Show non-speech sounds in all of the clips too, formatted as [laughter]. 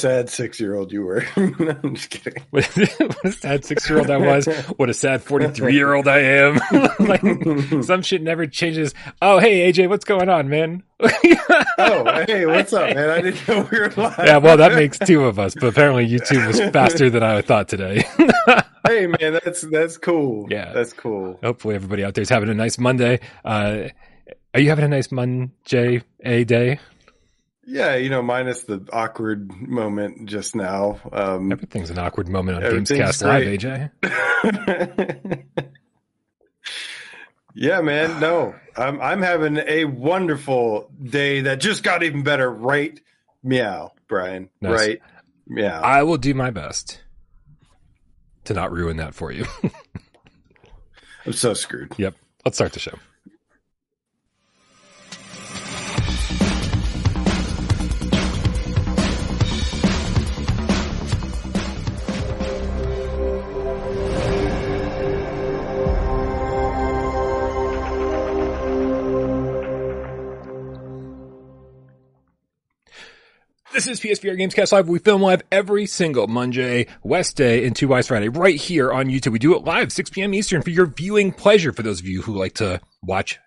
sad six year old you were. [laughs] I'm just kidding. what [laughs] a sad six year old I was. What a sad 43 year old I am. [laughs] like, some shit never changes. Oh, hey, AJ, what's going on, man? oh, hey, what's up, man? I didn't know we were live. Yeah, well, that makes two of us, but apparently YouTube was faster than I thought today. hey, man, that's that's cool. Yeah. that's cool. Hopefully, everybody out there is having a nice Monday. Uh, are you having a nice Monday a day? Yeah, you know, minus the awkward moment just now. Um, Everything's an awkward moment on Gamescast Live. AJ. [laughs] yeah, man. No, I'm I'm having a wonderful day that just got even better. Right, meow, Brian. Nice. Right, meow. I will do my best to not ruin that for you. [laughs] I'm so screwed. yep. Let's start the show. This is PSVR Gamescast Live. We film live every single Monday, West Day, and Two Wise Friday right here on YouTube. We do it live, 6 p.m. Eastern for your viewing pleasure. For those of you who like to watch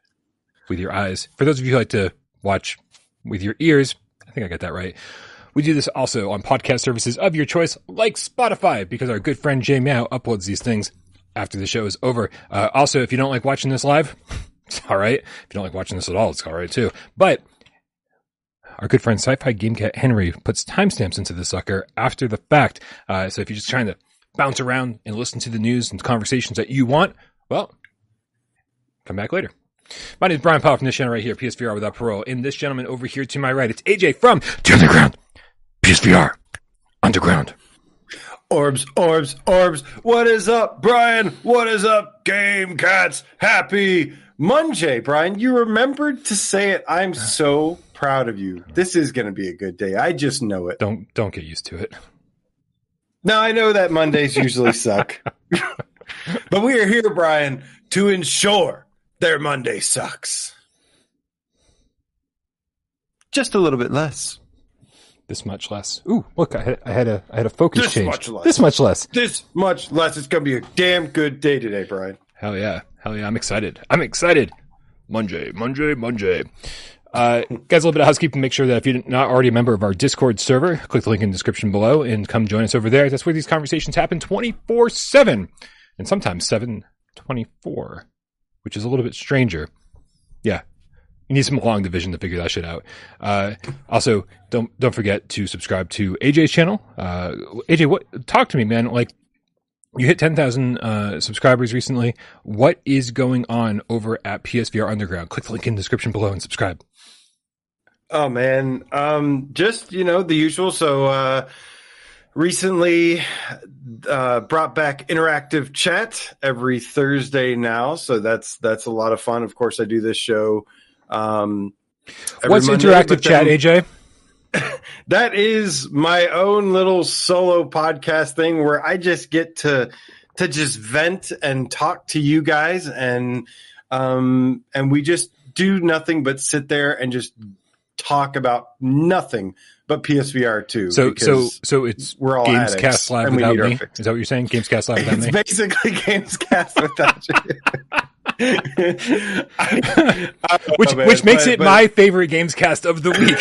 with your eyes, for those of you who like to watch with your ears, I think I got that right. We do this also on podcast services of your choice, like Spotify, because our good friend Jay Meow uploads these things after the show is over. Uh, also, if you don't like watching this live, [laughs] it's all right. If you don't like watching this at all, it's all right too. But our good friend Sci-Fi GameCat Henry puts timestamps into the sucker after the fact. Uh, so if you're just trying to bounce around and listen to the news and conversations that you want, well, come back later. My name is Brian Powell from this channel right here, PSVR without parole. And this gentleman over here to my right, it's AJ from The Underground, PSVR Underground. Orbs, orbs, orbs. What is up, Brian? What is up, Game Cats? Happy Monday, Brian. You remembered to say it. I'm so proud of you. This is going to be a good day. I just know it. Don't don't get used to it. Now I know that Mondays usually suck, [laughs] but we are here, Brian, to ensure their Monday sucks. Just a little bit less. This much less. Ooh, look, I had, I had a I had a focus This change. much less. This much less. This much less. It's going to be a damn good day today, Brian. Hell yeah. Hell yeah. I'm excited. I'm excited. Monday, Monday, Monday. Uh, guys, a little bit of housekeeping. Make sure that if you're not already a member of our Discord server, click the link in the description below and come join us over there. That's where these conversations happen 24 7 and sometimes 724, which is a little bit stranger. Yeah. You need some long division to figure that shit out. Uh, also, don't don't forget to subscribe to AJ's channel. Uh, AJ, what? Talk to me, man. Like, you hit 10,000 uh, subscribers recently. What is going on over at PSVR Underground? Click the link in the description below and subscribe. Oh man, um, just you know the usual. So uh, recently uh, brought back interactive chat every Thursday now. So that's that's a lot of fun. Of course, I do this show. Um, What's Monday, interactive chat, AJ? [laughs] That is my own little solo podcast thing where I just get to to just vent and talk to you guys and um and we just do nothing but sit there and just talk about nothing but PSVR 2 So, so, so it's we're all Gamescast addicts, Live and without me. Is that what you're saying? Gamescast Live without me? it's me? basically [laughs] Gamescast without you. [laughs] I- I Which, which makes but- it but- my favorite Gamescast of the week.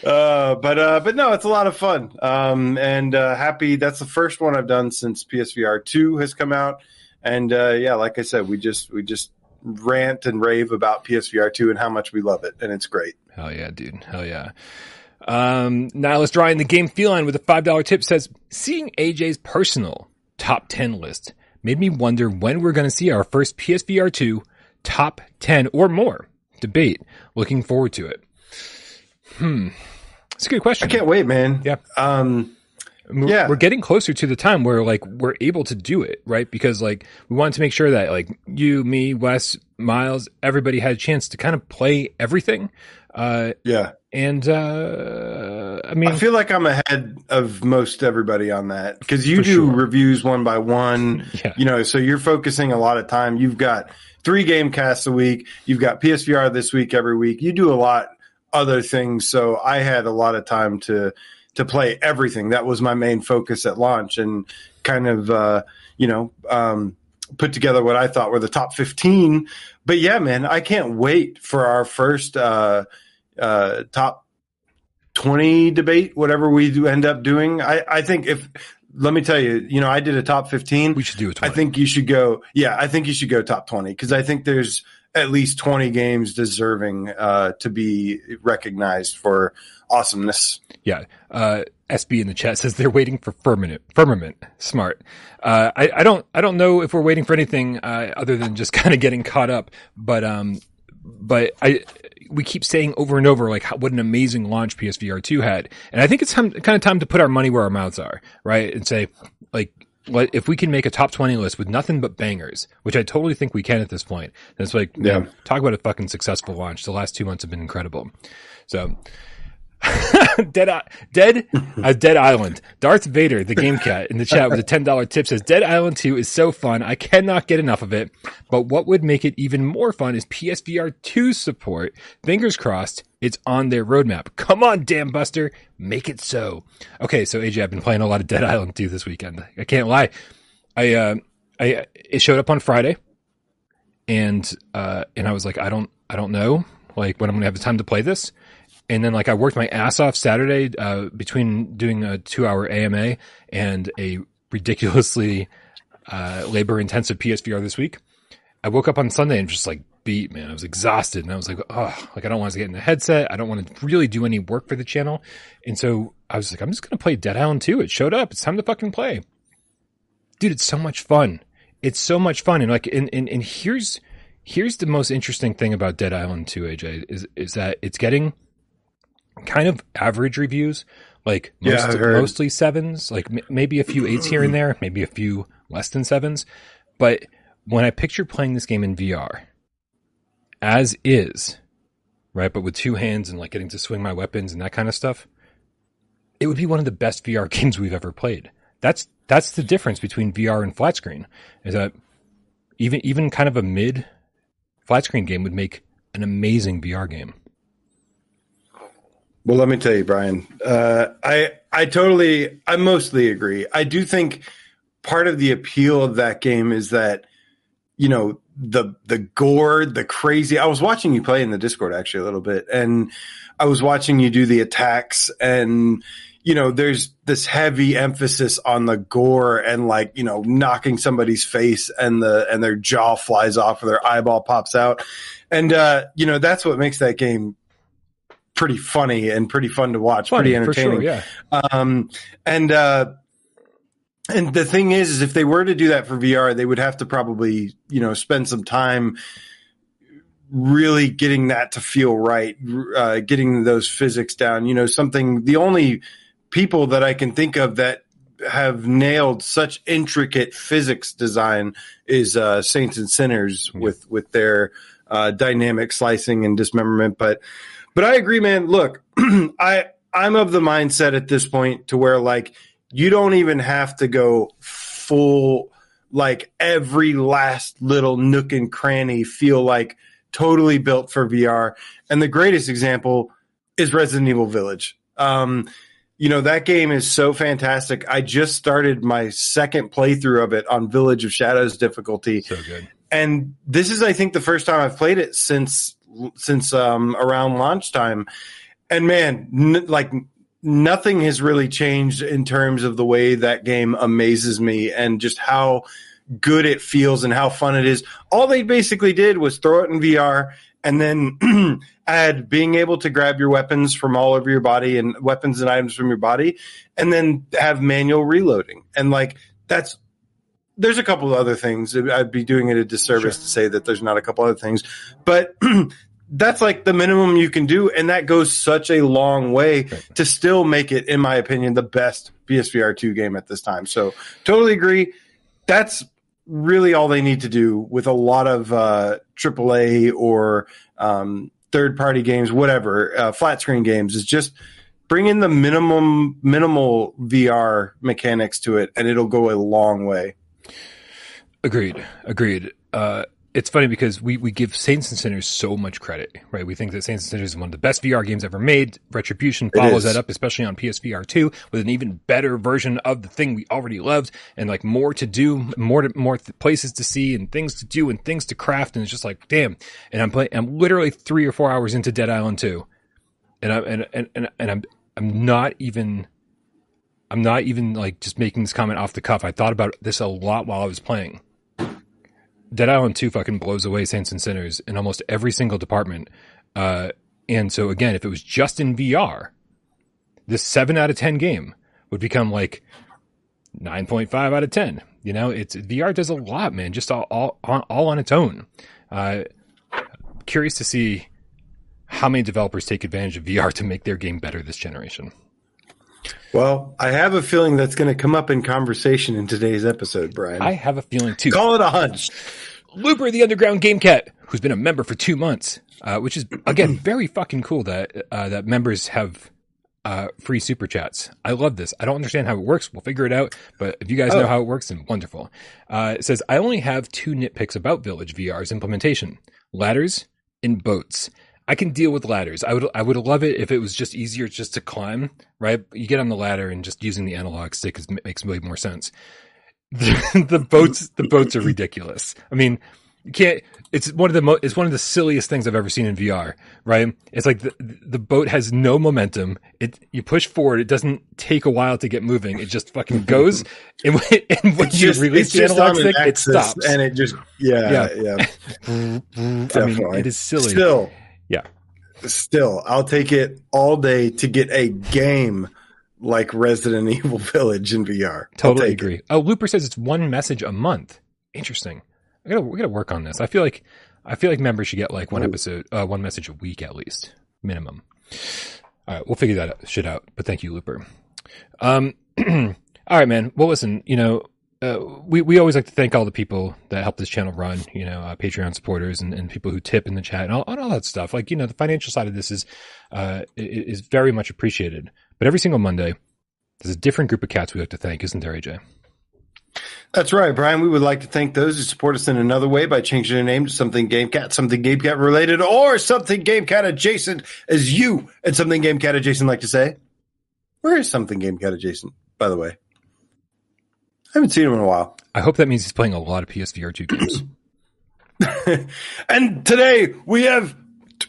[laughs] uh, but uh, but no, it's a lot of fun. Um, and uh, happy. That's the first one I've done since PSVR two has come out. And uh, yeah, like I said, we just we just rant and rave about PSVR two and how much we love it, and it's great. Hell yeah, dude. Hell yeah. Um, Nihilus drawing the game feline with a $5 tip says, seeing AJ's personal top 10 list made me wonder when we're going to see our first PSVR 2 top 10 or more debate. Looking forward to it. Hmm. It's a good question. I can't wait, man. Yeah. Um, We're- Yeah. we're getting closer to the time where like we're able to do it, right? Because like we wanted to make sure that like you, me, Wes, Miles, everybody had a chance to kind of play everything. Uh, yeah. and uh, I mean, I feel like I'm ahead of most everybody on that because you do sure. reviews one by one. [laughs] yeah, you know, so you're focusing a lot of time. You've got three game casts a week. You've got PSVR this week every week. You do a lot other things. So I had a lot of time to to play everything. That was my main focus at launch, and kind of uh, you know um, put together what I thought were the top fifteen. But yeah, man, I can't wait for our first uh, uh, top twenty debate, whatever we do end up doing. I, I think if let me tell you, you know, I did a top 15. We should do it. I think you should go. Yeah, I think you should go top 20 because I think there's at least 20 games deserving uh, to be recognized for awesomeness. Yeah. Uh, SB in the chat says they're waiting for firmament. Firmament. Smart. Uh, I, I, don't. I don't know if we're waiting for anything uh, other than just [laughs] kind of getting caught up. But um, but I we keep saying over and over like how, what an amazing launch PSVR two had, and I think it's time, kind of time to put our money where our mouths are, right? And say like if we can make a top 20 list with nothing but bangers, which I totally think we can at this point, then it's like, yeah, man, talk about a fucking successful launch. The last two months have been incredible. So [laughs] dead, dead, uh, Dead Island. Darth Vader, the game cat in the chat with a $10 tip says, Dead Island 2 is so fun. I cannot get enough of it. But what would make it even more fun is PSVR 2 support. Fingers crossed. It's on their roadmap. Come on, Dambuster. Make it so. Okay. So AJ, I've been playing a lot of Dead Island 2 this weekend. I can't lie. I, uh, I, it showed up on Friday and, uh, and I was like, I don't, I don't know like when I'm to have the time to play this and then like I worked my ass off Saturday uh, between doing a two hour AMA and a ridiculously uh, labor intensive PSVR this week. I woke up on Sunday and just like beat, man. I was exhausted and I was like, oh, like I don't want to get in the headset. I don't want to really do any work for the channel. And so I was like, I'm just going to play Dead Island 2. It showed up. It's time to fucking play. Dude, it's so much fun. It's so much fun. And like, and, and, and here's, here's the most interesting thing about Dead Island 2, AJ, is, is that it's getting kind of average reviews, like most, yeah, mostly sevens, like m- maybe a few eights here and there, maybe a few less than sevens. But when I picture playing this game in VR, as is, right, but with two hands and like getting to swing my weapons and that kind of stuff, it would be one of the best VR [laughs] games we've ever played. That's that's the difference between VR and flat screen. Is that even even kind of a mid flat screen game would make an amazing VR game. Well, let me tell you, Brian. Uh, I I totally, I mostly agree. I do think part of the appeal of that game is that you know the the gore, the crazy. I was watching you play in the Discord actually a little bit, and I was watching you do the attacks, and you know, there's this heavy emphasis on the gore and like you know knocking somebody's face and the and their jaw flies off or their eyeball pops out, and uh, you know that's what makes that game pretty funny and pretty fun to watch, funny, pretty entertaining. Sure, yeah. Um, and uh, and the thing is, is if they were to do that for VR, they would have to probably you know spend some time really getting that to feel right, uh, getting those physics down. You know, something. The only people that I can think of that have nailed such intricate physics design is uh, Saints and Sinners yeah. with with their uh, dynamic slicing and dismemberment, but but I agree, man. Look, [clears throat] I I'm of the mindset at this point to where like you don't even have to go full like every last little nook and cranny feel like totally built for VR. And the greatest example is Resident Evil Village. Um, you know, that game is so fantastic. I just started my second playthrough of it on Village of Shadows difficulty. So good. And this is, I think, the first time I've played it since since um, around launch time. And man, n- like nothing has really changed in terms of the way that game amazes me and just how good it feels and how fun it is. All they basically did was throw it in VR and then [clears throat] add being able to grab your weapons from all over your body and weapons and items from your body and then have manual reloading. And like that's there's a couple of other things. I'd be doing it a disservice sure. to say that there's not a couple other things, but [clears throat] that's like the minimum you can do, and that goes such a long way to still make it, in my opinion, the best PSVR two game at this time. So totally agree. That's really all they need to do with a lot of uh, AAA or um, third party games, whatever, uh, flat screen games is just bring in the minimum minimal VR mechanics to it, and it'll go a long way. Agreed. Agreed. Uh, it's funny because we, we give Saints and Sinners so much credit, right? We think that Saints and Sinners is one of the best VR games ever made. Retribution follows that up, especially on PSVR 2 with an even better version of the thing we already loved and like more to do, more to, more th- places to see and things to do and things to craft. And it's just like, damn. And I'm playing, I'm literally three or four hours into Dead Island 2. And I'm, and, and, and, and I'm, I'm not even, I'm not even like just making this comment off the cuff. I thought about this a lot while I was playing Dead Island 2 fucking blows away Saints and Sinners in almost every single department. Uh, and so again, if it was just in VR, this 7 out of 10 game would become like 9.5 out of 10. You know, it's VR does a lot, man, just all, all, all on its own. Uh, curious to see how many developers take advantage of VR to make their game better this generation. Well, I have a feeling that's going to come up in conversation in today's episode, Brian. I have a feeling too. Call it a hunch. Looper, the underground game cat, who's been a member for two months, uh, which is again [clears throat] very fucking cool that uh, that members have uh, free super chats. I love this. I don't understand how it works. We'll figure it out. But if you guys oh. know how it works, then wonderful. Uh, it says I only have two nitpicks about Village VR's implementation: ladders and boats. I can deal with ladders. I would I would love it if it was just easier just to climb, right? You get on the ladder and just using the analog stick is, makes way more sense. The, [laughs] the boats the boats are ridiculous. I mean, you can't it's one of the mo- it's one of the silliest things I've ever seen in VR, right? It's like the the boat has no momentum. It you push forward, it doesn't take a while to get moving. It just fucking goes [laughs] and when, and when you release the analog stick, it stops. And it just yeah, yeah. yeah. [laughs] I mean, it is silly. Still yeah. Still, I'll take it all day to get a game like Resident [laughs] Evil Village in VR. Totally agree. It. Oh, Looper says it's one message a month. Interesting. I gotta we gotta work on this. I feel like I feel like members should get like one episode, uh, one message a week at least, minimum. All right, we'll figure that shit out. But thank you, Looper. Um, [clears throat] all right, man. Well, listen, you know, uh, we, we always like to thank all the people that help this channel run, you know, uh, Patreon supporters and, and people who tip in the chat and all, and all that stuff. Like, you know, the financial side of this is, uh, is very much appreciated. But every single Monday, there's a different group of cats we like to thank, isn't there, AJ? That's right, Brian. We would like to thank those who support us in another way by changing their name to something GameCat, something GameCat related, or something GameCat adjacent, as you and something GameCat adjacent like to say. Where is something GameCat adjacent, by the way? I haven't seen him in a while. I hope that means he's playing a lot of PSVR 2 [clears throat] games. and today we have t-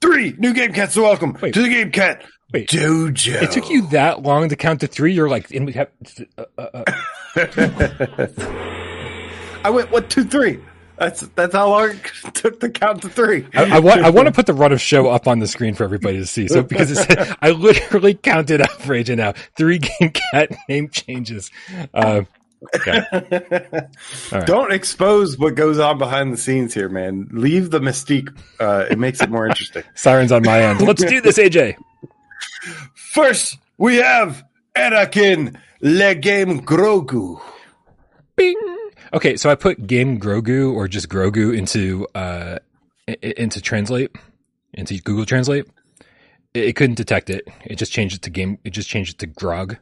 three new Game Cats to welcome Wait. to the Game Cat Wait, Dojo. It took you that long to count to three? You're like, in, uh, uh, uh. [laughs] I went, what, two, three? That's that's how long it took to count to three. I, I, want I want to put the run of show up on the screen for everybody to see. So because it's, [laughs] I literally counted out for AJ now three game cat [laughs] name changes. Uh, Okay. [laughs] right. Don't expose what goes on behind the scenes here, man. Leave the mystique. Uh, it makes it more interesting. [laughs] Sirens on my end. Let's do this, AJ. First, we have Anakin Le Game Grogu. Bing. Okay, so I put Game Grogu or just Grogu into uh into Translate into Google Translate. It, it couldn't detect it. It just changed it to game. It just changed it to Grog.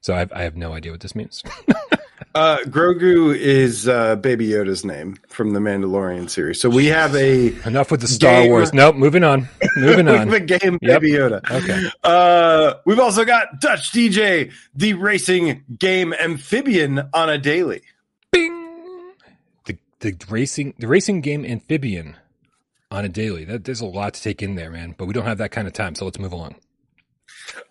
So I, I have no idea what this means. [laughs] uh, Grogu is uh, Baby Yoda's name from the Mandalorian series. So we have a enough with the Star game. Wars. Nope, moving on. Moving [laughs] on. the game yep. Baby Yoda. Okay. Uh, we've also got Dutch DJ, the racing game amphibian on a daily. Bing. The the racing the racing game amphibian on a daily. That there's a lot to take in there, man. But we don't have that kind of time, so let's move along.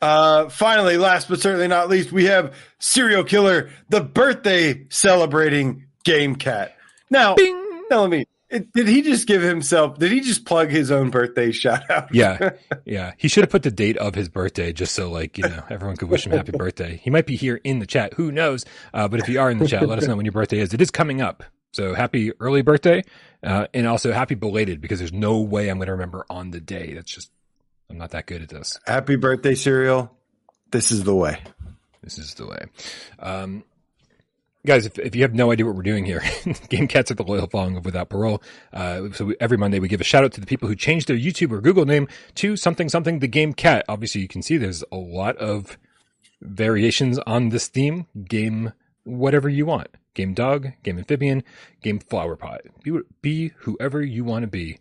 Uh, finally, last but certainly not least, we have serial killer, the birthday celebrating game cat. Now, Bing. tell me, it, did he just give himself? Did he just plug his own birthday shout out? [laughs] yeah, yeah. He should have put the date of his birthday just so, like you know, everyone could wish him happy birthday. He might be here in the chat. Who knows? Uh, but if you are in the chat, let us know when your birthday is. It is coming up. So happy early birthday, uh, and also happy belated because there's no way I'm going to remember on the day. That's just I'm not that good at this. Happy birthday, cereal. This is the way. This is the way. Um, guys, if, if you have no idea what we're doing here, [laughs] Game Cats are the loyal following of Without Parole. Uh, so we, every Monday we give a shout out to the people who changed their YouTube or Google name to something something the Game Cat. Obviously, you can see there's a lot of variations on this theme. Game whatever you want. Game Dog, Game Amphibian, Game Flowerpot. Be, be whoever you want to be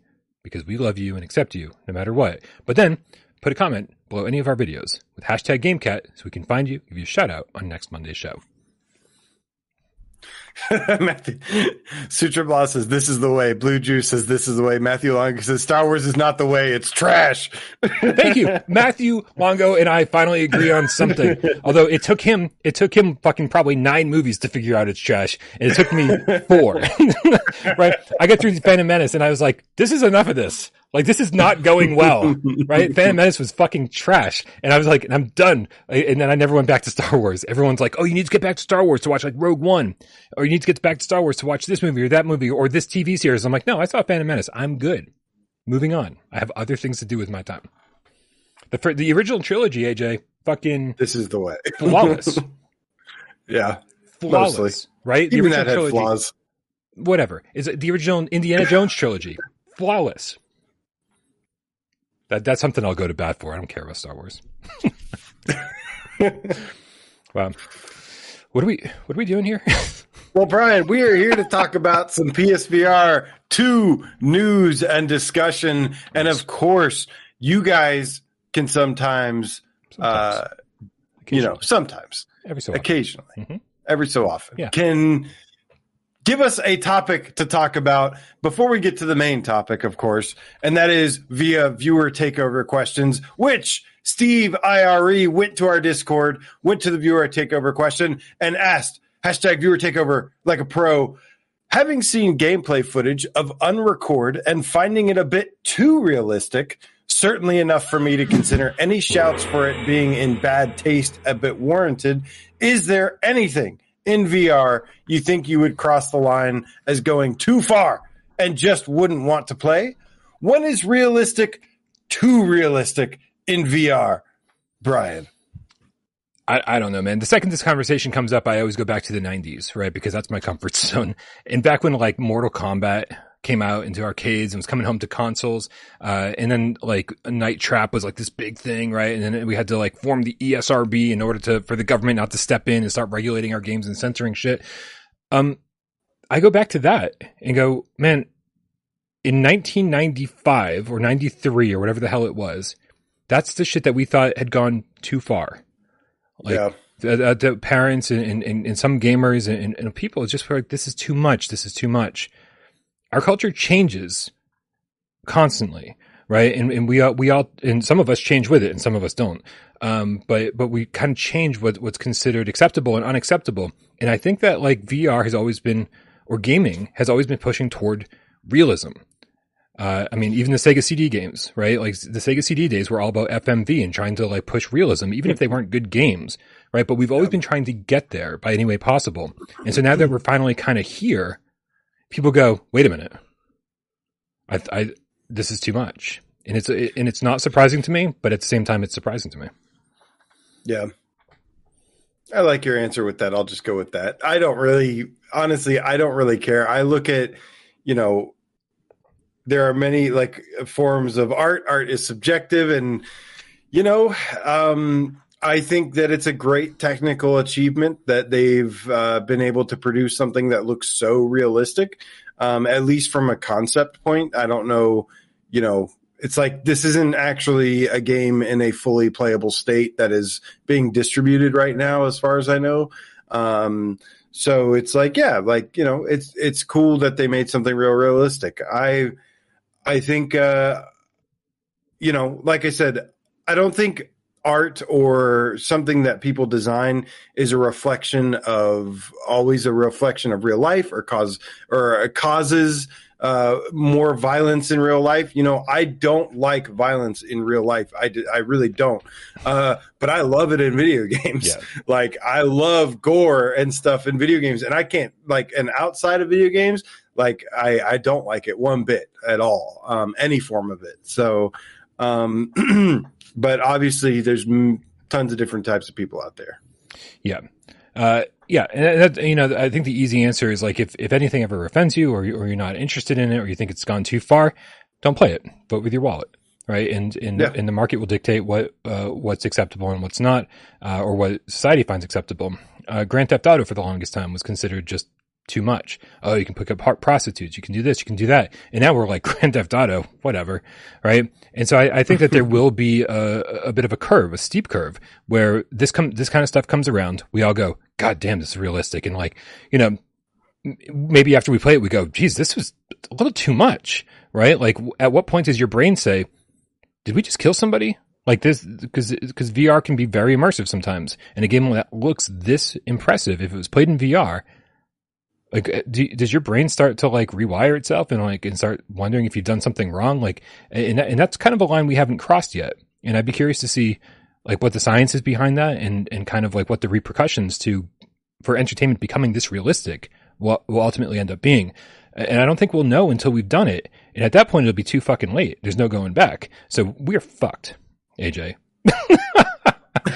because we love you and accept you no matter what. But then put a comment below any of our videos with hashtag GameCat so we can find you, give you a shout out on next Monday's show. [laughs] Matthew Sutra Blah says this is the way. Blue Juice says this is the way. Matthew Longo says Star Wars is not the way. It's trash. [laughs] Thank you, Matthew Longo, and I finally agree on something. [laughs] Although it took him, it took him fucking probably nine movies to figure out it's trash, and it took me four. right? I got through the Phantom Menace, and I was like, this is enough of this. Like this is not going well, right? Phantom [laughs] Menace was fucking trash, and I was like, I'm done. And then I never went back to Star Wars. Everyone's like, oh, you need to get back to Star Wars to watch like Rogue One, or you need to get back to Star Wars to watch this movie or that movie or this TV series. I'm like, no, I saw Phantom Menace. I'm good. Moving on. I have other things to do with my time. The the original trilogy, AJ, fucking this is the way. flawless. [laughs] yeah, flawless, mostly. right? The Even original that had trilogy, flaws. Whatever. Is it the original Indiana Jones trilogy? Flawless. That that's something I'll go to bat for. I don't care about Star Wars. [laughs] wow. What are we what are we doing here? [laughs] well, Brian, we are here to talk about some PSVR 2 news and discussion. And of course, you guys can sometimes, sometimes. uh you know, sometimes. Every so occasionally. Mm-hmm. Every so often. Yeah. Can give us a topic to talk about before we get to the main topic, of course, and that is via viewer takeover questions, which Steve IRE went to our Discord, went to the viewer takeover question, and asked hashtag viewer takeover like a pro. Having seen gameplay footage of Unrecord and finding it a bit too realistic, certainly enough for me to consider any shouts for it being in bad taste a bit warranted, is there anything in VR you think you would cross the line as going too far and just wouldn't want to play? When is realistic too realistic in VR, Brian? I, I, don't know, man. The second this conversation comes up, I always go back to the 90s, right? Because that's my comfort [laughs] zone. And back when like Mortal Kombat came out into arcades and was coming home to consoles. Uh, and then like Night Trap was like this big thing, right? And then we had to like form the ESRB in order to, for the government not to step in and start regulating our games and censoring shit. Um, I go back to that and go, man, in 1995 or 93 or whatever the hell it was, that's the shit that we thought had gone too far. Like, yeah. The, the parents and, and, and, some gamers and, and people just were like, this is too much. This is too much our culture changes constantly, right? And, and we all, we all, and some of us change with it and some of us don't. Um, but, but we kind of change what, what's considered acceptable and unacceptable. And I think that like VR has always been, or gaming has always been pushing toward realism. Uh, I mean, even the Sega CD games, right? Like the Sega CD days were all about FMV and trying to like push realism, even if they weren't good games, right? But we've always been trying to get there by any way possible. And so now that we're finally kind of here, people go, wait a minute, I, I, this is too much, and it's and it's not surprising to me, but at the same time, it's surprising to me. Yeah, I like your answer with that. I'll just go with that. I don't really, honestly, I don't really care. I look at, you know, there are many like forms of art. Art is subjective, and you know, um, I think that it's a great technical achievement that they've uh, been able to produce something that looks so realistic, um, at least from a concept point. I don't know, you know, it's like this isn't actually a game in a fully playable state that is being distributed right now, as far as I know. Um, so it's like, yeah, like you know, it's it's cool that they made something real realistic. I I think, uh, you know, like I said, I don't think art or something that people design is a reflection of always a reflection of real life or cause or causes uh, more violence in real life. You know, I don't like violence in real life. I, I really don't. Uh, but I love it in video [laughs] games. Yeah. Like I love gore and stuff in video games, and I can't like and outside of video games, like I I don't like it one bit at all. Um, any form of it. So. Um, [clears throat] but obviously there's tons of different types of people out there. Yeah. Uh, yeah, and that, you know, I think the easy answer is like if, if anything ever offends you, or or you're not interested in it, or you think it's gone too far, don't play it. Vote with your wallet, right? And and yeah. and the market will dictate what uh, what's acceptable and what's not, uh, or what society finds acceptable. Uh, Grand Theft Auto for the longest time was considered just too much. Oh, you can pick up heart prostitutes. You can do this. You can do that. And now we're like [laughs] Grand Theft Auto, whatever, right? And so I, I think that there [laughs] will be a, a, bit of a curve, a steep curve, where this come this kind of stuff comes around. We all go, God damn, this is realistic, and like you know, maybe after we play it, we go, geez, this was a little too much, right? Like, at what point does your brain say, did we just kill somebody? Like this, because because VR can be very immersive sometimes, and a game that looks this impressive, if it was played in VR, like uh, do, does your brain start to like rewire itself and like and start wondering if you've done something wrong? Like and, and that's kind of a line we haven't crossed yet. And i'd be curious to see like what the science is behind that and and kind of like what the repercussions to for entertainment becoming this realistic will, will ultimately end up being. And i don't think we'll know until we've done it. And at that point it'll be too fucking late. There's no going back. So we're fucked aj [laughs]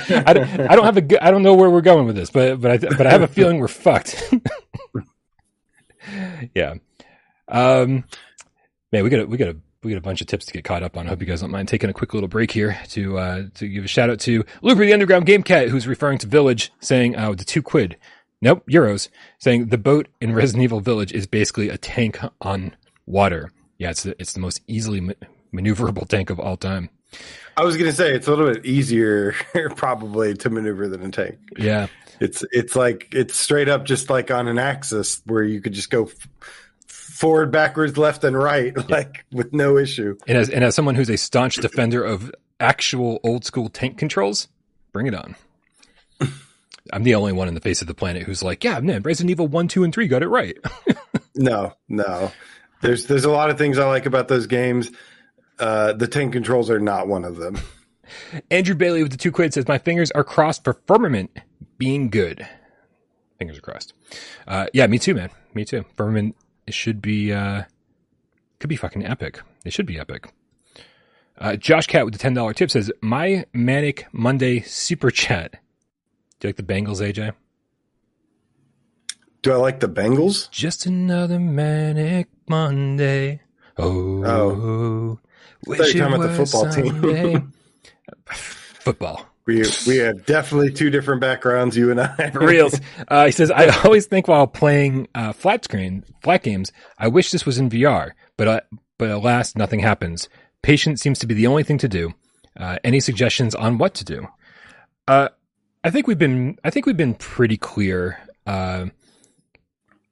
I, don't, I don't have a I don't know where we're going with this, but but I but I have a feeling we're fucked. [laughs] [laughs] yeah. Um, man, we got a, we got a we got a bunch of tips to get caught up on. I hope you guys don't mind taking a quick little break here to uh, to give a shout out to Looper the Underground Game Cat, who's referring to Village, saying uh, the two quid, nope, euros, saying the boat in Resident Evil Village is basically a tank on water. Yeah, it's the, it's the most easily ma- maneuverable tank of all time. I was gonna say it's a little bit easier [laughs] probably to maneuver than a tank. Yeah, it's it's like it's straight up just like on an axis where you could just go f- forward, backwards, left, and right [laughs] yeah. like with no issue. And as and as someone who's a staunch defender of actual old school tank controls, bring it on. [laughs] I'm the only one in the face of the planet who's like, yeah, man, Resident Evil one, two, and three got it right. [laughs] no, no. There's there's a lot of things I like about those games. Uh, the tank controls are not one of them. Andrew Bailey with the two quid says, My fingers are crossed for firmament being good. Fingers are crossed. Uh, yeah, me too, man. Me too. Firmament it should be uh, could be fucking epic. It should be epic. Uh, Josh Cat with the ten dollar tip says, "My manic Monday super chat." Do you like the Bengals, AJ? Do I like the Bengals? Just another manic Monday. Oh, oh. Wish you're talking about the football team. [laughs] [laughs] football. We we have definitely two different backgrounds, you and I. [laughs] For reals. Uh, he says, I [laughs] always think while playing uh, flat screen, flat games, I wish this was in VR, but uh, but alas, nothing happens. Patience seems to be the only thing to do. Uh, any suggestions on what to do? Uh, I think we've been I think we've been pretty clear. Uh,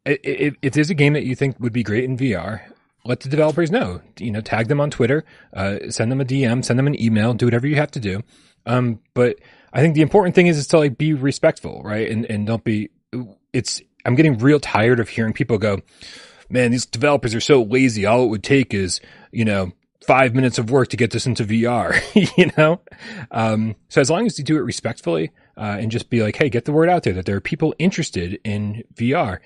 if, if there's a game that you think would be great in VR, let the developers know. You know, tag them on Twitter, uh, send them a DM, send them an email, do whatever you have to do. Um, but I think the important thing is, is to like be respectful, right? And, and don't be, it's, I'm getting real tired of hearing people go, man, these developers are so lazy. All it would take is, you know, five minutes of work to get this into VR, [laughs] you know? Um, so as long as you do it respectfully, uh, and just be like, Hey, get the word out there that there are people interested in VR.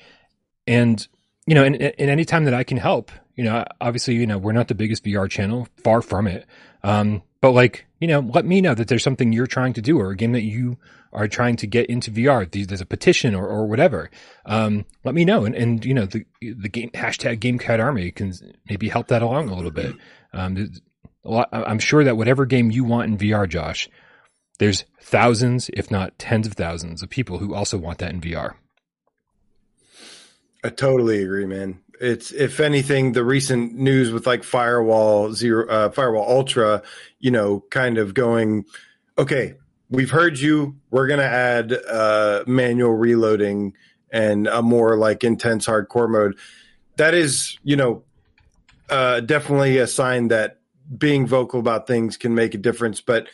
And, you know, and, and any time that I can help, you know, obviously, you know, we're not the biggest VR channel, far from it. Um, but like, you know, let me know that there's something you're trying to do or a game that you are trying to get into VR. There's a petition or, or whatever. Um, let me know. And, and, you know, the, the game hashtag GameCat Army can maybe help that along a little bit. Um, lot, I'm sure that whatever game you want in VR, Josh, there's thousands, if not tens of thousands of people who also want that in VR. I totally agree, man it's if anything the recent news with like firewall zero uh, firewall ultra you know kind of going okay we've heard you. We're going to add uh, manual reloading and a more like intense hardcore mode. That is you know uh, definitely a sign that being vocal about things can make a difference but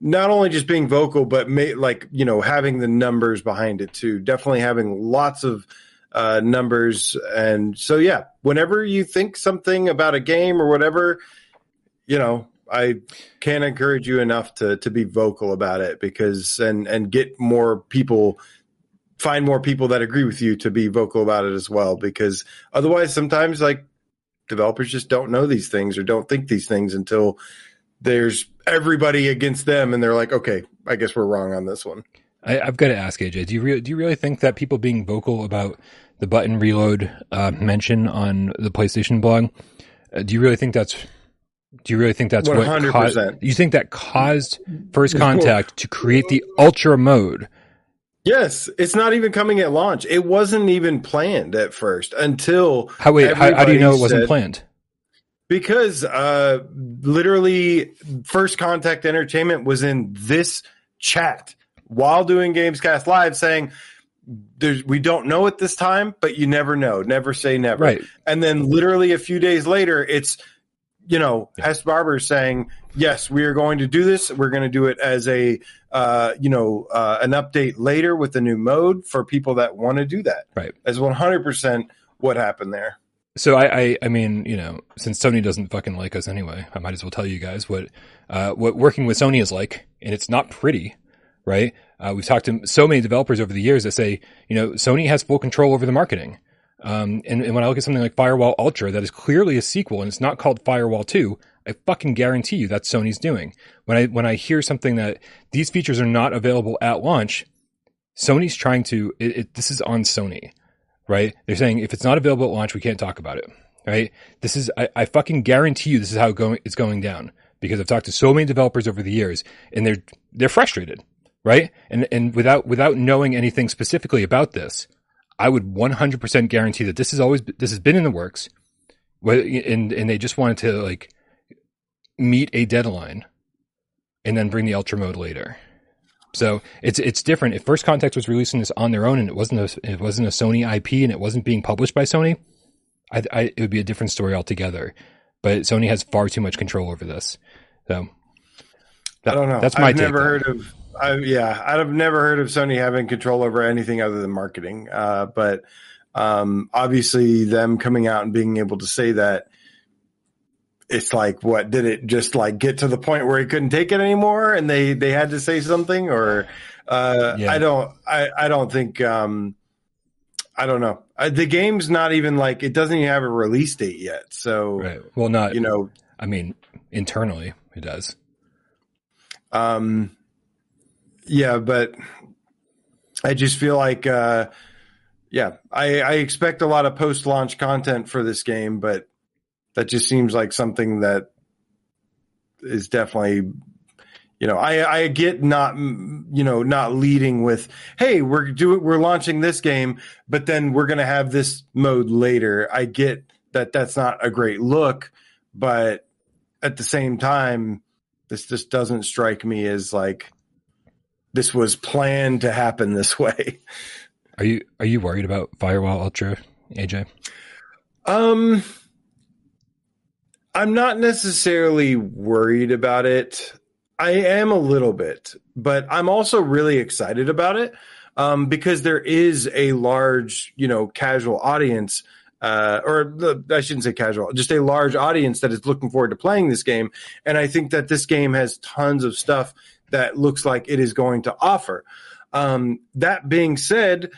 not only just being vocal but like you know having the numbers behind it too. Definitely having lots of uh, numbers. And so, yeah, whenever you think something about a game or whatever, you know, I can't encourage you enough to to be vocal about it because and and get more people find more people that agree with you to be vocal about it as well because otherwise sometimes like developers just don't know these things or don't think these things until there's everybody against them and they're like okay i guess we're wrong on this one I, have got to ask aj do you re- do you really think that people being vocal about the button reload uh, mention on the PlayStation blog. Uh, do you really think that's? Do you really think that's 100%. what caused? You think that caused First Contact to create the Ultra mode Yes, it's not even coming at launch. It wasn't even planned at first until How wait? How, how do you know it wasn't said- planned? Because uh, literally, First Contact Entertainment was in this chat while doing Gamescast Live saying, There's, "We don't know at this time, but you never know. Never say never." Right. And then, literally a few days later, it's you know. Hess Barber saying, "Yes, we are going to do this. We're going to do it as a uh, you know uh, an update later with a new mode for people that want to do that." Right. As one hundred percent what happened there. So I, I, I mean, you know, since Sony doesn't fucking like us anyway, I might as well tell you guys what, uh, what working with Sony is like, and it's not pretty, right? Uh, we've talked to so many developers over the years that say, you know, Sony has full control over the marketing. Um, and, and when I look at something like Firewall Ultra, that is clearly a sequel and it's not called Firewall 2, I fucking guarantee you that's Sony's doing. When I, when I hear something that these features are not available at launch, Sony's trying to, it, it, this is on Sony right? They're saying if it's not available at launch, we can't talk about it, right? This is, I, I fucking guarantee you this is how it going, it's going down because I've talked to so many developers over the years and they're, they're frustrated, right? And, and without, without knowing anything specifically about this, I would 100% guarantee that this is always, this has been in the works and, and they just wanted to like meet a deadline and then bring the ultra mode later. So it's it's different. If First Contact was releasing this on their own and it wasn't a it wasn't a Sony IP and it wasn't being published by Sony, I, I it would be a different story altogether. But Sony has far too much control over this. So I don't know. That's my I've take, never though. heard of. I, yeah, I've never heard of Sony having control over anything other than marketing. Uh, but um, obviously, them coming out and being able to say that, it's like, what did it just like get to the point where he couldn't take it anymore, and they they had to say something, or uh, Yeah. I don't, I I don't think. Um, I don't know. Uh, the game's not even like it doesn't even have a release date yet. So right. Well, not you know, I mean internally it does. Um, yeah, but I just feel like, uh, yeah, I, I expect a lot of post launch content for this game, but that just seems like something that is definitely, you know, I, I get not, you know, not leading with, Hey, we're doing, we're launching this game, but then we're going to have this mode later. I get that that's not a great look, but at the same time, this just doesn't strike me as like this was planned to happen this [laughs] way. Are you are you worried about Firewall Ultra, AJ? Um I'm not necessarily worried about it. I am a little bit, but I'm also really excited about it um, because there is a large, you know, casual audience, uh, or the, I shouldn't say casual, just a large audience that is looking forward to playing this game. And I think that this game has tons of stuff that looks like it is going to offer. Um, that being said,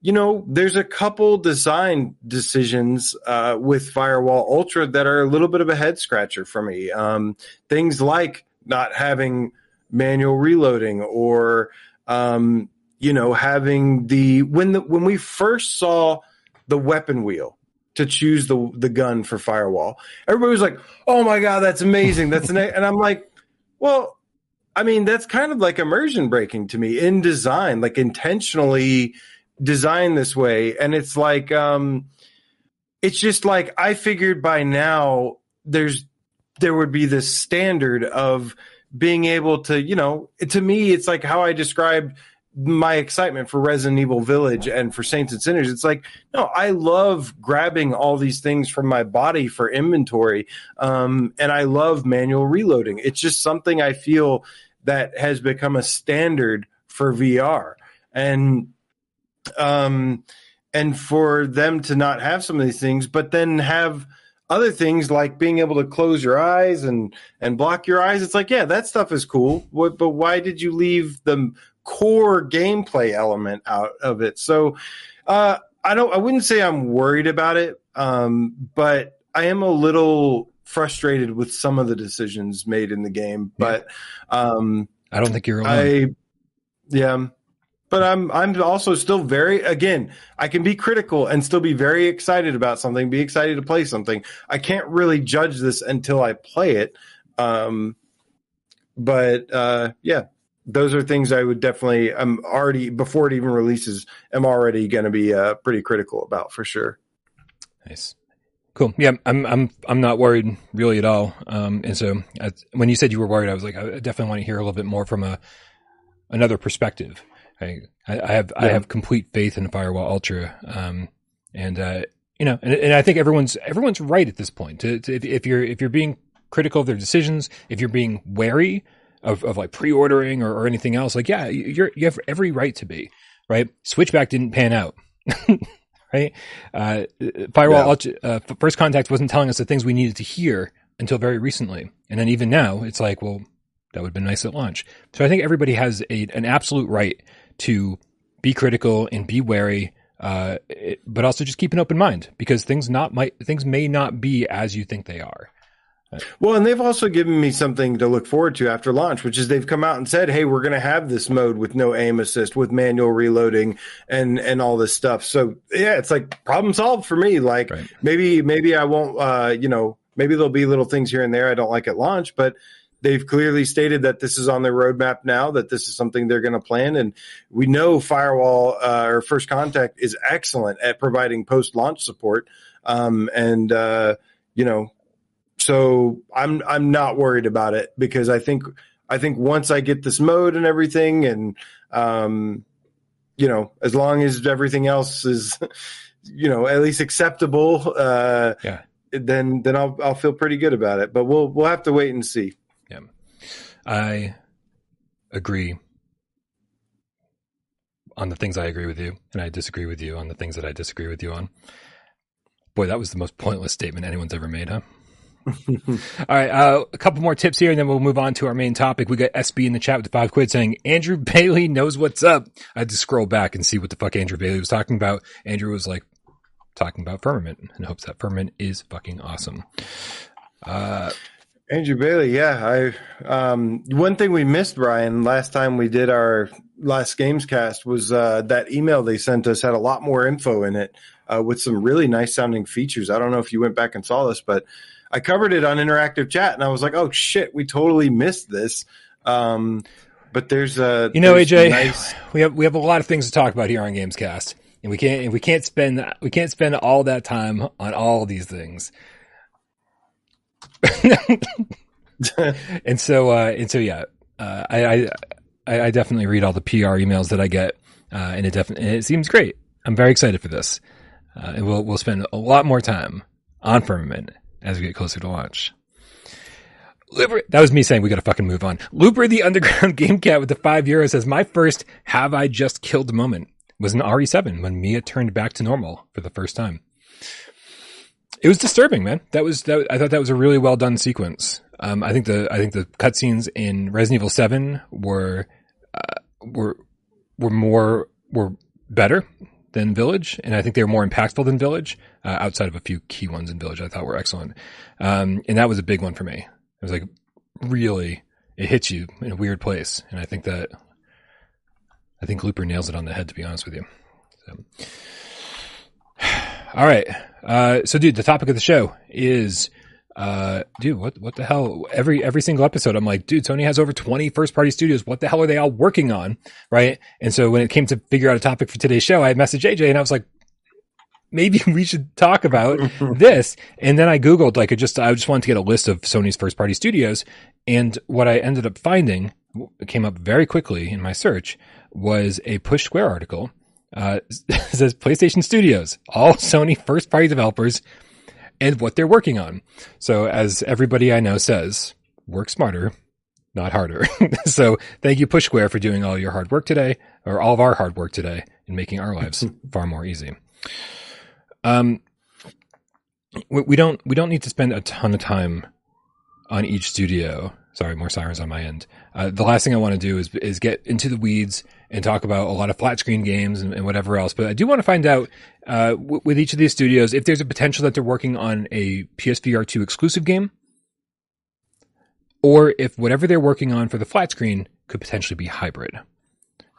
you know, there's a couple design decisions uh, with Firewall Ultra that are a little bit of a head scratcher for me. Um, things like not having manual reloading or, um, you know, having the when the when we first saw the weapon wheel to choose the the gun for Firewall, everybody was like, "Oh my god, that's amazing!" That's an, [laughs] and I'm like, well. I mean, that's kind of like immersion breaking to me in design, like intentionally designed this way. And it's like, um, it's just like I figured by now there's there would be this standard of being able to, you know, to me, it's like how I described my excitement for Resident Evil Village and for Saints and Sinners. It's like, no, I love grabbing all these things from my body for inventory. Um, and I love manual reloading. It's just something I feel that has become a standard for VR. And, um, and for them to not have some of these things, but then have other things like being able to close your eyes and and block your eyes. It's like, yeah, that stuff is cool. But why did you leave the core gameplay element out of it? So, uh, I don't. I wouldn't say I'm worried about it, um, but I am a little frustrated with some of the decisions made in the game. But um, I don't think you're alone. I, yeah, but I'm I'm also still very again. I can be critical and still be very excited about something. Be excited to play something. I can't really judge this until I play it. Um, but uh, yeah, those are things I would definitely. I'm already before it even releases. I'm already going to be uh, pretty critical about for sure. Nice. Cool. Yeah, I'm I'm I'm not worried really at all. Um, and so I, when you said you were worried, I was like, I definitely want to hear a little bit more from a another perspective. I I, have yeah. I have complete faith in Firewall Ultra. Um, and uh, you know, and, and I think everyone's everyone's right at this point. To, to, if, if you're if you're being critical of their decisions, if you're being wary of, of like pre-ordering or, or anything else, like yeah, you're you have every right to be right. Switchback didn't pan out. [laughs] right? Uh, Firewall yeah. uh, First Contact wasn't telling us the things we needed to hear until very recently, and then even now, it's like, well, that would have been nice at launch. So I think everybody has a, an absolute right to be critical and be wary, uh, it, but also just keep an open mind because things not might things may not be as you think they are. Well, and they've also given me something to look forward to after launch, which is they've come out and said, "Hey, we're going to have this mode with no aim assist, with manual reloading, and and all this stuff." So yeah, it's like problem solved for me. Like right. maybe maybe I won't, uh, you know, maybe there'll be little things here and there I don't like at launch, but they've clearly stated that this is on their roadmap now, that this is something they're going to plan. And we know Firewall uh, or First Contact is excellent at providing post launch support. Um, and, uh, you know, so I'm I'm not worried about it because I think I think once I get this mode and everything, and um, you know, as long as everything else is, [laughs] you know, at least acceptable, uh, yeah, then then I'll I'll feel pretty good about it. But we'll we'll have to wait and see. Yeah, I agree on the things I agree with you, and I disagree with you on the things that I disagree with you on. Boy, that was the most pointless statement anyone's ever made, huh? All right, uh, a couple more tips here, and then we'll move on to our main topic. We got SB in the chat with the five quid saying Andrew [laughs] Bailey knows what's up. I had to scroll back and see what the fuck Andrew Bailey was talking about. Andrew was like talking about Firmament and hopes that Firmament is fucking awesome. Uh, Andrew Bailey, yeah. I um, one thing we missed, Brian, last time we did our last games cast was uh, that email they sent us had a lot more info in it uh, with some really nice sounding features. I don't know if you went back and saw this, but I covered it on interactive chat, and I was like, "Oh shit, we totally missed this." Um, but there's a you know, AJ, nice... [laughs] we have we have a lot of things to talk about here on Gamescast, and we can't we can't spend we can't spend all that time on all these things. [laughs] and so uh, and so yeah, uh, I, I I definitely read all the PR emails that I get, uh, and it definitely it seems great. I'm very excited for this, uh, and we'll we'll spend a lot more time on Firmament as we get closer to launch. Looper, that was me saying we got to fucking move on. Looper, the underground [laughs] game cat with the five euros says, my first have I just killed moment was an RE7 when Mia turned back to normal for the first time. It was disturbing, man. That was, that, I thought that was a really well done sequence. Um, I think the, I think the cutscenes in Resident Evil 7 were, uh, were, were more, were better than Village, and I think they were more impactful than Village. Uh, outside of a few key ones in Village, I thought were excellent, um, and that was a big one for me. It was like really, it hits you in a weird place, and I think that I think Looper nails it on the head. To be honest with you. So. [sighs] All right, uh, so dude, the topic of the show is uh, dude, what what the hell? Every every single episode, I'm like, dude, Sony has over 20 first party studios. What the hell are they all working on, right? And so when it came to figure out a topic for today's show, I messaged AJ and I was like, maybe [laughs] we should talk about [laughs] this. And then I googled like, I just I just wanted to get a list of Sony's first party studios, and what I ended up finding came up very quickly in my search was a Push Square article. Uh, [laughs] says PlayStation Studios, all Sony first party developers and what they're working on. So as everybody I know says, work smarter, not harder. [laughs] so thank you Push Square for doing all your hard work today, or all of our hard work today, and making our lives [laughs] far more easy. Um, we, we don't we don't need to spend a ton of time on each studio. Sorry, more sirens on my end. Uh, the last thing I want to do is is get into the weeds and talk about a lot of flat screen games and, and whatever else. But I do want to find out uh, w- with each of these studios if there's a potential that they're working on a PSVR 2 exclusive game, or if whatever they're working on for the flat screen could potentially be hybrid.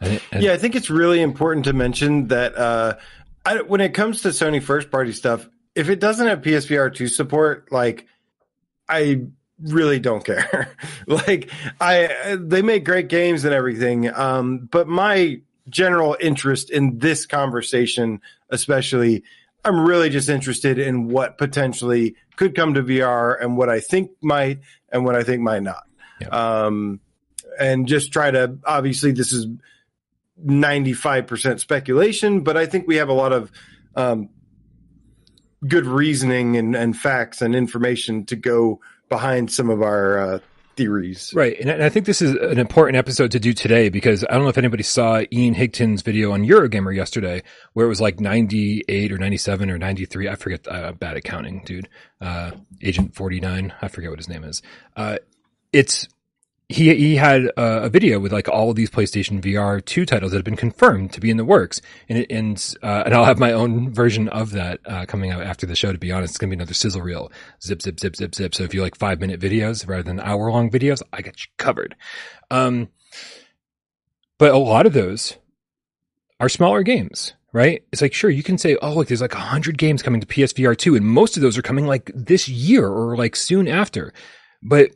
And, and yeah, I think it's really important to mention that uh, I, when it comes to Sony first party stuff, if it doesn't have PSVR 2 support, like I really don't care. [laughs] like I, they make great games and everything. Um, but my general interest in this conversation, especially, I'm really just interested in what potentially could come to VR and what I think might and what I think might not. Um, and just try to obviously this is 95% speculation, but I think we have a lot of um, good reasoning and, and facts and information to go behind some of our uh, theories. Right. And I think this is an important episode to do today because I don't know if anybody saw Ian Higton's video on Eurogamer yesterday where it was like 98 or 97 or 93. I forget. I'm bad at counting, dude. Uh, Agent 49. I forget what his name is. Uh, it's he he had a, video with like all of these PlayStation VR two titles that have been confirmed to be in the works, and and uh, and I'll have my own version of that uh, coming out after the show. To be honest, it's gonna be another sizzle reel, zip zip zip zip zip. So if you like five minute videos rather than hour long videos, I got you covered. Um, but a lot of those are smaller games. Right? It's like, sure, you can say, oh, look, there's like hundred games coming to PSVR 2, and most of those are coming like this year or like soon after. But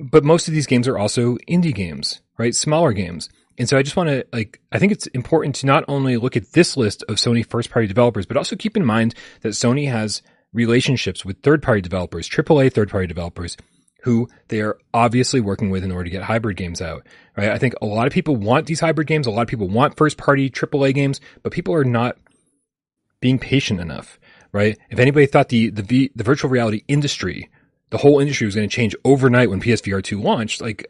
but most of these games are also indie games, right? Smaller games. And so I just want to like, I think it's important to not only look at this list of Sony first party developers, but also keep in mind that Sony has relationships with third party developers, AAA third party developers who they are obviously working with in order to get hybrid games out, right? I think a lot of people want these hybrid games. A lot of people want first party AAA games, but people are not being patient enough, right? If anybody thought the, the, the virtual reality industry the whole industry was going to change overnight when PSVR 2 launched, like,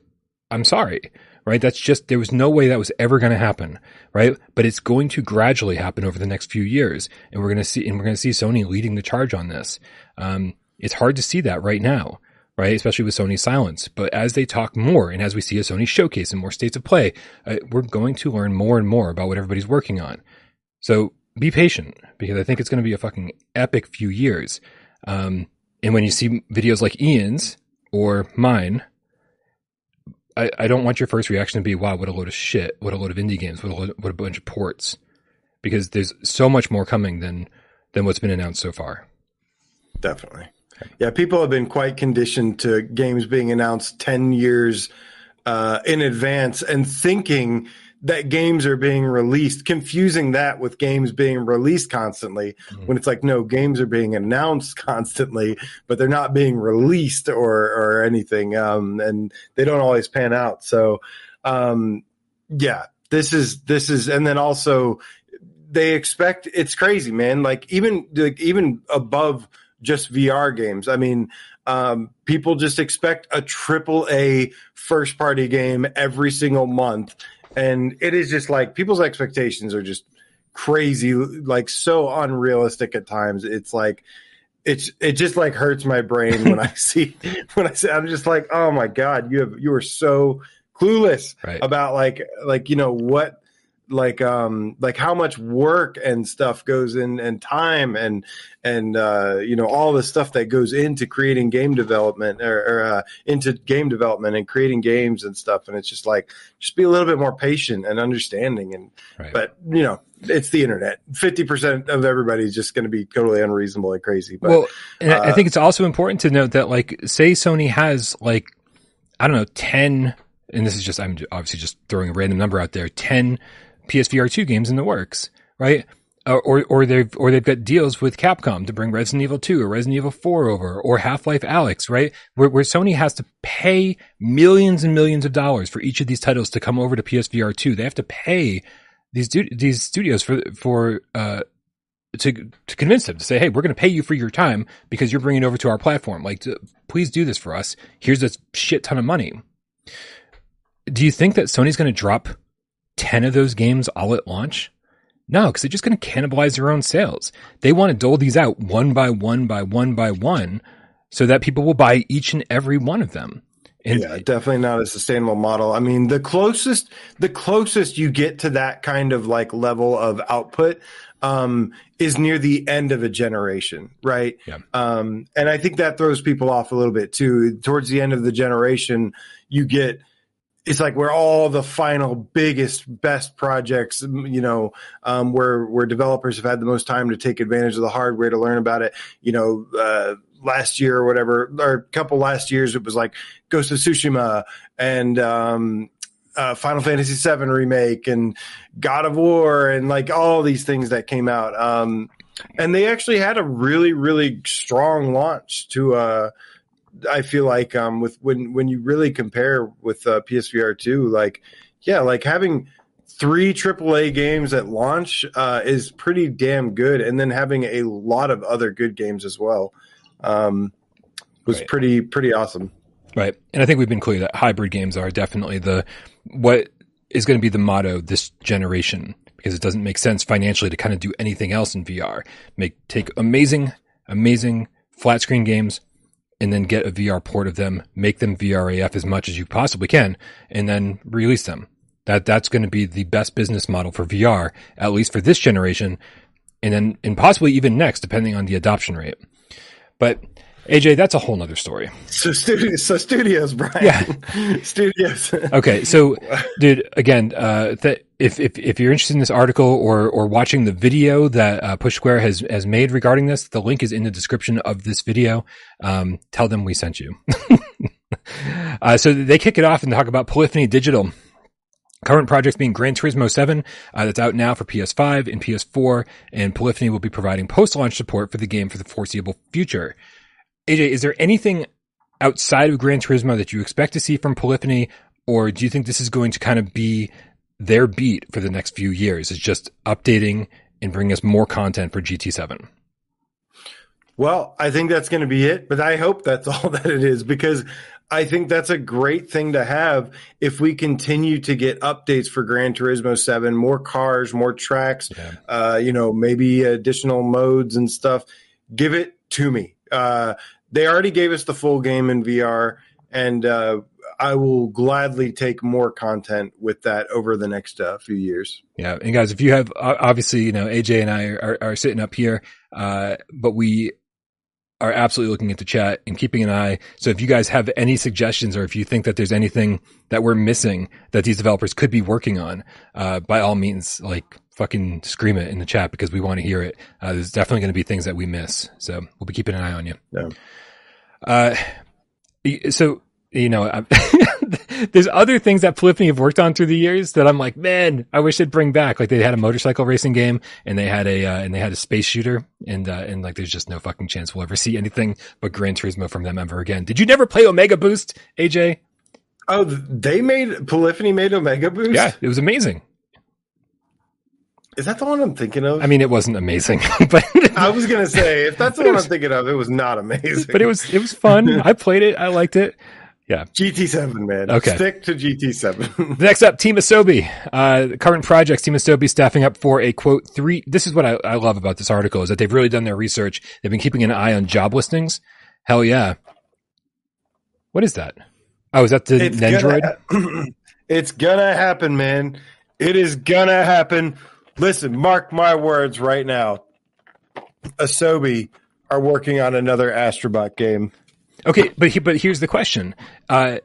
I'm sorry, right? That's just, there was no way that was ever going to happen, right? But it's going to gradually happen over the next few years. And we're going to see, and we're going to see Sony leading the charge on this. Um, it's hard to see that right now, right? Especially with Sony's silence. But as they talk more and as we see a Sony showcase in more states of play, uh, we're going to learn more and more about what everybody's working on. So be patient because I think it's going to be a fucking epic few years. Um, and when you see videos like Ian's or mine, I, I don't want your first reaction to be, wow, what a load of shit. What a load of indie games. What a, load, what a bunch of ports. Because there's so much more coming than, than what's been announced so far. Definitely. Yeah, people have been quite conditioned to games being announced 10 years uh, in advance and thinking that games are being released, confusing that with games being released constantly mm-hmm. when it's like, no, games are being announced constantly, but they're not being released or, or anything. Um, and they don't always pan out. So, um, yeah, this is, this is, and then also they expect it's crazy, man. Like even, like even above just VR games. I mean, um, people just expect a triple A first party game every single month and it is just like people's expectations are just crazy, like so unrealistic at times. It's like it's it just like hurts my brain when I [laughs] see when I say I'm just like, oh my god, you have you are so clueless right. about like like you know what like um like how much work and stuff goes in and time and and uh you know all the stuff that goes into creating game development or, or uh, into game development and creating games and stuff and it's just like just be a little bit more patient and understanding and right. but you know it's the internet 50% of everybody is just going to be totally unreasonable and crazy but well and uh, i think it's also important to note that like say sony has like i don't know 10 and this is just i'm obviously just throwing a random number out there 10 PSVR two games in the works, right? Uh, or or they've or they've got deals with Capcom to bring Resident Evil 2 or Resident Evil 4 over or Half-Life Alyx, right? Where, where Sony has to pay millions and millions of dollars for each of these titles to come over to PSVR 2. They have to pay these these studios for for uh to to convince them to say, "Hey, we're going to pay you for your time because you're bringing it over to our platform. Like, to, please do this for us. Here's a shit ton of money." Do you think that Sony's going to drop 10 of those games all at launch? No, because they're just going to cannibalize their own sales. They want to dole these out one by one by one by one so that people will buy each and every one of them. And yeah, definitely not a sustainable model. I mean, the closest the closest you get to that kind of like level of output um, is near the end of a generation, right? Yeah. Um, and I think that throws people off a little bit too. Towards the end of the generation, you get it's like where all the final biggest best projects you know um, where where developers have had the most time to take advantage of the hardware to learn about it you know uh, last year or whatever, or a couple last years, it was like Ghost of Tsushima and um, uh, Final Fantasy VII remake and God of War and like all these things that came out. Um, and they actually had a really, really strong launch to. Uh, I feel like um, with when when you really compare with uh, PSVR two, like yeah, like having three AAA games at launch uh, is pretty damn good, and then having a lot of other good games as well um, was Right. pretty pretty awesome. Right. And I think we've been clear that hybrid games are definitely the what is going to be the motto this generation because it doesn't make sense financially to kind of do anything else in VR. Make take amazing, amazing flat screen games and then get a VR port of them, make them VRAF as much as you possibly can, and then release them. That that's going to be the best business model for VR, at least for this generation, and then and possibly even next, depending on the adoption rate. But AJ, that's a whole nother story. So studios, so studios, Brian. Yeah. [laughs] studios. Okay, so, dude, again, uh, th- if, if if you're interested in this article or or watching the video that uh, Push Square has has made regarding this, the link is in the description of this video. Um, tell them we sent you. [laughs] uh, so they kick it off and talk about Polyphony Digital. Current projects being Gran Turismo 7, uh, that's out now for PS5 and PS4, and Polyphony will be providing post-launch support for the game for the foreseeable future. AJ, is there anything outside of Gran Turismo that you expect to see from Polyphony, or do you think this is going to kind of be their beat for the next few years? It's just updating and bringing us more content for GT7. Well, I think that's going to be it, but I hope that's [laughs] all that it is because I think that's a great thing to have if we continue to get updates for Gran Turismo 7, more cars, more tracks, Yeah. uh, you know, maybe additional modes and stuff. Give it to me. Uh, they already gave us the full game in VR, and uh, I will gladly take more content with that over the next uh, few years. Yeah, and guys, if you have obviously, you know, AJ and I are, are sitting up here, uh, but we are absolutely looking at the chat and keeping an eye. So if you guys have any suggestions or if you think that there's anything that we're missing that these developers could be working on, uh, by all means, like fucking scream it in the chat because we want to hear it. Uh, there's definitely going to be things that we miss. So we'll be keeping an eye on you. Yeah. Uh, so, you know, [laughs] there's other things that Polyphony have worked on through the years that I'm like, man, I wish they'd bring back. Like they had a motorcycle racing game and they had a, uh, and they had a space shooter and, uh, and like there's just no fucking chance we'll ever see anything but Gran Turismo from them ever again. Did you never play Omega Boost, AJ? Oh, they made Polyphony made Omega Boost. Yeah, it was amazing. is that the one I'm thinking of? I mean, it wasn't amazing, [laughs] but, I was gonna say if that's the [laughs] one I'm thinking of, it was not amazing. but it was, it was fun. [laughs] I played it. I liked it. Yeah. GT7, man. Okay. stick to GT7. [laughs] Next up, Team Asobi. Uh, current projects, Team Asobi staffing up for a quote three. This is what I, I love about this article is that they've really done their research. They've been keeping an eye on job listings. Hell yeah. What is that? Oh, is that the it's Nendroid? gonna, [clears throat] it's gonna happen, man. It is gonna happen. Listen, mark my words right now. Asobi are working on another Astrobot game. Okay, but he, but here's the question. Uh,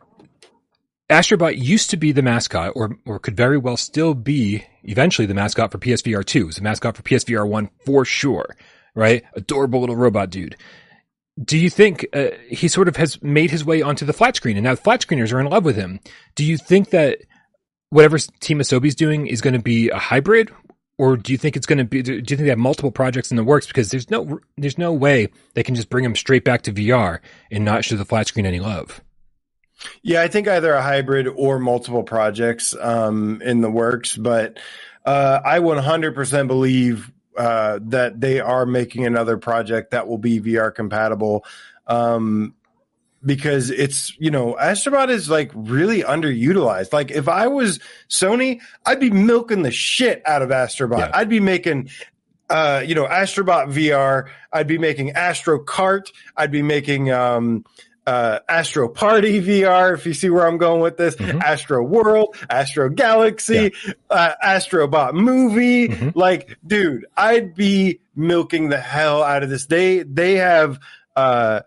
Astrobot used to be the mascot, or or could very well still be eventually the mascot for PSVR two. It was the mascot for PSVR one for sure, right? Adorable little robot dude. Do you think uh, he sort of has made his way onto the flat screen, and now the flat screeners are in love with him? Do you think that whatever Team Asobi's doing is going to be a hybrid, or do you think it's going to be? Do you think they have multiple projects in the works? Because there's no there's no way they can just bring them straight back to VR and not show the flat screen any love. Yeah, I think either a hybrid or multiple projects um, in the works, but uh, I 100% believe uh, that they are making another project that will be VR compatible. Um, because it's you know Astrobot is like really underutilized. Like if I was Sony, I'd be milking the shit out of Astrobot. Yeah. I'd be making uh you know Astrobot VR. I'd be making Astro Kart. I'd be making um uh Astro Party VR if you see where I'm going with this. Mhm. Astro World, Astro Galaxy, uh Astrobot movie. Mhm. Like dude, I'd be milking the hell out of this. They they have uh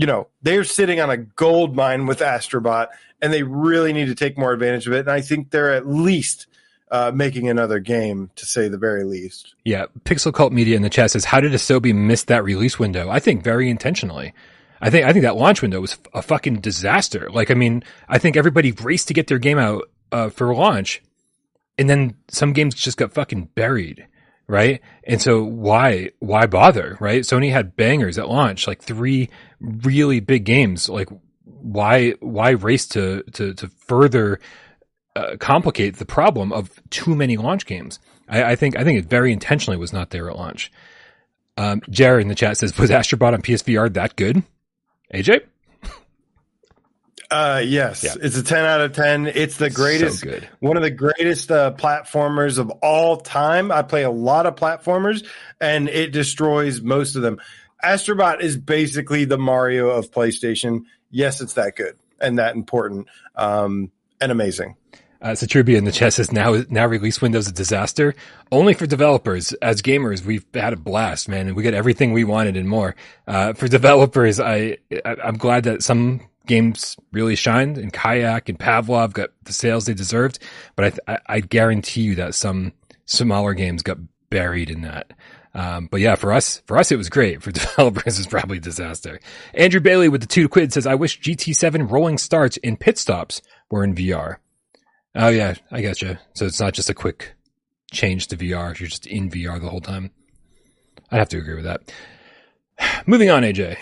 you know, they're sitting on a gold mine with Astrobot, and they really need to take more advantage of it. And I think they're at least uh, making another game, to say the very least. Yeah, Pixel Cult Media in the chat says, "How did Asobi miss that release window?" I think very intentionally. I think I think that launch window was a fucking disaster. Like, I mean, I think everybody raced to get their game out uh, for launch, and then some games just got fucking buried, right? And so why why bother, right? Sony had bangers at launch, like three really big games. Like, why why race to to to further uh, complicate the problem of too many launch games. I, I, think I think it very intentionally was not there at launch. Um, Jared in the chat says, "Was Astrobot on PSVR that good?" AJ. Uh, yes, yeah. it's a ten out of ten. It's the greatest, so one of the greatest uh, platformers of all time. I play a lot of platformers, and it destroys most of them. Astrobot is basically the Mario of PlayStation. Yes, it's that good and that important um, and amazing. Uh, Satrubia in the chat says now now release Windows a disaster. Only for developers. As gamers, we've had a blast, man, and we get everything we wanted and more. Uh, for developers, I, I am glad that some games really shined, and Kayak and Pavlov got the sales they deserved. But I I, I guarantee you that some smaller games got buried in that. Um, but yeah, for us, for us, it was great. For [laughs] developers, it's probably a disaster. Andrew Bailey with the two quid says, I wish GT7 rolling starts and pit stops were in VR. Oh yeah, I got you. So it's not just a quick change to VR. You're just in VR the whole time. I'd have to agree with that. [sighs] Moving on, AJ.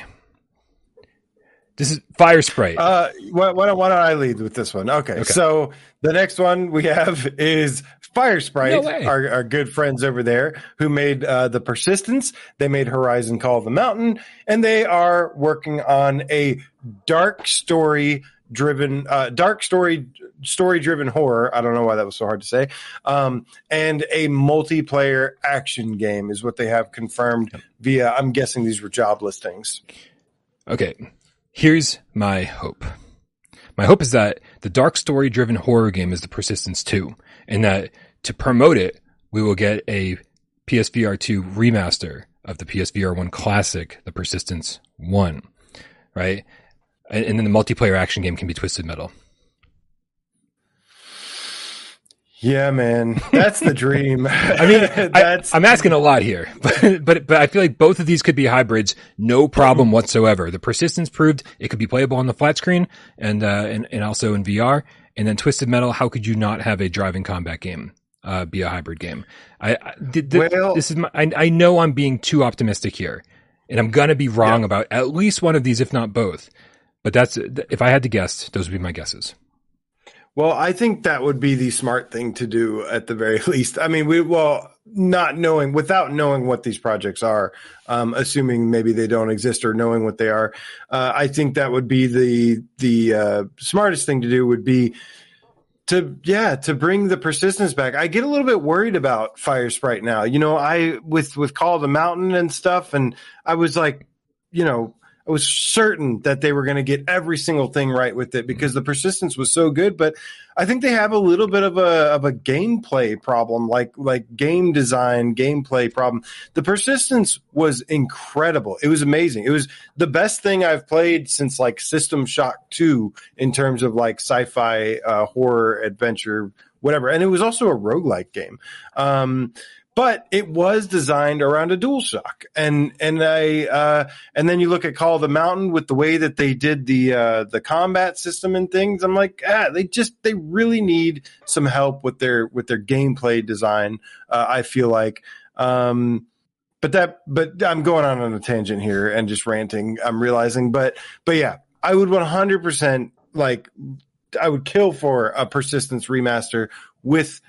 This is Fire Sprite. Uh, why, why, don't, why don't I lead with this one? Okay, okay. So the next one we have is Fire Sprite, no our, our, good friends over there who made uh, the Persistence. They made Horizon Call of the Mountain, and they are working on a dark story driven uh, dark story story driven horror i don't know why that was so hard to say um, and a multiplayer action game is what they have confirmed via i'm guessing these were job listings okay here's my hope my hope is that the dark story driven horror game is the persistence 2 and that to promote it we will get a psvr 2 remaster of the psvr 1 classic the persistence 1 right and, and then the multiplayer action game can be Twisted Metal. Yeah, man, [laughs] that's the dream. I mean, [laughs] that's... I, am asking a lot here, [laughs] but, but but I feel like both of these could be hybrids, no problem whatsoever. The persistence proved it could be playable on the flat screen and uh, and and also in VR. And then Twisted Metal, how could you not have a driving combat game uh, be a hybrid game? I, I well, this is my, I, I know I'm being too optimistic here, and I'm gonna be wrong yeah. about at least one of these, if not both. But that's if I had to guess, those would be my guesses. Well, I think that would be the smart thing to do at the very [laughs] least. I mean, we well, not knowing without knowing what these projects are, um, assuming maybe they don't exist or knowing what they are, uh, I think that would be the the uh, smartest thing to do. Would be to yeah to bring the persistence back. I get a little bit worried about Fire Sprite now. You know, I with with Call of the Mountain and stuff, and I was like, you know, I was certain that they were going to get every single thing right with it because the persistence was so good. But I think they have a little bit of a of a gameplay problem, like like game design, gameplay problem. The persistence was incredible. It was amazing. It was the best thing I've played since like System Shock Two in terms of like sci-fi uh, horror adventure whatever. And it was also a roguelike game. Um, but it was designed around a DualShock. And and I uh, and then you look at Call of the Mountain with the way that they did the uh, the combat system and things. I'm like, ah, they just they really need some help with their with their gameplay design. Uh, I feel like. Um, but that but I'm going on on a tangent here and just ranting. I'm realizing, but but yeah, I would 100 percent like I would kill for a persistence remaster with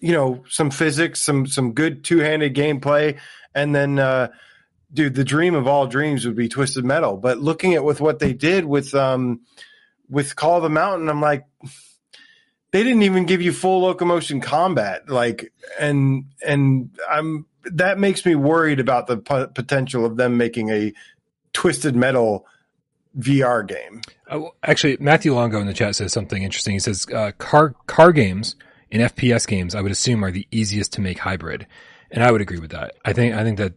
you know some physics, some some good two handed gameplay, and then uh, dude, the dream of all dreams would be Twisted Metal. But looking at with what they did with um with Call of the Mountain, I'm like, they didn't even give you full locomotion combat, like, and and I'm that makes me worried about the p- potential of them making a Twisted Metal. VR game. Oh, actually, Matthew Longo in the chat says something interesting. He says uh, car car games in FPS games, I would assume are the easiest to make hybrid. And I would agree with that. I think, I think that,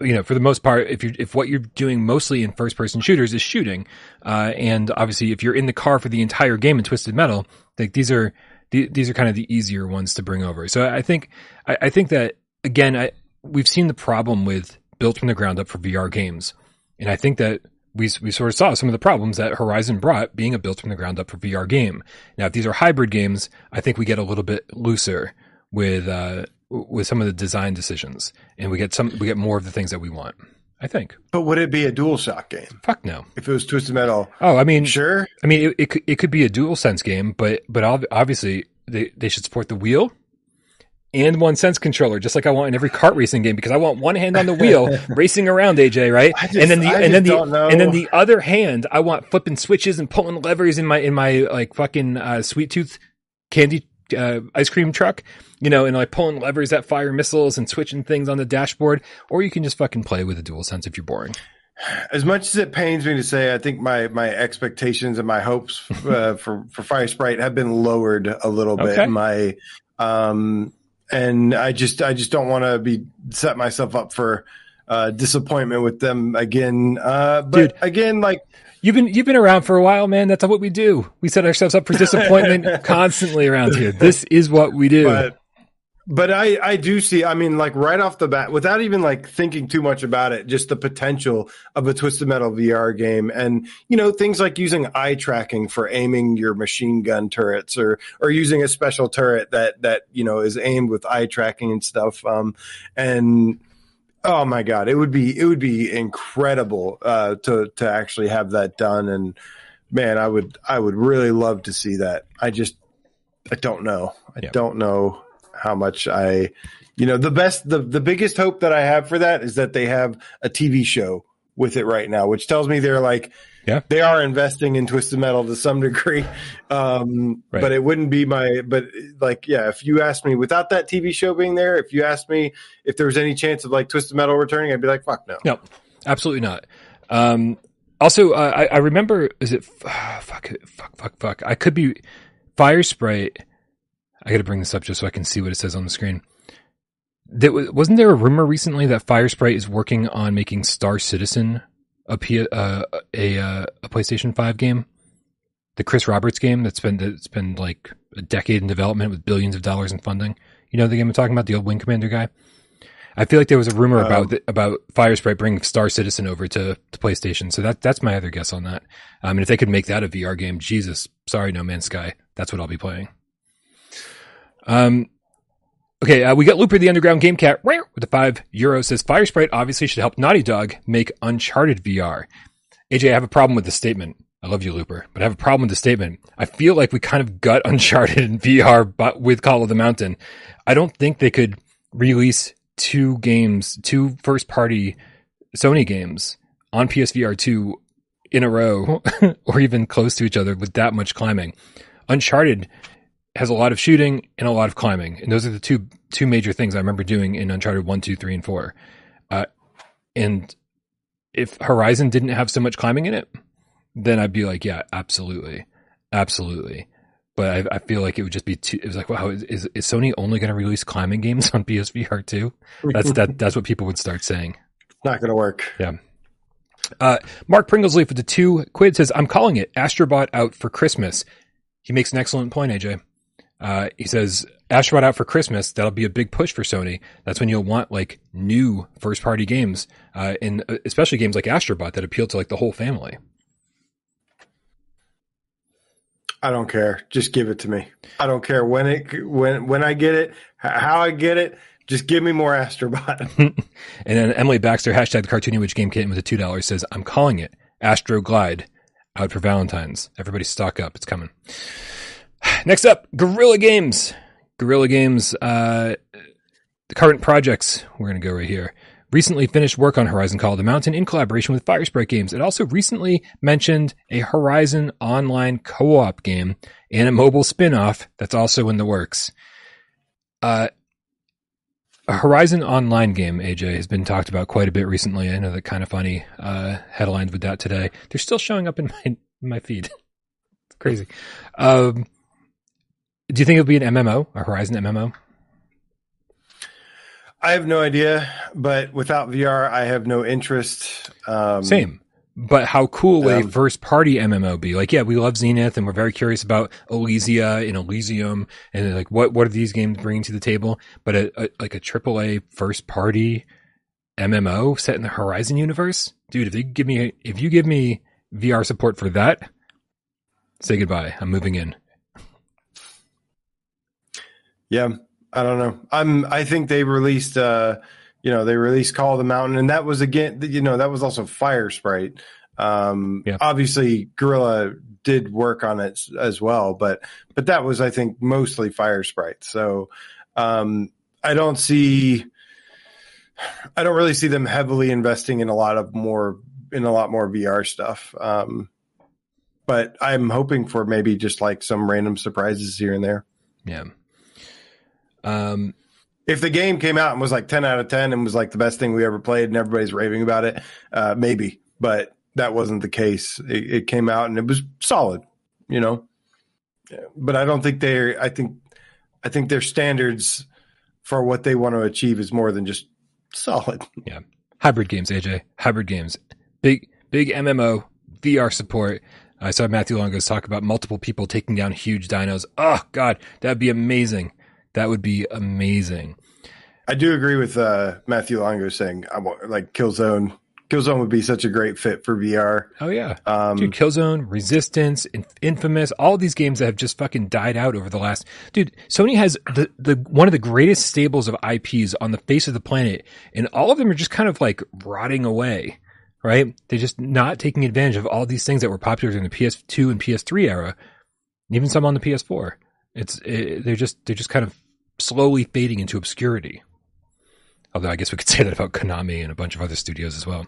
you know, for the most part, if you if what you're doing mostly in first person shooters is shooting, uh, and obviously if you're in the car for the entire game in Twisted Metal, like these are, the, these are kind of the easier ones to bring over. So I think I, I think that again, I, we've seen the problem with built from the ground up for VR games, and I think that we we sort of saw some of the problems that Horizon brought being a built from the ground up for VR game. Now, if these are hybrid games, I think we get a little bit looser with uh, with some of the design decisions, and we get some we get more of the things that we want. I think. But would it be a dual shock game? Fuck no. If it was Twisted Metal. Oh, I mean, sure. I mean, it, it could, it could be a dual sense game, but but obviously they, they should support the wheel and one sense controller, just like I want in every kart racing game, because I want one hand on the wheel [laughs] racing around AJ, right? Just, and then the I and then the know. and then the other hand, I want flipping switches and pulling levers in my in my like fucking uh, sweet tooth candy uh, ice cream truck, you know, and like pulling levers that fire missiles and switching things on the dashboard. Or you can just fucking play with a dual sense if you're boring. As much as it pains me to say, I think my my expectations and my hopes uh, [laughs] for for Fire Sprite have been lowered a little bit. Okay. My um and I just I just don't want to be set myself up for uh, disappointment with them again. Uh, but Dude. again, like You've been you've been around for a while, man. That's what we do. We set ourselves up for [laughs] disappointment constantly around here. This is what we do. but but I I do see. I mean, like right off the bat, without even like thinking too much about it, just the potential of a Twisted Metal VR game, and you know things like using eye tracking for aiming your machine gun turrets, or or using a special turret that that you know is aimed with eye tracking and stuff. Um, and oh my god, it would be it would be incredible uh, to to actually have that done. And man, I would I would really love to see that. I just I don't know. I Yeah. don't know how much I, you know, the best, the, the biggest hope that I have for that is that they have a TV show with it right now, which tells me they're like, Yeah. they are investing in Twisted Metal to some degree. [laughs] Um, Right. but it wouldn't be my, but like, yeah, if you asked me without that TV show being there, if you asked me if there was any chance of like Twisted Metal returning, I'd be like, fuck no. No, absolutely not. Um, also, uh, I, I remember, is it, [sighs] fuck, fuck, fuck, fuck. I could be Fire Sprite. I got to bring this up just so I can see what it says on the screen. That was, wasn't there a rumor recently that FireSprite is working on making Star Citizen a P, uh, a uh, a PlayStation Five game, the Chris Roberts game that's been that's been like a decade in development with billions of dollars in funding. You know the game I'm talking about, the old Wing Commander guy. I feel like there was a rumor Um, about the, about Fire Sprite bringing Star Citizen over to, to PlayStation. So that that's my other guess on that. Um, and if they could make that a VR game, Jesus, sorry, No Man's Sky, that's what I'll be playing. Um, okay, uh, we got Looper the Underground Game Cat with the five euro says Fire Sprite obviously should help Naughty Dog make Uncharted VR. AJ, I have a problem with the statement. I love you, Looper, but I have a problem with the statement. I feel like we kind of got [laughs] Uncharted in VR, but with Call of the Mountain. I don't think they could release two games, two first party Sony games on PSVR 2 in a row [laughs] or even close to each other with that much climbing. Uncharted has a lot of shooting and a lot of climbing. And those are the two two major things I remember doing in Uncharted 1, 2, 3, and 4. Uh, and if Horizon didn't have so much climbing in it, then I'd be like, yeah, absolutely. Absolutely. But I, I feel like it would just be too, it was like, wow, is, is, is Sony only going to release climbing games [laughs] on PSVR 2? That's, that, that's what people would start saying. Not going to work. Yeah. Uh, Mark Pringlesleaf with the two quid says, I'm calling it Astrobot out for Christmas. He makes an excellent point, AJ. Uh, he says, Astrobot out for Christmas, that'll be a big push for Sony. That's when you'll want like new first party games, uh, and uh, especially games like Astrobot that appeal to like the whole family. I don't care. Just give it to me. I don't care when it when when I get it, how I get it. Just give me more Astrobot. [laughs] And then Emily Baxter, hashtag the cartoony witch game kitten with a two dollars says, I'm calling it Astro Glide out for Valentine's. Everybody stock up. It's coming. [sighs] Next up, Guerrilla Games. Guerrilla Games, uh, the current projects. We're going to go right here. Recently finished work on Horizon Call of the Mountain in collaboration with Firesprite Games. It also recently mentioned a Horizon online co-op game and a mobile spin-off that's also in the works. Uh, a Horizon Online game, AJ, has been talked about quite a bit recently. I know that kind of funny uh, headlines with that today. They're still showing up in [laughs] my in my feed. it's crazy. Um, do you think it'll be an MMO, a Horizon MMO? I have no idea, but without VR, I have no interest. Um, Same. but how cool would Um, a first party MMO be? Like, yeah, we love Zenith and we're very curious about Ilysia and Elysium and like what, what are these games bringing to the table? But a, a, like a AAA first party MMO set in the Horizon universe, dude, if you give me, if you give me VR support for that, say goodbye. I'm moving in. Yeah, I don't know. I'm. I think they released. uh You know, they released Call of the Mountain, and that was again. You know, that was also Fire Sprite. Um, Yeah. Obviously, Guerrilla did work on it as well, but but that was, I think, mostly Fire Sprite. So um, I don't see. I don't really see them heavily investing in a lot of more in a lot more VR stuff. Um, but I'm hoping for maybe just like some random surprises here and there. Yeah. Um, if the game came out and was like 10 out of 10 and was like the best thing we ever played and everybody's raving about it uh maybe but that wasn't the case it, it came out and it was solid you know but i don't think they're i think i think their standards for what they want to achieve is more than just solid Yeah. hybrid games, AJ. Hybrid games. Big big MMO, VR support. I saw Matthew Longos talk about multiple people taking down huge dinos. Oh god, that'd be amazing. That would be amazing. i do agree with uh matthew longo saying i want like killzone killzone would be such a great fit for vr Oh yeah. um Dude, Killzone, Resistance, Infamous, all these games that have just fucking died out over the last. Dude, Sony has the, the one of the greatest stables of IPs on the face of the planet, and all of them are just kind of like rotting away, right? They're just not taking advantage of all these things that were popular during the PS2 and PS3 era, even some on the PS4. It's it, they're just they're just kind of slowly fading into obscurity. Although I guess we could [laughs] say that about Konami and a bunch of other studios as well.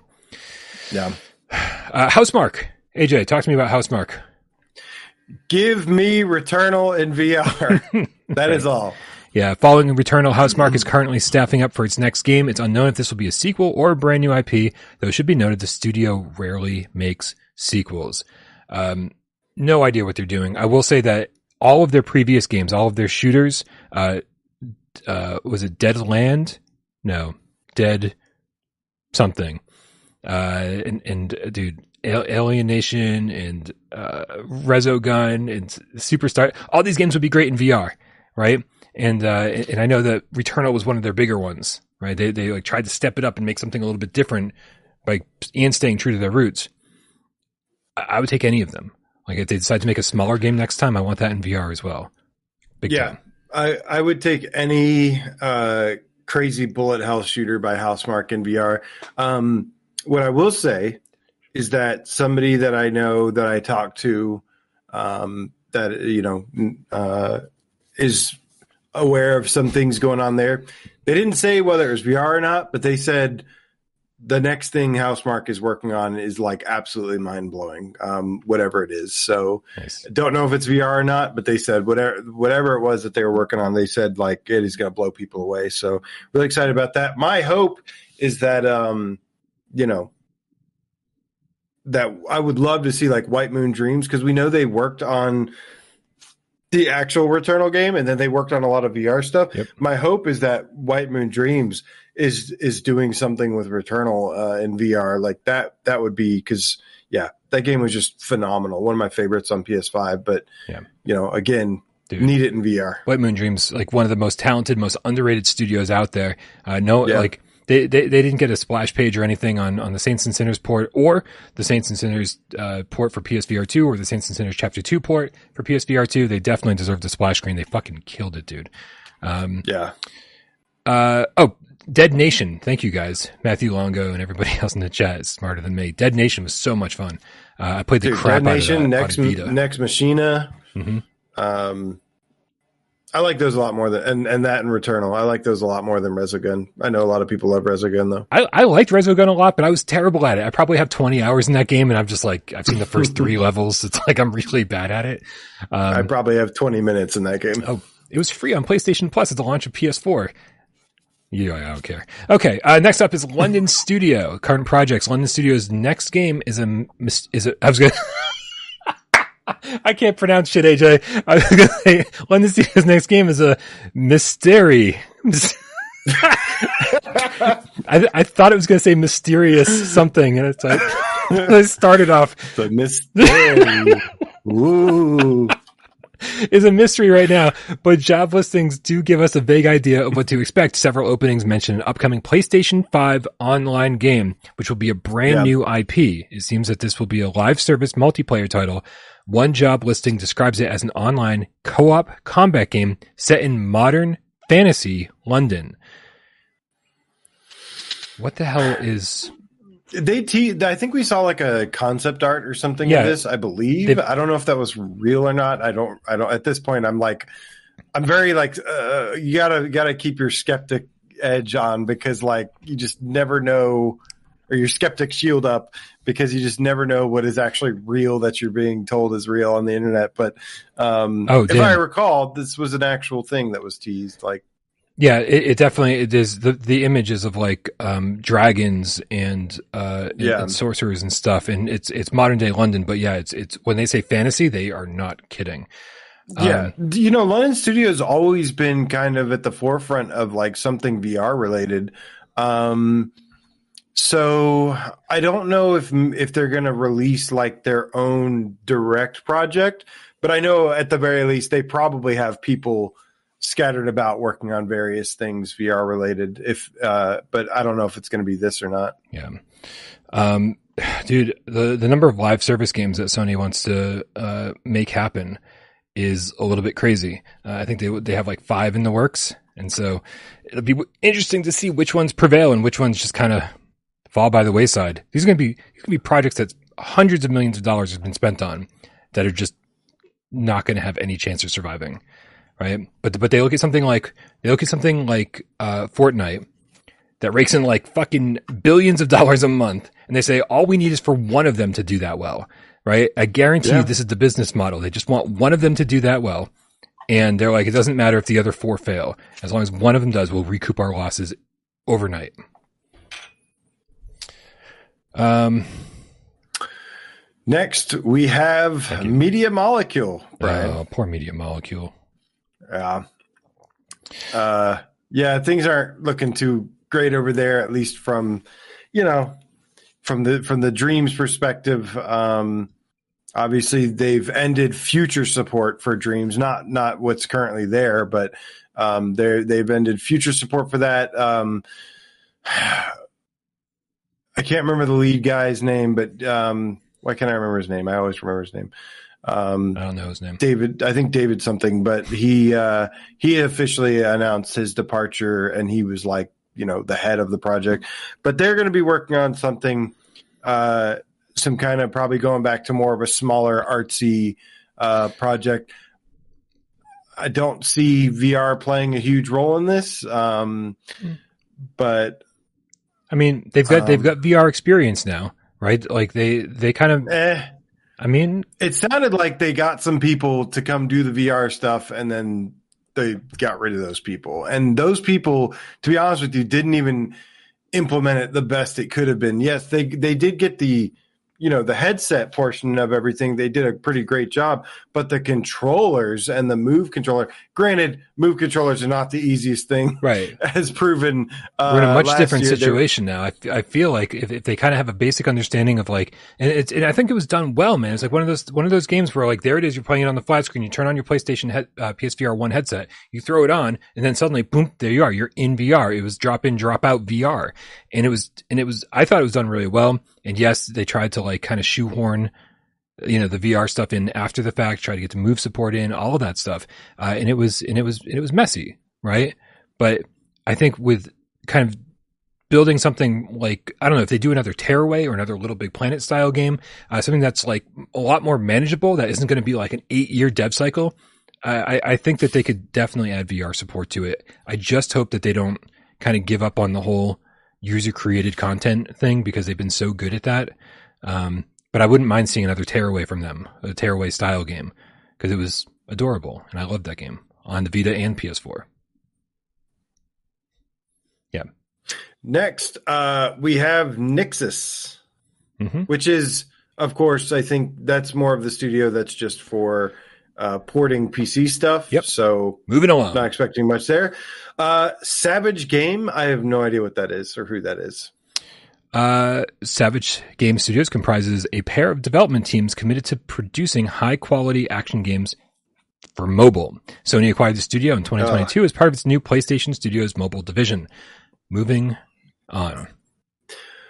yeah Uh, Housemarque, AJ, talk to me about Housemarque. give me returnal in vr [laughs] that is all Yeah, following Returnal, Housemarque is currently staffing up for its next game. It's unknown if this will be a sequel or a brand new IP, though it should be noted the studio rarely makes sequels. Um, no idea what they're doing. I will say that all of their previous games, all of their shooters, uh, uh, was it Dead Land? No, Dead something. Uh, and, and uh, dude, Alienation and, uh, Resogun and Superstar, all these games would be great in VR, right? And, uh, and I know that Returnal was one of their bigger ones, right? They, they like tried to step it up and make something a little bit different by and staying true to their roots. I, I would take any of them. Like if they decide to make a smaller game next time, I want that in VR as well. Big Yeah. time. I, I would take any uh, crazy bullet hell shooter by Housemarque in VR. Um, what I will say is that somebody that I know that I talked to um, that you know uh, is aware of some things going on there. They didn't say whether it was VR or not, but they said the next thing Housemarque is working on is like absolutely mind blowing, um, whatever it is. So Nice. don't know if it's VR or not, but they said whatever whatever it was that they were working on, they said like it is going to blow people away. So really excited about that. My hope is that um, you know that I would love to see like White Moon Dreams because we know they worked on the actual Returnal game and then they worked on a lot of VR stuff. Yep. My hope is that White Moon Dreams is is doing something with Returnal uh, in VR like that. That would be because yeah, that game was just phenomenal. One of my favorites on PS5. But Yeah. you know, again, Dude. need it in VR. White Moon Dreams, like one of the most talented, most underrated studios out there. Uh, no, Yeah. like they, they they didn't get a splash page or anything on on the Saints and Sinners port or the Saints and Sinners uh, port for PSVR two or the Saints and Sinners Chapter two port for PSVR two. They definitely deserved a splash screen. They fucking killed it, dude. Um, Yeah, uh, oh, Dead Nation. Thank you guys, Matthew Longo and everybody [laughs] else in the chat is smarter than me. Dead Nation was so much fun. Uh, I played the Dude, crap Dead out Nation, of that next Vita. Nex Machina. Mhm. Um, I like those a lot more than and and that and Returnal. I like those a lot more than Resogun. I know a lot of people love Resogun though. I, I liked Resogun a lot, but I was terrible at it. I probably have 20 hours in that game, and I'm just like, I've seen the first [laughs] three levels. It's like I'm really bad at it. I Um, probably have 20 minutes in that game. oh, it was free on PlayStation Plus at the launch of PS4. Yeah, I don't care. Okay, uh, next up is London [laughs] Studio. Current projects. London Studio's next game is a is a. I was gonna. [laughs] [laughs] I can't pronounce shit, AJ. [laughs] I was gonna say London Studio's next game is a mystery. [laughs] I, I thought it was going to say mysterious something, and it's like it off. The mystery. Ooh. is a mystery right now, but job listings do give us a vague idea of what to expect. Several openings mention an upcoming PlayStation 5 online game, which will be a brand Yeah. new IP. It seems that this will be a live service multiplayer title. One job listing describes it as an online co-op combat game set in modern fantasy London. What the hell is They te- I think we saw like a concept art or something Yeah. of this. I believe. I don't know if that was real or not. I don't. I don't. At this point, I'm like, I'm very like, uh, you gotta you gotta keep your skeptic edge on because like you just never know, or your skeptic shield up because you just never know what is actually real that you're being told is real on the internet. But um, Oh, if damn. I recall, this was an actual thing that was teased. Like, Yeah, it, it definitely it is the the images of like um dragons and uh and- Yeah. and sorcerers and stuff and it's it's modern day London but yeah it's it's when they say fantasy they are not kidding. Yeah, Um, you know, London Studio has always been kind of at the forefront of like something VR related. Um, so I don't know if if they're going to release like their own direct project, but I know at the very least they probably have people scattered about working on various things VR related. If uh, but I don't know if it's going to be this or not. Yeah. Um dude, the the number of live service games that Sony wants to uh make happen is a little bit crazy. Uh, I think they they have like 5 in the works and so it'll be interesting to see which ones prevail and which ones just kind of fall by the wayside. These are going to be going to be projects that hundreds of millions of dollars have been spent on that are just not going to have any chance of surviving, right? But but they look at something like they look at something like uh, Fortnite that rakes in like fucking billions of dollars a month, and they say all we need is for one of them to do that well, right? I guarantee Yeah. you this is the business model. They just want one of them to do that well, and they're like, it doesn't matter if the other four fail, as long as one of them does, we'll recoup our losses overnight. Um, Next, we have Media Molecule. Brian. uh, poor media molecule. Yeah. Uh, yeah, things aren't looking too great over there, at least from, you know, from the from the Dreams perspective. Um, obviously, they've ended future support for Dreams, not not what's currently there, but um, they they've ended future support for that. Um, I can't remember the lead guy's name, but um, why can't I remember his name? I always remember his name. Um, I don't know his name. David, I think David something, but he uh, he officially announced his departure, and he was like, you know, the head of the project. But they're going to be working on something, uh, some kind of probably going back to more of a smaller artsy uh, project. I don't see VR playing a huge role in this, um, Mm. but I mean, they've got they've Um, got VR experience now, right? Like they they kind of. eh, I mean, it sounded like they got some people to come do the VR stuff and then they got rid of those people. And those people, to be honest with you, didn't even implement it the best it could have been. Yes, they they did get the you know the headset portion of everything they did a pretty great job but the controllers and the move controller granted move controllers are not the easiest thing [laughs] right. as proven uh, We're in a much different year. Situation now. I feel like if, if they kind of have a basic understanding of like, and it's, and I think it was done well, man. It's like one of those, one of those games where like, there it is, you're playing it on the flat screen, you turn on your PlayStation head, uh, PSVR 1 headset, you throw it on, and then suddenly, boom, there you are. You're in VR. It was drop in, drop out VR. And it was, and it was, I thought it was done really well. And yes, they tried to like kind of shoehorn, you know, the VR stuff in after the fact, try to get the move support in, all of that stuff. Uh, and it was, and it was, and it was messy, right? But I think with kind of building something like I don't know if they do another Tearaway or another Little Big Planet style game, uh, something that's like a lot more manageable. That isn't going to be like an eight year dev cycle. I- I think that they could definitely add VR support to it. I just hope that they don't kind of give up on the whole user created content thing because they've been so good at that. Um, but I wouldn't mind seeing another Tearaway from them, a Tearaway style game, because it was adorable and I loved that game on the Vita and PS4. Yeah. next uh, we have Nixxes hmm which is of course i think that's more of the studio that's just for uh, porting pc stuff Yep. so Moving along. not expecting much there uh, savage game i have no idea what that is or who that is Uh, Savage Game Studios comprises a pair of development teams committed to producing high quality action games for mobile. Sony acquired the studio in 2022 as part of its new PlayStation Studios mobile division. Moving on.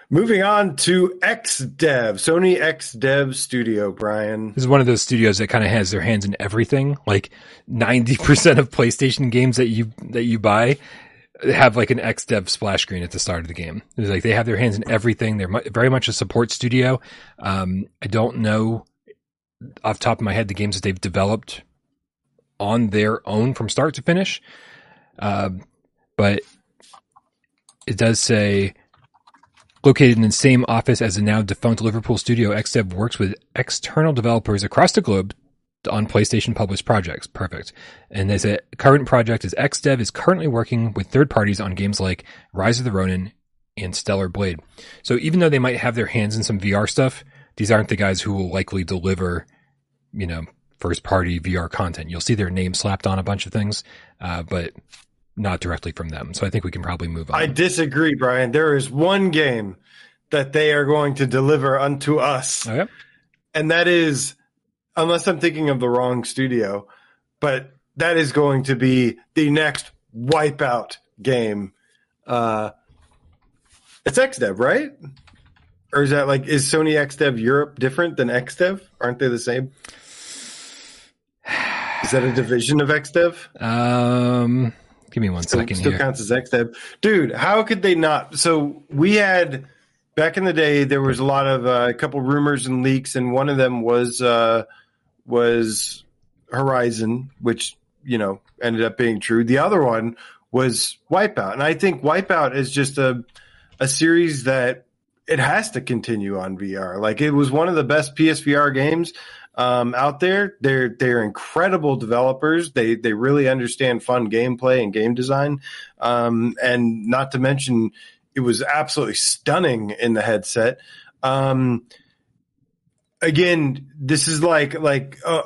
Moving on to XDev, Sony XDev Studio, Brian. This is one of those studios that kind of has their hands in everything. Like 90% of PlayStation games that you that you buy have like an XDev splash screen at the start of the game. It's like they have their hands in everything. They're very much a support studio. Um, I don't know off top of my head the games that they've developed on their own from start to finish. Um, but it does say located in the same office as the now defunct Liverpool studio, XDev works with external developers across the globe on PlayStation published projects. Perfect. And there's a current project is XDev is currently working with third parties on games like Rise of the Ronin and Stellar Blade. So even though they might have their hands in some VR stuff, these aren't the guys who will likely deliver, you know, first party VR content. You'll see their name slapped on a bunch of things, uh, but not directly from them. So I think we can probably move on. I disagree, Brian. There is one game that they are going to deliver unto us, Okay. and that is, unless I'm thinking of the wrong studio, but that is going to be the next Wipeout game. Uh, it's XDev, right? Or is that like is Sony XDev Europe different than XDev? Aren't they the same? Is that a division of XDev? Um, give me one still, second still here. counts as XDev. Dude, how could they not? So we had back in the day, there was a lot of uh, a couple rumors and leaks, and one of them was uh, was Horizon, which you know ended up being true. The other one was Wipeout, and I think Wipeout is just a a series that it has to continue on VR. Like it was one of the best PSVR games um, out there. They're they're incredible developers. They they really understand fun gameplay and game design, um, and not to mention it was absolutely stunning in the headset. Um, again, this is like like uh,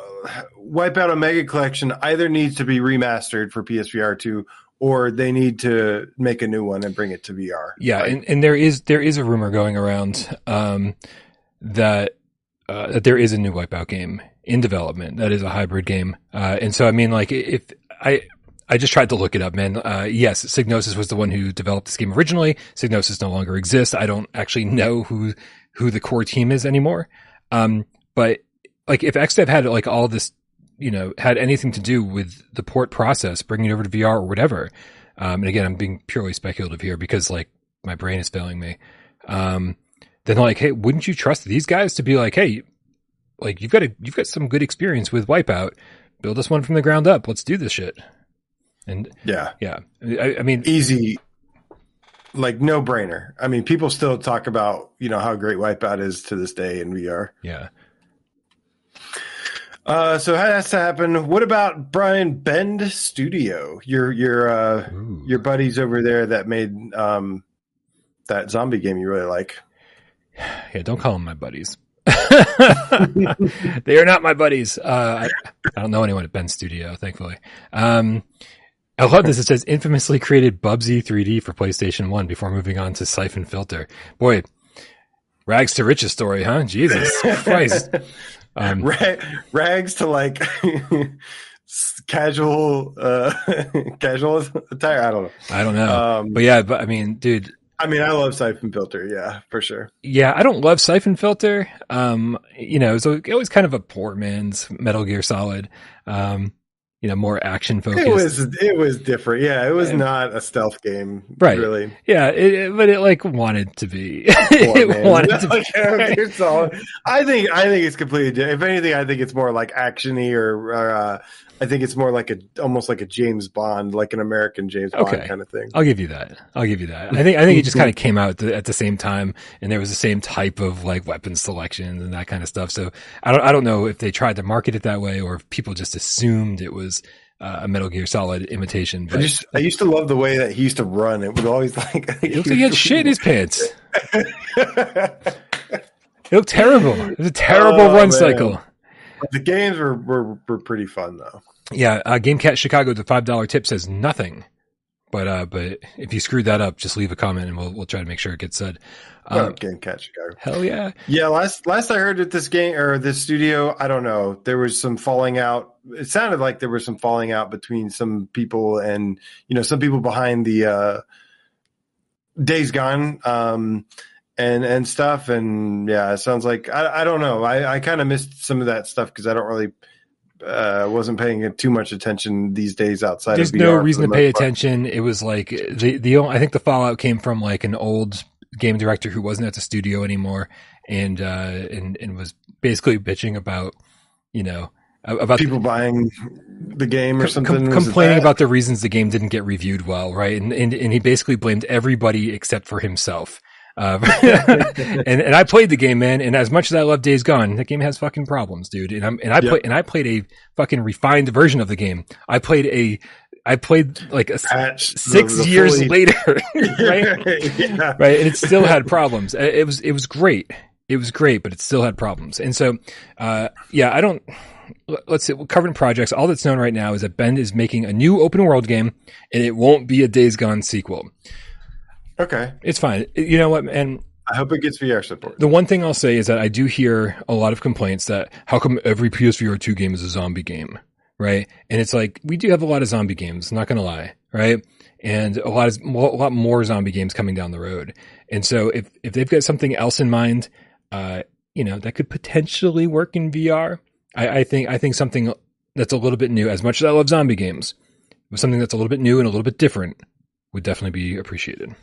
Wipeout Omega Collection either needs to be remastered for PSVR two. Or they need to make a new one and bring it to VR. Yeah, and, and there is there is a rumor going around um, that uh, that there is a new Wipeout game in development. That is a hybrid game, uh, and so I mean, like if I. I just tried to look it up, man. Uh, yes, Psygnosis was the one who developed this game originally. Psygnosis no longer exists. I don't actually know who who the core team is anymore. Um, but like if XDev had like all this, you know, had anything to do with the port process, bringing it over to VR or whatever. Um, and again, I'm being purely speculative here because like my brain is failing me. Um, then like, hey, wouldn't you trust these guys to be like, hey, like you've got a you've got some good experience with Wipeout. Build us one from the ground up. Let's do this shit. And yeah, yeah, I, I mean, easy, like no brainer. I mean, people still talk about you know how great Wipeout is to this day in VR. yeah. Uh, so how has to happen? What about Brian Bend Studio? Your your uh, Ooh. your buddies over there that made um, that zombie game you really like. Yeah, don't call them my buddies. [laughs] they are not my buddies. Uh, I, I don't know anyone at Bend Studio, thankfully. Um, I love this. It says infamously created Bubsy 3D for PlayStation 1 before moving on to Syphon Filter. Boy, rags to riches story, huh? Jesus [laughs] Christ. Um, Ra- rags to like [laughs] casual uh, [laughs] casual attire. I don't know. I don't know. Um, but yeah, but I mean, dude, I mean, I love Syphon Filter. Yeah, for sure. yeah, I don't love Syphon Filter. Um, you know, so it was kind of a poor man's Metal Gear Solid. Um, you know, more action focused. It was it was different. Yeah, it was Yeah. not a stealth game. Right. Really. Yeah, it, it- but it like wanted to be. [laughs] It man. wanted [laughs] to be. Metal I think I think it's completely. di- If anything, I think it's more like actiony, or, or uh, I think it's more like a almost like a James Bond, like an American James Bond Okay. kind of thing. I'll give you that. I'll give you that. I think I think it just kind of came out at the, at the same time, and there was the same type of like weapon selection and that kind of stuff. So I don't I don't know if they tried to market it that way or if people just assumed it was uh, a Metal Gear Solid imitation. I just I used to love the way that he used to run. It was always [laughs] like it looked like he had shit in his pants. [laughs] It looked terrible. It was a terrible Oh, run man. cycle. The games were, were were pretty fun though. Yeah, uh, GameCat Chicago, the five dollar tip says nothing. But uh, but if you screwed that up, just leave a comment and we'll we'll try to make sure it gets said. Um, Game Cat Chicago. hell yeah! Yeah, last last I heard at this game or this studio, I don't know. There was some falling out. It sounded like there was some falling out between some people and you know some people behind the uh, Days Gone um, and and stuff. And yeah, it sounds like I, I don't know. I, I kind of missed some of that stuff because I don't really uh, wasn't paying too much attention these days outside. There's no reason the to pay part. attention. It was like the the only- I think the fallout came from like an old game director who wasn't at the studio anymore, and uh, and and was basically bitching about you know about People buying the game or com- something, com- complaining about the reasons the game didn't get reviewed well, right? And and, and he basically blamed everybody except for himself. Uh, [laughs] and and I played the game, man. And as much as I love Days Gone, that game has fucking problems, dude. And I'm and I Yep. play and I played a fucking refined version of the game. I played a I played like a Patch, six the years fully- later, [laughs] right? yeah. right? And it still had problems. It was it was great. It was great, but it still had problems. And so, uh, yeah, I don't. Let's see. Covering projects. All that's known right now is that Bend is making a new open world game, and it won't be a Days Gone sequel. Okay. It's fine. You know what? And I hope it gets VR support. the one thing I'll say is that I do hear a lot of complaints that how come every PSVR two game is a zombie game, right? And it's like we do have a lot of zombie games. Not gonna lie, right? And a lot of a lot more zombie games coming down the road. And so if if they've got something else in mind, uh, you know, that could potentially work in VR. I, I think I think something that's a little bit new. As much as I love zombie games, but something that's a little bit new and a little bit different would definitely be appreciated.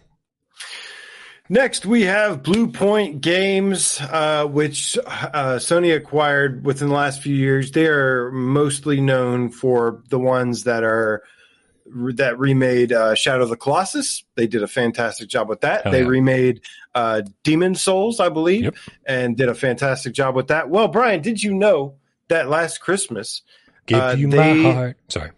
Next, we have Bluepoint Games, uh, which uh, Sony acquired within the last few years. They are mostly known for the ones that are that remade uh, Shadow of the Colossus. They did a fantastic job with that. Hell they yeah. remade uh, Demon Souls, I believe, Yep. and did a fantastic job with that. Well, Brian, did you know that last Christmas Give Uh, you they my heart. Sorry.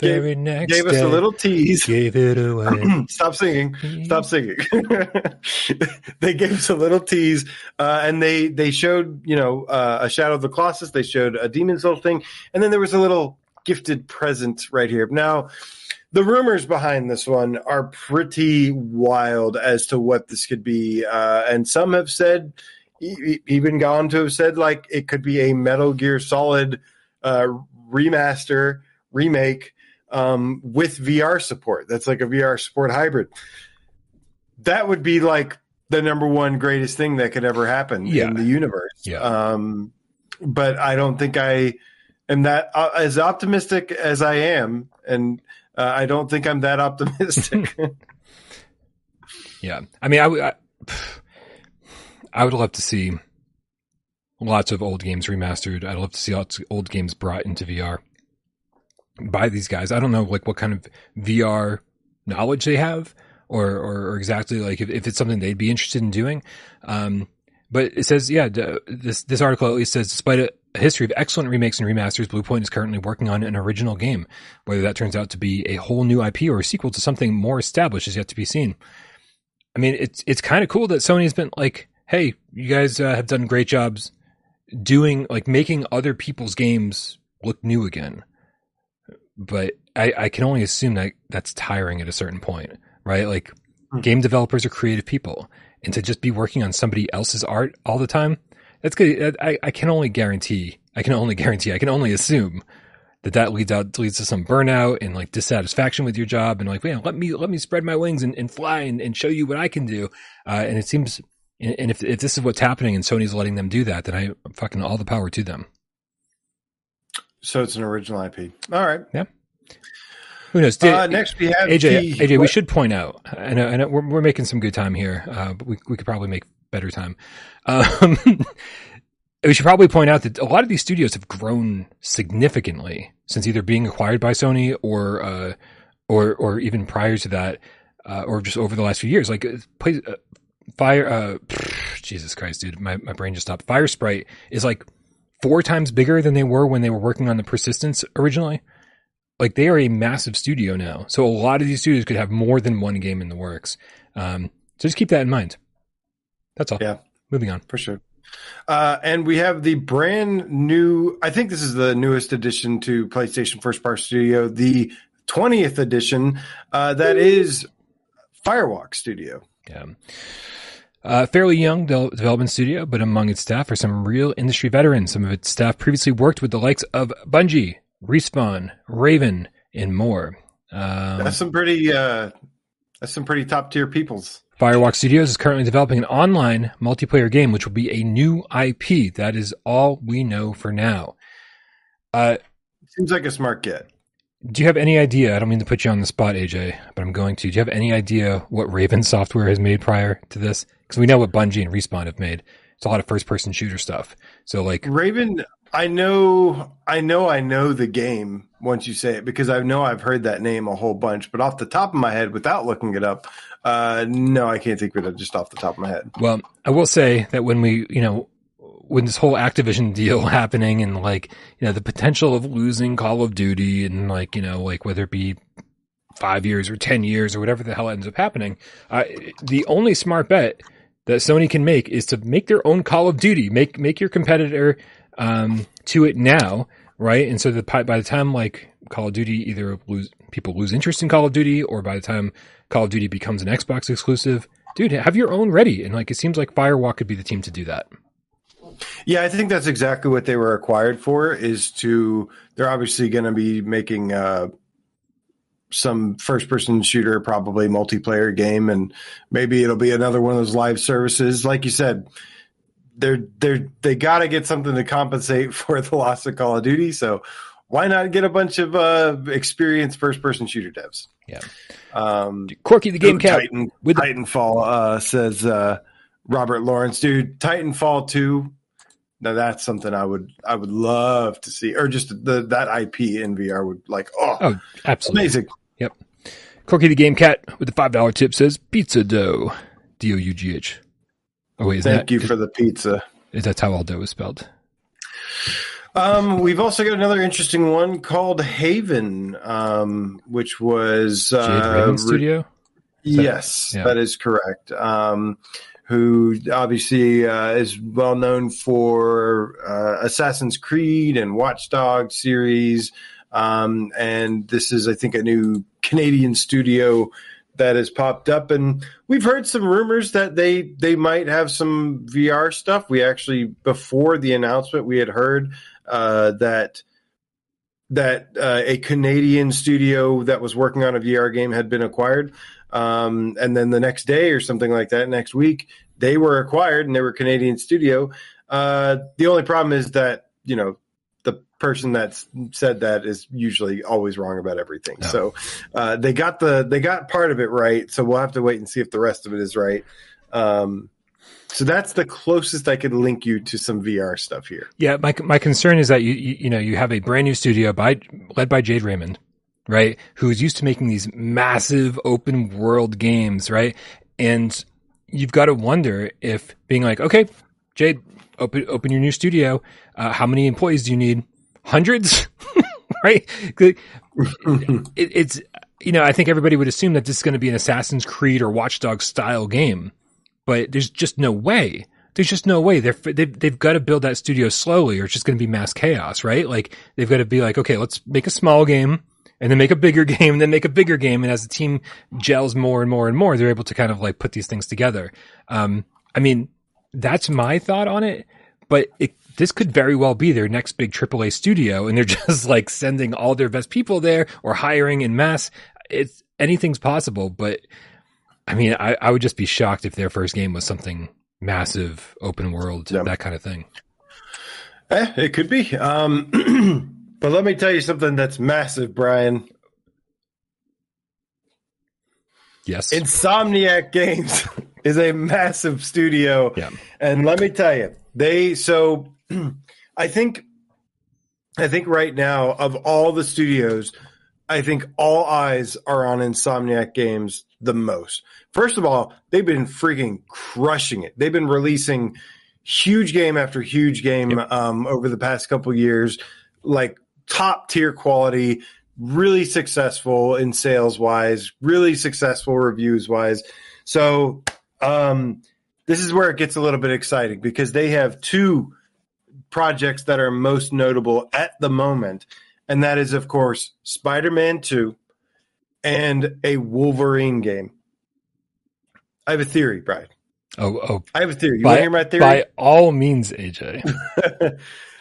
Gave- Very next gave us day, a little tease? Gave it away. [clears throat] Stop singing. Stop singing. [laughs] they gave us a little tease, uh, and they they showed you know uh, a Shadow of the Colossus. They showed a Demon Soul thing, and then there was a little gifted present right here. Now, the rumors behind this one are pretty wild as to what this could be, uh, and some have said, e- even gone to have said like it could be a Metal Gear Solid uh, remaster remake um, with VR support. That's like a VR support hybrid. That would be like the number one greatest thing that could ever happen Yeah. in the universe. Yeah. Um, but I don't think I am that uh, as optimistic as I am, and uh, I don't think I'm that [laughs] optimistic. [laughs] Yeah. I mean, I would, I, I would love to see lots of old games remastered. I'd love to see lots of old games brought into VR by these guys. I don't know like what kind of VR knowledge they have or, or, or exactly like if, if it's something they'd be interested in doing. Um, but it says, yeah, this, this article at least says, despite a, a history of excellent remakes and remasters, Bluepoint is currently working on an original game. Whether that turns out to be a whole new IP or a sequel to something more established is yet to be seen. I mean, it's it's kind of cool that Sony's been like, "Hey, you guys uh, have done great jobs doing like making other people's games look new again." But I, I can only assume that that's tiring at a certain point, right? Like, Hmm. game developers are creative people, and to just be working on somebody else's art all the time, that's good. I, I can only guarantee, I can only [laughs] guarantee, I can only assume that that leads out leads to some burnout and like dissatisfaction with your job and like man let me let me spread my wings and, and fly and, and show you what i can do uh, and it seems and and if, if this is what's happening and sony's letting them do that then i fucking all the power to them so it's an original IP. All right. Yeah. Who knows Did- Uh, next we have aj the- aj we should point out i know, I know we're, we're making some good time here uh, but we, we could probably make better time um, [laughs] we should probably point out that a lot of these studios have grown significantly since either being acquired by Sony or uh, or or even prior to that, uh, or just over the last few years. Like uh, play, uh, Fire, uh, [sighs] Jesus Christ, dude, my my brain just stopped. Firesprite is like four times bigger than they were when they were working on the Persistence originally. Like they are a massive studio now, so a lot of these studios could have more than one game in the works. Um, so just keep that in mind. That's all. Yeah. Moving on. for sure. Uh, and we have the brand new. I think this is the newest addition to PlayStation First Party Studio, the 20th edition. Uh, that is Firewalk Studio. Yeah. Uh, fairly young de- development studio, but among its staff are some real industry veterans. Some of its staff previously worked with the likes of Bungie, Respawn, Raven, and more. Um, That's some pretty uh, that's some pretty top tier peoples. Firewalk Studios is currently developing an online multiplayer game, which will be a new IP. That is all we know for now. Uh, Seems like a smart get. do you have any idea? I don't mean to put you on the spot, AJ, but I'm going to. Do you have any idea what Raven Software has made prior to this? Because we know what Bungie and Respawn have made. It's a lot of first person shooter stuff. So, like, Raven, I know, I know, I know the game once you say it because I know I've heard that name a whole bunch. But off the top of my head, without looking it up, uh, no, I can't think of it just off the top of my head. Well, I will say that when we, you know, when this whole Activision deal [laughs] happening and like, you know, the potential of losing Call of Duty and like, you know, like whether it be five years or 10 years or whatever the hell ends up happening, uh, the only smart bet that Sony can make is to make their own Call of Duty, make, make your competitor, um, to it now, right? And so by by the time like Call of Duty either lose, people lose interest in Call of Duty or by the time Call of Duty becomes an Xbox exclusive, dude, have your own ready. And like, it seems like Firewalk could be the team to do that. Yeah, I think that's exactly what they were acquired for. Is to they're obviously going to be making uh, some first person shooter, probably multiplayer game, and maybe it'll be another one of those live services. Like you said, they're they're they got to get something to compensate [laughs] for the loss of Call of Duty. So why not get a bunch of uh, experienced first person shooter devs? Yeah. Um, Corky the Game Cat Titan, with Titanfall uh, says uh, Robert Lawrence, dude. Titanfall two. Now that's something I would I would love to see, or just the that IP in VR would like oh, Oh, absolutely. amazing. Yep. Corky the Game Cat with the five dollar tip says pizza dough. D O U G H. Oh wait, is Thank that you for the pizza. is that how all dough is spelled? Um, we've also got another interesting one called Haven, um, which was Jade uh, Raven re- Studio. Yes, Yeah. that is correct. Um, who obviously uh, is well known for uh, Assassin's Creed and Watchdog series. Um, and this is, I think, a new Canadian studio that has popped up. And we've heard some rumors that they they might have some VR stuff. We actually, before the announcement, we had heard uh, that that uh, a Canadian studio that was working on a VR game had been acquired. Um, and then the next day or something like that, next week, they were acquired and they were Canadian studio. Uh, the only problem is that, you know, the person that said that is usually always wrong about everything. Yeah. So uh, they got the they got part of it right. So we'll have to wait and see if the rest of it is right. Um, so that's the closest I could link you to some VR stuff here. Yeah, my my concern is that you you, you know you have a brand new studio by led by Jade Raymond, right? Who's used to making these massive open world games, right? And you've got to wonder if being like, okay, Jade, open open your new studio. Uh, how many employees do you need? Hundreds, [laughs] right? It, it's you know I think everybody would assume that this is going to be an Assassin's Creed or Watchdog style game, but there's just no way there's just no way they're they've, they've got to build that studio slowly or it's just going to be mass chaos right like they've got to be like okay let's make a small game and then make a bigger [laughs] game and then make a bigger game and as the team gels more and more and more they're able to kind of like put these things together um i mean that's my thought on it but it this could very well be their next big AAA studio, and they're [laughs] just like sending all their best people there or hiring in mass. It's anything's possible, but I mean, I, I would just be shocked if their first game was something massive, open world, Yeah. that kind of thing. Eh, it could be. Um, [clears throat] but let me tell you something that's massive, Brian. Yes, Insomniac Games [laughs] is a massive studio. Yeah. And let me tell you, they so [clears throat] I think I think right now of all the studios, I think all eyes are on Insomniac Games the most. First of all, they've been freaking crushing it. They've been releasing huge game after huge game um, over the past couple years, like top tier quality, really successful in sales wise, really successful reviews wise. So um, this is where it gets a little bit exciting because they have two projects that are most notable at the moment, and that is, of course, Spider Man 2 and a Wolverine game. I have a theory, Brian. Oh, oh. I have a theory. You want to hear my theory? By all means, AJ.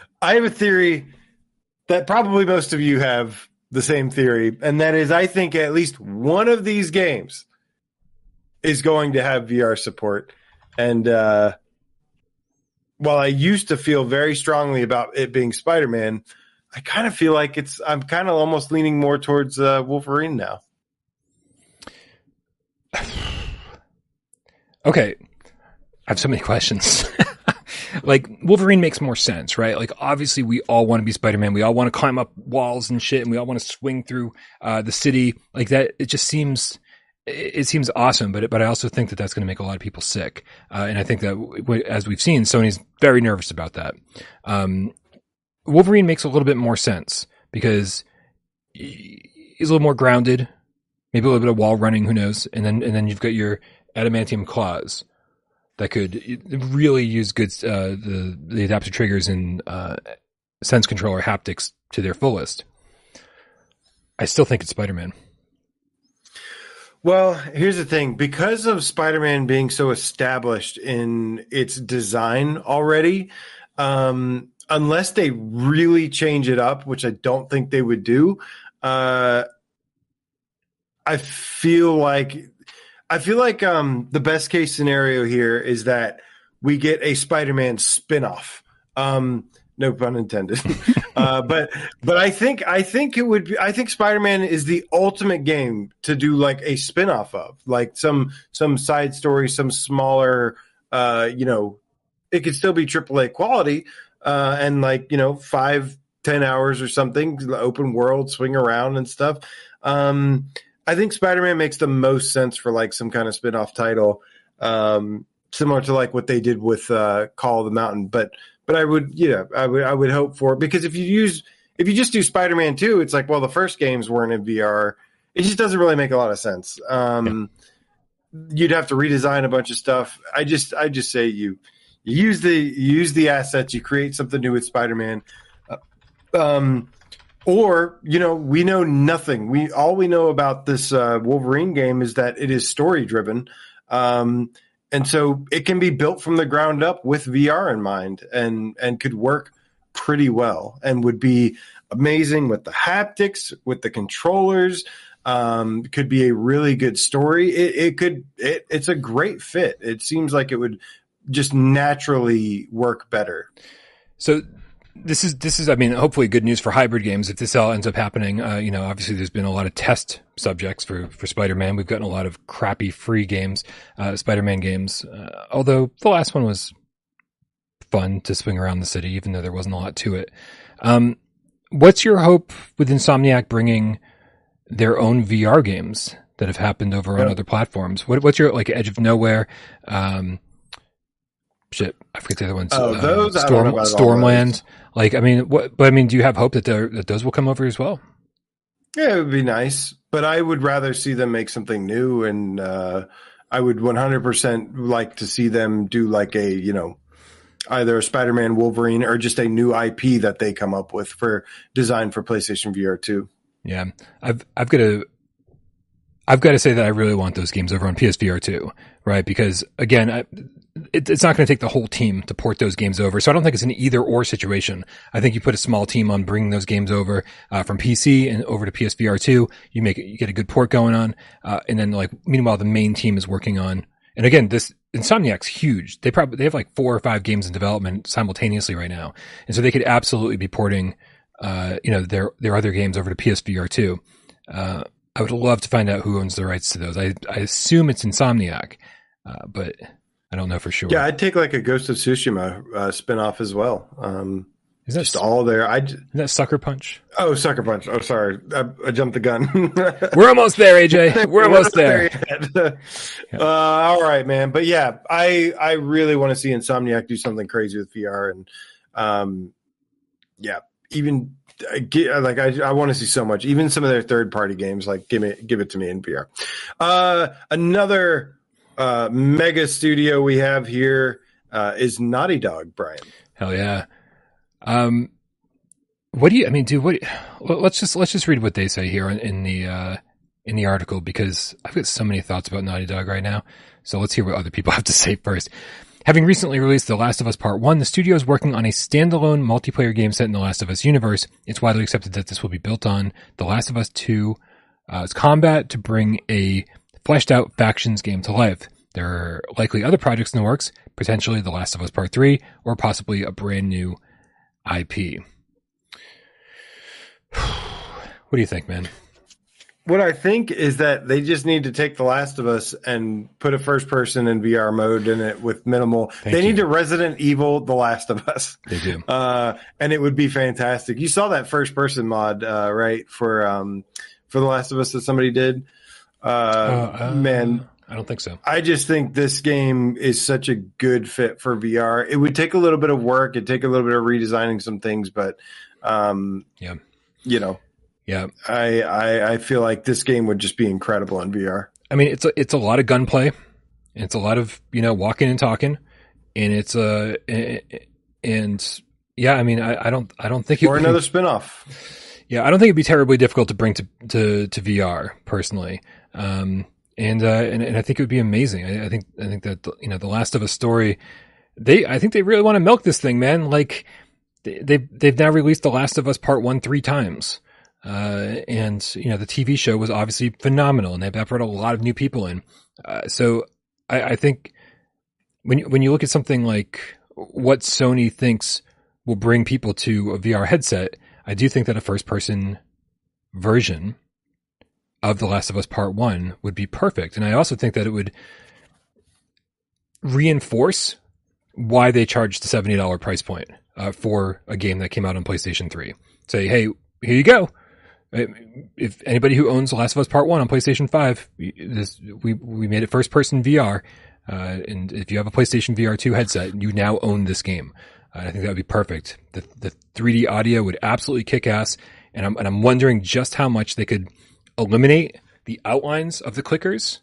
[laughs] I have a theory that probably most of you have the same theory, and that is I think at least one of these games is going to have VR support. And uh, while I used to feel very strongly about it being Spider Man, I kind of feel like it's I'm kind of almost leaning more towards uh, Wolverine now. [sighs] okay, I have so many questions. [laughs] like Wolverine makes more sense, right? Like obviously we all want to be Spider-Man. We all want to climb up walls and shit and we all want to swing through uh, the city like that. It just seems, it seems awesome, but, but I also think that that's going to make a lot of people sick. Uh, and I think that as we've seen, Sony's very nervous about that. Um, Wolverine makes a little bit more sense because he's a little more grounded, maybe a little bit of wall running, who knows? And then, and then you've got your adamantium claws that could really use good uh, the the adaptive triggers and uh, sense controller haptics to their fullest. I still think it's Spider Man. Well, here's the thing: because of Spider-Man being so established in its design already, um, unless they really change it up, which I don't think they would do, uh, I feel like I feel like um, the best case scenario here is that we get a Spider-Man spinoff. Um, no pun intended. [laughs] uh, but but I think I think it would be I think Spider-Man is the ultimate game to do like a spinoff of, like some some side story, some smaller uh, you know, it could still be AAA quality, uh, and like, you know, five, ten hours or something, open world, swing around and stuff. Um, I think Spider Man makes the most sense for like some kind of spin off title, um, similar to like what they did with uh, Call of the Mountain. But but I would yeah I would I would hope for because if you use if you just do Spider Man two, it's like well the first games weren't in VR. It just doesn't really make a lot of sense. Um, you'd have to redesign a bunch of stuff. I just I just say you, you use the you use the assets, you create something new with Spider Man. Uh, um, or you know we know nothing. We all we know about this uh, wolverine game is that it is story driven um, and so it can be built from the ground up with vr in mind and and could work pretty well and would be amazing with the haptics with the controllers um, could be a really good story. It, it could it, it's a great fit. It seems like it would just naturally work better. So this is this is I mean hopefully good news for hybrid games if this all ends up happening. Uh, you know, obviously there's been a lot of test subjects for for Spider-Man. We've gotten a lot of crappy free games, uh, Spider-Man games. Uh, although the last one was fun to swing around the city, even though there wasn't a lot to it. Um, what's your hope with Insomniac bringing their own VR games that have happened over on other platforms? What, what's your like Edge of Nowhere? Um, shit, I forget the other ones. Oh, those uh, Storm, Stormland. Like, I mean, what? But I mean, do you have hope that that those will come over as well? Yeah, it would be nice, but I would rather see them make something new, and uh, I would 100% like to see them do like a you know either a Spider-Man, Wolverine, or just a new IP that they come up with for design for PlayStation VR two. Yeah, I've I've got to I've got to say that I really want those games over on PSVR too, right? Because again, I, it, it's not going to take the whole team to port those games over. So I don't think it's an either or situation. I think you put a small team on bringing those games over uh, from PC and over to PSVR two. You make you get a good port going on, uh, and then like meanwhile the main team is working on. And again, this Insomniac's huge. They probably they have like four or five games in development simultaneously right now, and so they could absolutely be porting, uh, you know, their their other games over to PSVR two. Uh, I would love to find out who owns the rights to those. I, I assume it's Insomniac, uh, but I don't know for sure. Yeah, I'd take like a Ghost of Tsushima uh, spinoff as well. Um, is that just all there? I that Sucker Punch? Oh, Sucker Punch. Oh, sorry, I, I jumped the gun. [laughs] We're almost there, AJ. We're, We're almost there. there [laughs] yeah. uh, all right, man. But yeah, I I really want to see Insomniac do something crazy with VR, and um, yeah, even like I, I want to see so much. Even some of their third party games, like give me give it to me in VR. Uh, another uh, mega studio we have here uh, is Naughty Dog, Brian. Hell yeah. Um, what do you? I mean, dude. What? Let's just let's just read what they say here in, in the uh, in the article because I've got so many thoughts about Naughty Dog right now. So let's hear what other people [laughs] have to say first. Having recently released The Last of Us Part 1, the studio is working on a standalone multiplayer game set in The Last of Us universe. It's widely accepted that this will be built on The Last of Us 2's uh, combat to bring a fleshed out factions game to life. There are likely other projects in the works, potentially The Last of Us Part 3, or possibly a brand new IP. [sighs] what do you think, man? What I think is that they just need to take The Last of Us and put a first person in VR mode in it with minimal. Thank they you. need to Resident Evil The Last of Us. They do. [laughs] Uh, and it would be fantastic. You saw that first person mod, uh, right? For, um, for The Last of Us that somebody did. Uh, Uh, uh, man, I don't think so. I just think this game is such a good fit for VR. It would take a little bit of work. It'd take a little bit of redesigning some things, but, um, Yeah. you know, Yeah. I, I, I feel like this game would just be incredible in VR. I mean, it's a, it's a lot of gunplay. It's a lot of, you know, walking and talking and it's a, and yeah, I mean, I, I don't, I don't think it Or another spin-off. Yeah, I don't think it'd be terribly difficult to bring to to, to VR personally, um, and, uh, and and I think it would be amazing. I, I think I think that you know the Last of Us story, they I think they really want to milk this thing, man. Like they they've, they've now released the Last of Us Part One three times, uh, and you know the TV show was obviously phenomenal, and they've brought a lot of new people in. Uh, so I, I think when when you look at something like what Sony thinks will bring people to a VR headset. I do think that a first person version of The Last of Us Part 1 would be perfect. And I also think that it would reinforce why they charged the $70 price point uh, for a game that came out on PlayStation 3. Say, hey, here you go. Uh, If anybody who owns The Last of Us Part 1 on PlayStation 5, this, we, we made it first person VR. Uh, and if you have a PlayStation VR 2 headset, you now own this game. Uh, I think that would be perfect. The, the 3D audio would absolutely kick ass. And I'm, and I'm wondering just how much they could eliminate the outlines of the clickers.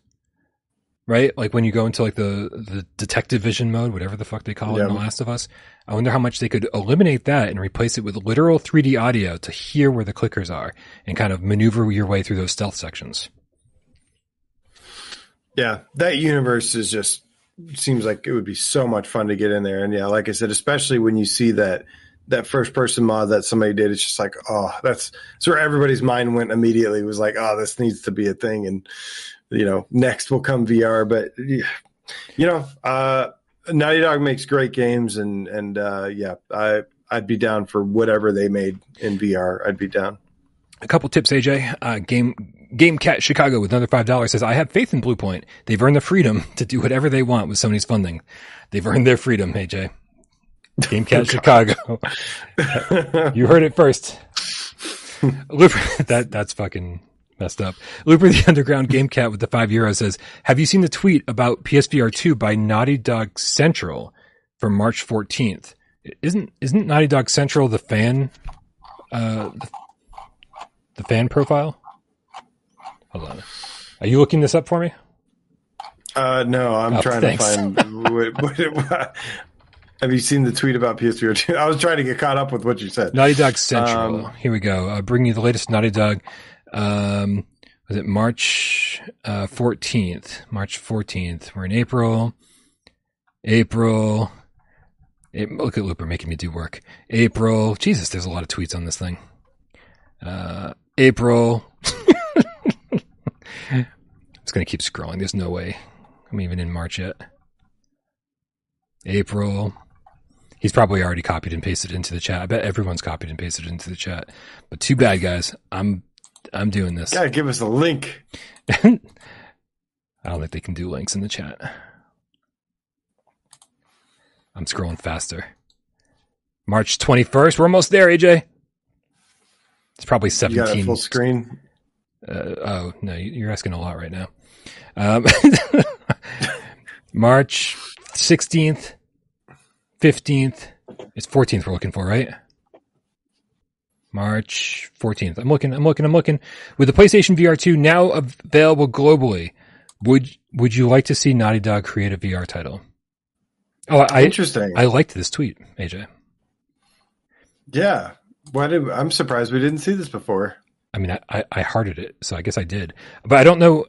Right? Like when you go into like the, the detective vision mode, whatever the fuck they call it in The Last of Us. I wonder how much they could eliminate that and replace it with literal 3D audio to hear where the clickers are and kind of maneuver your way through those stealth sections. Yeah, that universe is just seems like it would be so much fun to get in there. And yeah, like I said, especially when you see that that first person mod that somebody did, it's just like, oh, that's that's where everybody's mind went immediately. Was like, oh, this needs to be a thing, and you know, next will come VR. But you know, uh, Naughty Dog makes great games, and and uh, yeah, I I'd be down for whatever they made in VR. I'd be down. A couple tips, AJ. Uh, game Game Cat Chicago with another five dollars says, "I have faith in Bluepoint. They've earned the freedom [laughs] to do whatever they want with Sony's funding. They've earned their freedom." AJ. Game Cat [laughs] Chicago. You heard it first. Looper, [laughs] that that's fucking messed up. Looper the Underground Game Cat with the five euros says, "Have you seen the tweet about PSVR two by Naughty Dog Central from March 14th? Isn't isn't Naughty Dog Central the fan, uh, the, the fan profile? Hold on, are you looking this up for me? Uh, no, I'm Oh, trying thanks. to find. [laughs] what, what, what, have you seen the tweet about PSVR 2? [laughs] I was trying to get caught up with what you said. Naughty Dog Central. Um, Here we go. Uh, bringing you the latest Naughty Dog. Um, was it March uh, 14th? March 14th. We're in April. April. It, look at Looper making me do work. April. Jesus, there's a lot of tweets on this thing. Uh, April. I'm going to keep scrolling. There's no way. I'm even in March yet. April. He's probably already copied and pasted into the chat. I bet everyone's copied and pasted into the chat. But too bad, guys. I'm I'm doing this. Gotta give us a link. [laughs] I don't think they can do links in the chat. I'm scrolling faster. March 21st. We're almost there, AJ. It's probably You got a 17. full screen. Uh, oh no, you- you're asking a lot right now. Um, [laughs] March 16th, 15th. It's 14th we're looking for, right? March 14th. I'm looking, I'm looking, I'm looking. With the PlayStation VR 2 now available globally, would would you like to see Naughty Dog create a VR title? Oh, I Interesting. I liked this tweet, AJ. yeah. Why did I'm surprised we didn't see this before. I mean, I, I, I hearted it, so I guess I did. But I don't know.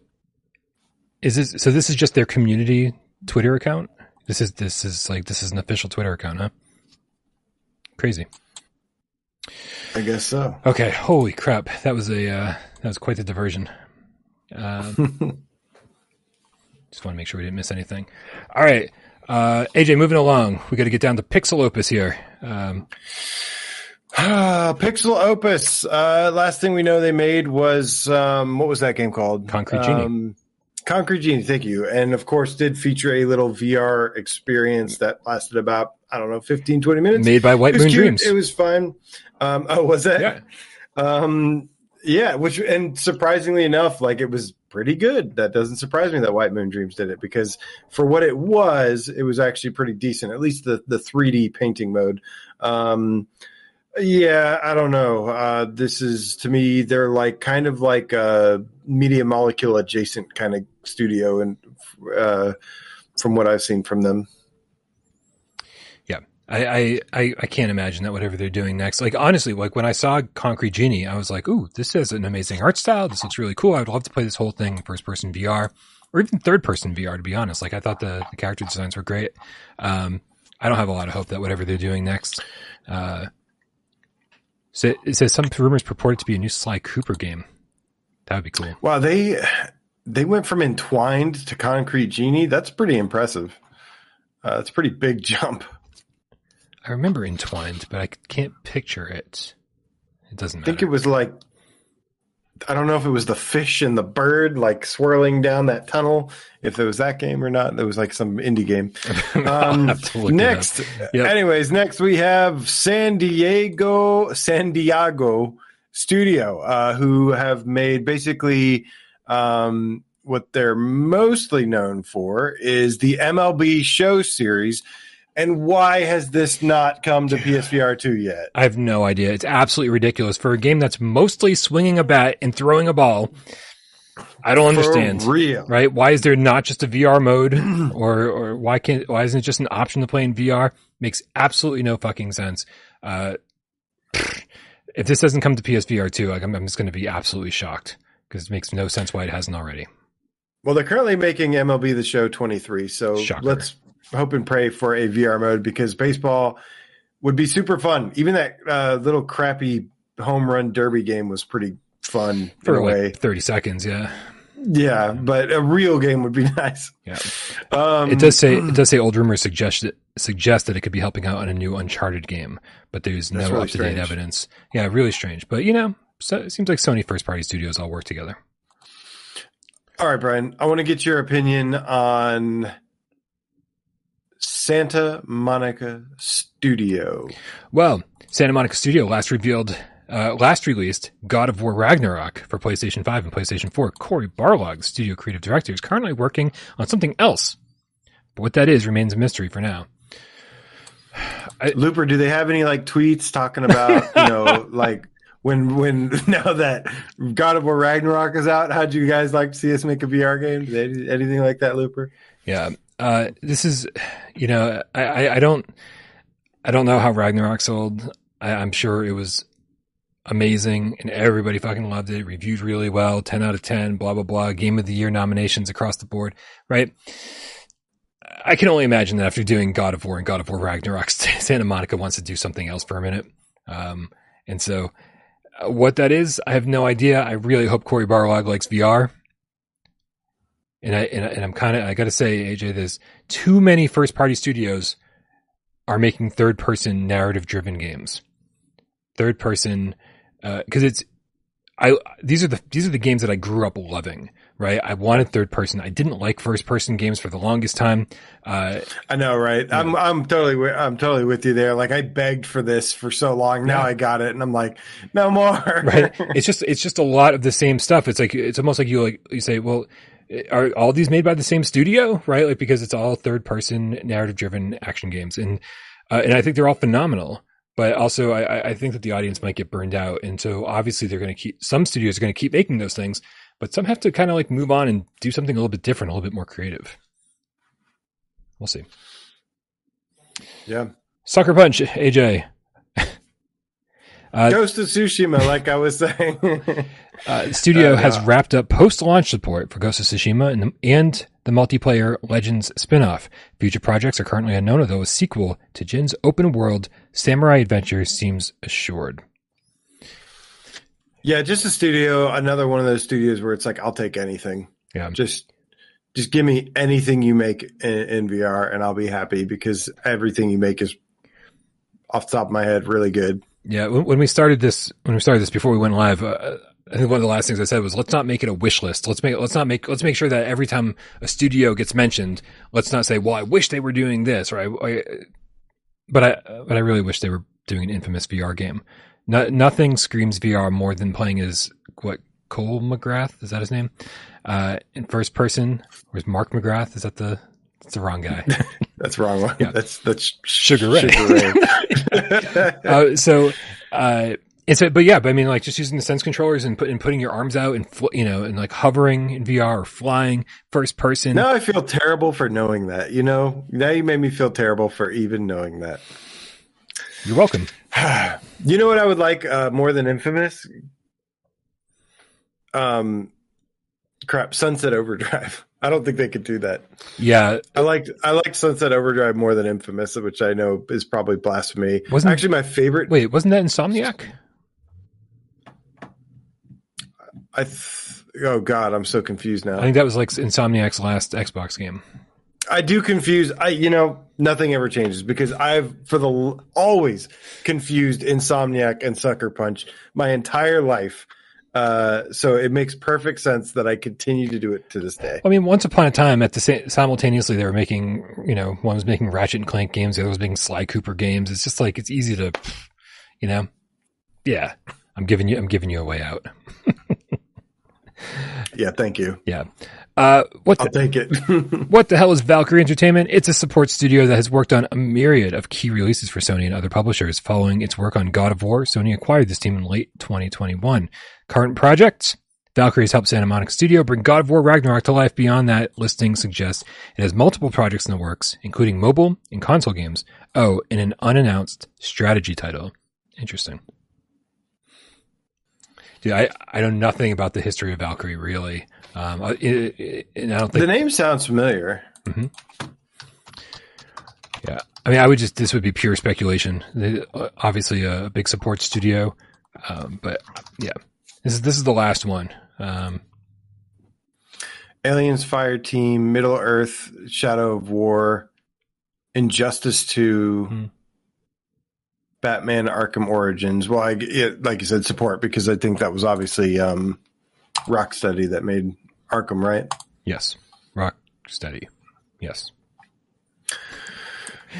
Is this so? This is just their community Twitter account. This is this is like this is an official Twitter account, huh? Crazy. I guess so. Okay, holy crap! That was a uh, that was quite the diversion. Um, [laughs] just want to make sure we didn't miss anything. All right, uh, AJ, moving along. We got to get down to Pixel Opus here. Um, [sighs] Ah, Pixel Opus. Uh, last thing we know they made was um, what was that game called? Concrete Genie. Um, Concrete Genie. Thank you. And of course, did feature a little VR experience that lasted about I don't know 15, 20 minutes. made by White Moon cute. Dreams. It was fun. Um, oh, was it? yeah, Um, yeah, which and surprisingly enough, like it was pretty good. That doesn't surprise me that White Moon Dreams did it because for what it was, it was actually pretty decent. At least the the 3D painting mode. Um, yeah, I don't know. Uh, this is to me, they're like kind of like a media molecule adjacent kind of studio, and uh, from what I've seen from them. Yeah, I, I, I can't imagine that whatever they're doing next. Like honestly, like when I saw Concrete Genie, I was like, "Ooh, this has an amazing art style. This looks really cool. I would love to play this whole thing in first person VR or even third person VR." To be honest, like I thought the, the character designs were great. Um, I don't have a lot of hope that whatever they're doing next. Uh, so it says some rumors purported to be a new Sly Cooper game. That would be cool. Wow, they they went from entwined to concrete genie. That's pretty impressive. Uh, it's a pretty big [laughs] jump. I remember Entwined, but I can't picture it. It doesn't I matter. think it was like I don't know if it was the fish and the bird like swirling down that tunnel. If it was that game or not, it was like some indie game. [laughs] Um, have to look it up. next, Yep. anyways, next we have San Diego, San Diego Studio, uh, who have made basically um, what they're mostly known for is the MLB Show series. And why has this not come to PSVR two yet? I have no idea. It's absolutely ridiculous for a game that's mostly swinging a bat and throwing a ball. I don't understand. Real. Right? Why is there not just a VR mode, [clears throat] or or why can't why isn't it just an option to play in VR? Makes absolutely no fucking sense. Uh, [sniffs] if this doesn't come to PSVR two, like I'm, I'm just going to be absolutely shocked because it makes no sense why it hasn't already. Well, they're currently making MLB the Show 23, so Shocker. let's hope and pray for a VR mode because baseball would be super fun. Even that uh, little crappy home run derby game was pretty fun For like way. 30 seconds, yeah. Yeah, but a real game would be [laughs] nice. Yeah. Um, It does say it does [clears throat] say old rumors suggest that suggest that it could be helping out on a new Uncharted game, but there's no really up to date evidence. Yeah, really strange. But you know, so it seems like Sony first party studios all work together. All right, Brian. I want to get your opinion on Santa Monica Studio. Well, Santa Monica Studio last revealed, uh, last released God of War Ragnarok for PlayStation 5 and PlayStation 4. Cory Barlog, studio creative director, is currently working on something else. But what that is remains a mystery for now. Looper, do they have any like tweets talking about you know [laughs] like when when [laughs] now that God of War Ragnarok is out? How'd you guys like to see us make a VR game? Anything like that, Looper? Yeah. Uh, this is, you know, I, I, I don't, I don't know how Ragnarok sold. I, I'm sure it was amazing and everybody fucking loved it. Reviewed really well, 10 out of 10, blah, blah, blah. Game of the year nominations across the board, right? I can only imagine that after doing God of War and God of War Ragnarok, [laughs] Santa Monica wants to do something else for a minute. Um, and so Uh, what that is, I have no idea. I really hope Cory Barlog likes VR. And I and, I, I'm kind of I got to say, AJ, there's too many first party studios are making third person narrative driven games. Third person, because uh, it's I these are the these are the games that I grew up loving. Right, I wanted third person. I didn't like first person games for the longest time. Uh, I know, right? I'm I'm totally I'm totally with you there. Like I begged for this for so long. Now Yeah. I got it, and I'm like, no more. [laughs] right [laughs] it's just it's just a lot of the same stuff it's like it's almost like you like you say well are all these made by the same studio right like because it's all third person narrative driven action games and uh, and i think they're all phenomenal but also I, I- I think that the audience might get burned out and so obviously they're going to keep some studios are going to keep making those things but some have to kind of like move on and do something a little bit different a little bit more creative we'll see yeah. Sucker Punch, AJ. [laughs] Uh, Ghost of Tsushima, like I was saying. [laughs] Uh, the studio Uh, has wrapped up post-launch support for Ghost of Tsushima and the, and the multiplayer Legends spin-off. Future projects are currently unknown, although a sequel to Jin's open-world samurai adventure seems assured. Yeah, just a studio, another one of those studios where it's like, I'll take anything. Yeah. Just just give me anything you make in, in VR and I'll be happy because everything you make is off the top of my head really good. Yeah, when, when we started this, when we started this before we went live, uh, I think one of the last things I said was, let's not make it a wish list. Let's make, let's not make, let's make sure that every time a studio gets mentioned, let's not say, well, I wish they were doing this, or I, I but I, but I really wish they were doing an infamous VR game. No, nothing screams VR more than playing as what Cole McGrath is that his name? Uh, in first person, or is Mark McGrath? Is that the? That's the wrong guy. [laughs] That's wrong one. Yeah. That's that's Sugar Ray. Ray. [laughs] [laughs] uh, so, uh, it's but yeah, but I mean, like just using the sense controllers and, put, and putting your arms out and fl- you know, and like hovering in VR or flying first person. now I feel terrible for knowing that. You know, now you made me feel terrible for even knowing that. You're welcome. [sighs] You know what I would like uh, more than Infamous? Um, crap, Sunset Overdrive. [laughs] I don't think they could do that. Yeah, I liked I liked Sunset Overdrive more than Infamous, which I know is probably blasphemy. Wasn't- actually my favorite. wait, wasn't that Insomniac? I th- oh god, I'm so confused now. I think that was like Insomniac's last Xbox game. I do confuse. I you know nothing ever changes because I've for the always confused Insomniac and Sucker Punch my entire life. Uh, so it makes perfect sense that I continue to do it to this day. I mean, once upon a time, at the same simultaneously, they were making, you know, one was making Ratchet and Clank games, the other was making Sly Cooper games. It's just like it's easy to, you know, yeah. I'm giving you, I'm giving you a way out. [laughs] Yeah, thank you. Yeah. Uh, what I'll the, take it. [laughs] what the hell is Valkyrie Entertainment? It's a support studio that has worked on a myriad of key releases for Sony and other publishers. Following its work on God of War, Sony acquired this team in late 2021. Current projects. Valkyrie has helped Santa Monica Studio bring God of War Ragnarok to life. Beyond that, listing suggests it has multiple projects in the works, including mobile and console games. Oh, and an unannounced strategy title. Interesting. Dude, I, I know nothing about the history of Valkyrie, really. Um, I- it- I don't think the name sounds familiar. Yeah, I mean, I would just this would be pure speculation. They, uh, obviously, a big support studio, um, but yeah, this is this is the last one. Um, Aliens Fire Team, Middle Earth, Shadow of War, Injustice 2, Hmm. Batman Arkham Origins. Well, I, it, like you said, support because I think that was obviously um, Rocksteady that made Arkham, right? yes, rock steady. Yes,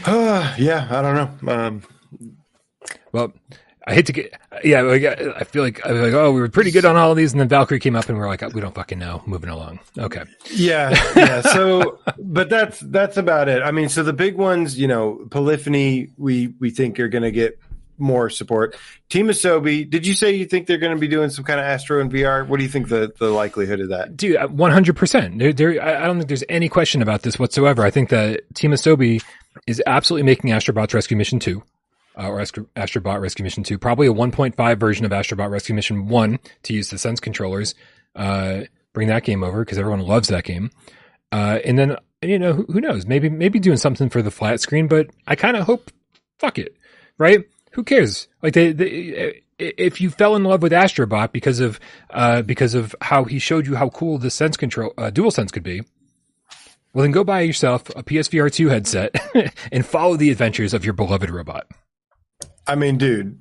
Uh, yeah, I don't know. Um, well, I hate to get yeah. Like, I feel like I was like, oh, we were pretty good on all of these, and then Valkyrie came up, and we are like, we don't fucking know. Moving along. Okay. yeah, yeah. [laughs] So, but that's that's about it. I mean, so the big ones, you know, Polyphony, we we think are going to get more support. Team Asobi, did you say you think they're going to be doing some kind of Astro in VR? What do you think the the likelihood of that? dude, one hundred percent. There, there. I don't think there's any question about this whatsoever. I think that Team Asobi is absolutely making Astrobots Rescue Mission two, uh, or Astro, Astrobot Rescue Mission two, probably a one point five version of Astrobot Rescue Mission one to use the Sense controllers. Uh, bring that game over because everyone loves that game. Uh, and then you know who, who knows? Maybe maybe doing something for the flat screen, but I kind of hope. Fuck it, right? Who cares? Like they, they if you fell in love with Astrobot because of uh, because of how he showed you how cool the sense control uh, dual sense could be, well then go buy yourself a PSVR two headset [laughs] and follow the adventures of your beloved robot. I mean, dude,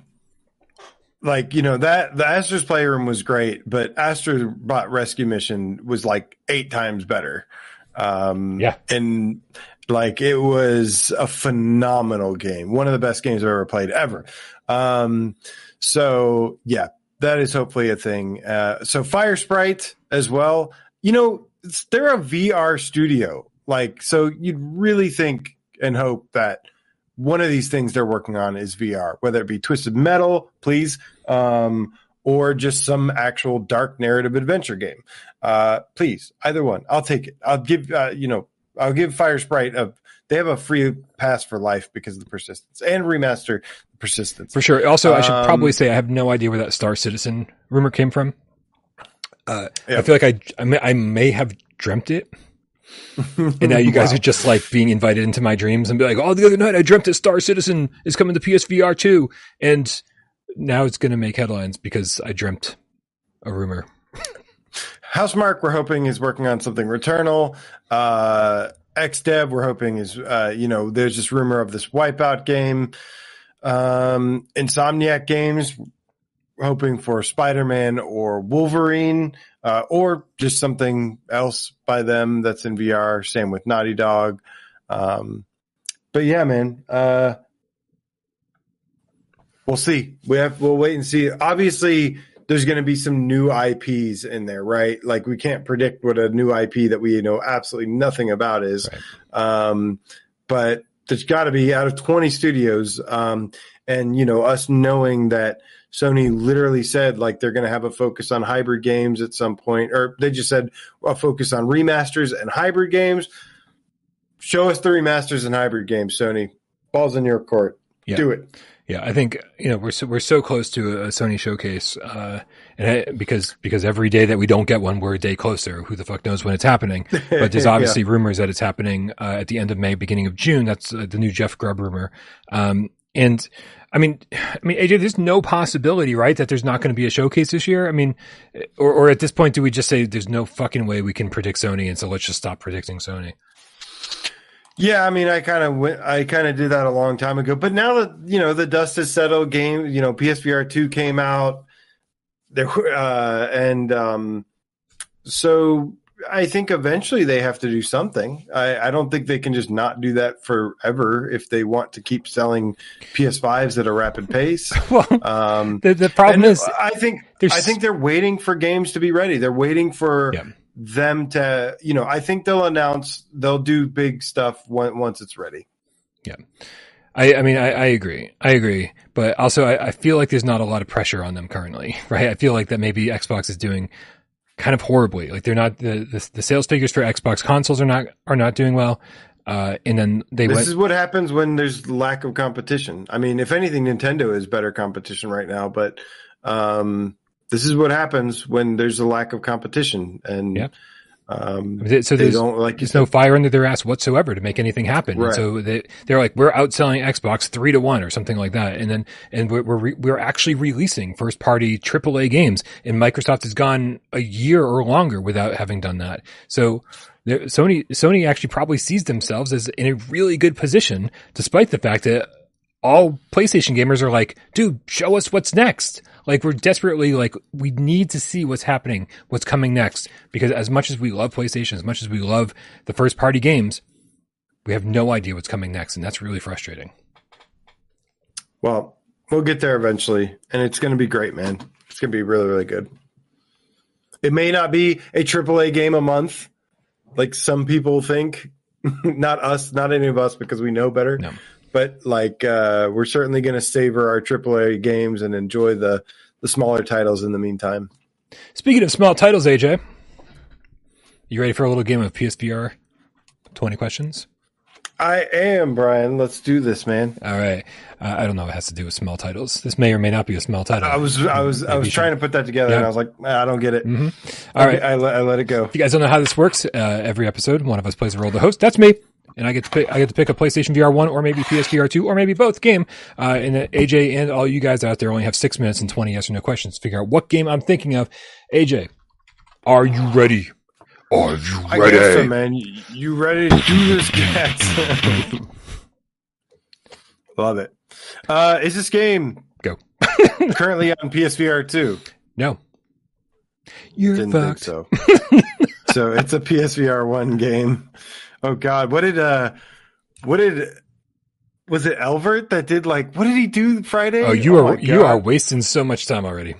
like you know that the Astro's Playroom was great, but Astrobot Rescue Mission was like eight times better. Um, Yeah. and like it was a phenomenal game, one of the best games I've ever played ever. Um, so yeah, that is hopefully a thing. Uh, so Firesprite as well. You know, they're a VR studio, like so you'd really think and hope that one of these things they're working on is VR, whether it be Twisted Metal, please, um, or just some actual dark narrative adventure game. Uh, please, either one, I'll take it. I'll give uh, you know, I'll give Firesprite a they have a free pass for life because of the persistence and remaster persistence for sure. Also, I should Um, probably say I have no idea where that Star Citizen rumor came from. Uh, Yeah. I feel like I, I may, I may have dreamt it, and now you guys Wow. [laughs] are just like being invited into my dreams and be like, "Oh, the other night I dreamt that Star Citizen is coming to PSVR two," and now it's going to make headlines because I dreamt a rumor. Housemarque, we're hoping is working on something Returnal. Uh, XDev, we're hoping is, uh, you know, there's this rumor of this Wipeout game. Um, Insomniac Games, hoping for Spider Man or Wolverine, uh, or just something else by them that's in VR. Same with Naughty Dog. Um, but yeah, man, uh, we'll see. We have, we'll wait and see. Obviously, there's going to be some new IPs in there, right? Like we can't predict what a new IP that we know absolutely nothing about is. Um, but there's got to be out of 20 studios. Um, and you know, us knowing that Sony literally said like they're going to have a focus on hybrid games at some point, or they just said a focus on remasters and hybrid games. Show us the remasters and hybrid games, Sony. Balls in your court. Yeah. Do it. Yeah, I think you know we're so, we're so close to a Sony showcase, uh, and I, because because every day that we don't get one, we're a day closer. Who the fuck knows when it's happening? [laughs] But there's Yeah. obviously rumors that it's happening uh, at the end of May, beginning of June. That's uh, the new Jeff Grubb rumor. Um, and I mean, I mean, AJ, there's no possibility, right, that there's not going to be a showcase this year. I mean, or or at this point, do we just say there's no fucking way we can predict Sony, and so let's just stop predicting Sony? Yeah, I mean, I kind of went, I kind of did that a long time ago. But now that you know the dust has settled, game, you know, PSVR two came out, there, were, uh, and um, so I think eventually they have to do something. I, I don't think they can just not do that forever if they want to keep selling PS5s at a rapid [laughs] pace. well, Um, the the problem is I think I think they're waiting for games to be ready. They're waiting for Yeah. Them to, you know, I think they'll announce they'll do big stuff when, once it's ready. Yeah i, I mean, I, I agree. I agree. But also, I, I feel like there's not a lot of pressure on them currently, [laughs] right? I feel like that maybe Xbox is doing kind of horribly. Like they're not the, the, the sales figures for Xbox consoles are not, are not doing well. Uh, and then they This went, is what happens when there's lack of competition. I mean, if anything, Nintendo is better competition right now, but um, this is what happens when there's a lack of competition, and Yeah. um, so they there's, don't like there's no fire under their ass whatsoever to make anything happen. And Right. so they, they're like, we're outselling Xbox three to one or something like that. And then, and we're, we're, re- we're actually releasing first party AAA games and Microsoft has gone a year or longer without having done that. So there- Sony, Sony actually probably sees themselves as in a really good position, despite the fact that all PlayStation gamers are like, dude, show us what's next. Like we're desperately like, we need to see what's happening, what's coming next. Because as much as we love PlayStation, as much as we love the first party games, we have no idea what's coming next. And that's really frustrating. Well, we'll get there eventually, and it's going to be great, man. It's going to be really, really good. It may not be a AAA game a month, like some people think. [laughs] not us, not any of us, because we know better. No. But like, uh, we're certainly going to savor our AAA games and enjoy the the smaller titles in the meantime. Speaking of small titles, AJ, you ready for a little game of PSVR 20 questions? I am Brian. Let's do this, man. All right. Uh, I don't know what it has to do with small titles. This may or may not be a small title. I was, I was, I was trying to put that together, Yeah. and I was like, "Ah, I don't get it. Mhm. All right. I, let- I let it go. If you guys don't know how this works, uh, every episode, one of us plays a role of the host. That's me. And I get to pick, I get to pick a PlayStation VR 1 or maybe PSVR 2 or maybe both game. Uh, and uh, AJ and all you guys out there only have six minutes and 20 yes or no questions to figure out what game I'm thinking of. AJ, are you ready? Are you ready? I guess so, man. You, ready to do this, [laughs] cats? [laughs] Love it. Uh, is this game Go. [laughs] currently on PSVR 2? No. You're Didn't fucked. think so. so it's a PSVR 1 game. Oh God, what did uh, what did was it Elvert that did like what did he do Friday? Oh, you my are you are wasting so much time already.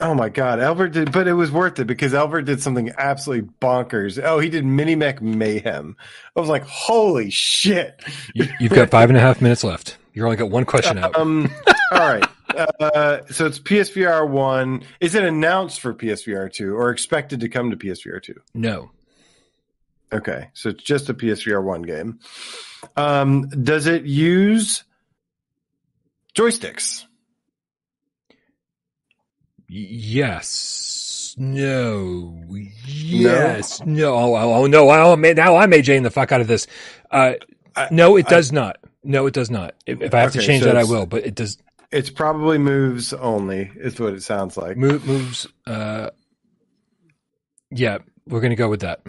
Oh my God, Elvert did, but it was worth it because Elvert did something absolutely bonkers. Oh, he did Mini Mech Mayhem. I was like, holy shit. You, you've got five and a half minutes left. You only got one question out. Um, all right. Uh, so it's PSVR one. Is it announced for PSVR two or expected to come to PSVR two? No. Okay, so it's just a PSVR one game. Um, does it use joysticks? Yes. No. Yes. No. Oh, oh, oh, no. Oh, now I'm AJing the fuck out of this. Uh, I- no, it I- does not. No, it does not. If, if I have to change so that, I will. But it does It's probably moves only, is what it sounds like. move, moves. Uh, yeah, we're gonna go with that.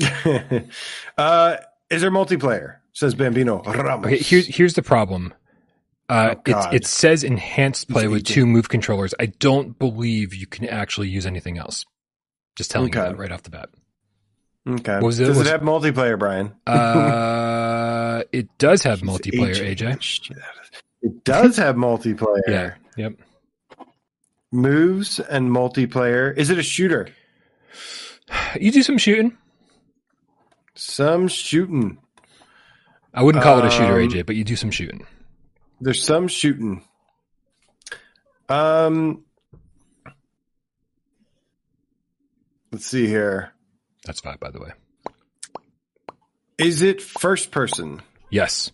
[laughs] uh, is there multiplayer? Says Bambino Ramos. Okay, here's here's the problem. Uh, Oh, it, it says enhanced play with two move controllers. I don't believe you can actually use anything else. Just telling you that right off the bat. okay. What was it? Does Was- it have multiplayer, Brian? Uh, [laughs] it does have He's multiplayer, AJ. the shit out of it. It does have multiplayer. Yeah. Yep. Moves and multiplayer. Is it a shooter? You do some shooting. Some shooting. I wouldn't call it a shooter, Um, AJ, but you do some shooting. There's some shooting. Um, let's see here. That's five, by the way. Is it first person? Yes.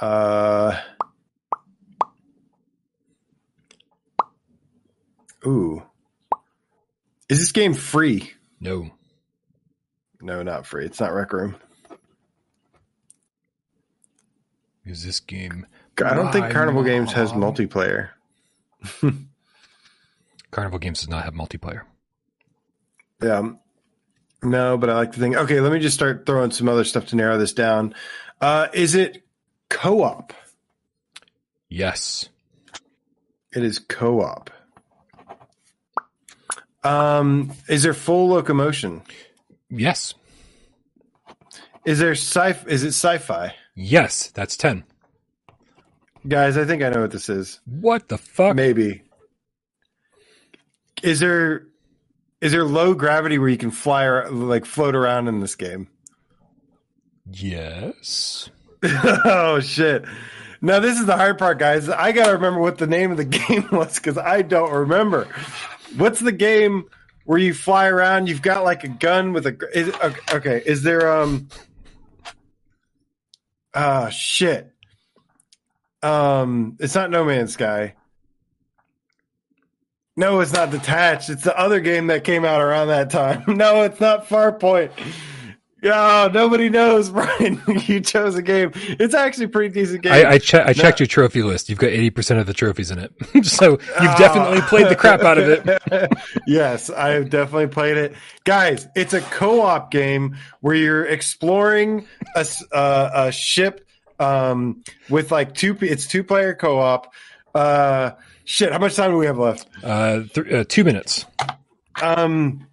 Uh, ooh. Is this game free? No. No, not free. It's not Rec Room. Is this game I don't think Carnival Games has multiplayer. [laughs] Carnival Games does not have multiplayer? Yeah. No, but I like to think. Okay, let me just start throwing some other stuff to narrow this down. Uh, is it co-op? Yes. It is co-op. Um, is there full locomotion? Yes. Is there sci? Is it sci-fi? Yes. That's 10. Guys, I think I know what this is. What the fuck? Maybe. Is there is there low gravity where you can fly or like float around in this game? Yes. [laughs] oh shit. Now this is the hard part, guys. I gotta remember what the name of the [laughs] game was because I don't remember. What's the game where you fly around? You've got like a gun with a. Is, okay, is there um? Ah shit. Um, it's not No Man's Sky. No, it's not Detached. It's the other game that came out around that time. [laughs] No, it's not Farpoint. Yeah, nobody knows, [laughs] Brian. you chose a game. It's actually a pretty decent game. I, I, che- I No. checked your trophy list. You've got 80% of the trophies in it. [laughs] so you've definitely played the crap out of it. [laughs] yes, I have definitely played it, guys. It's a co-op game where you're exploring a, uh, a ship um, with like two. It's two player co-op. Uh, shit, how much time do we have left? Uh, th- uh, two minutes. Um,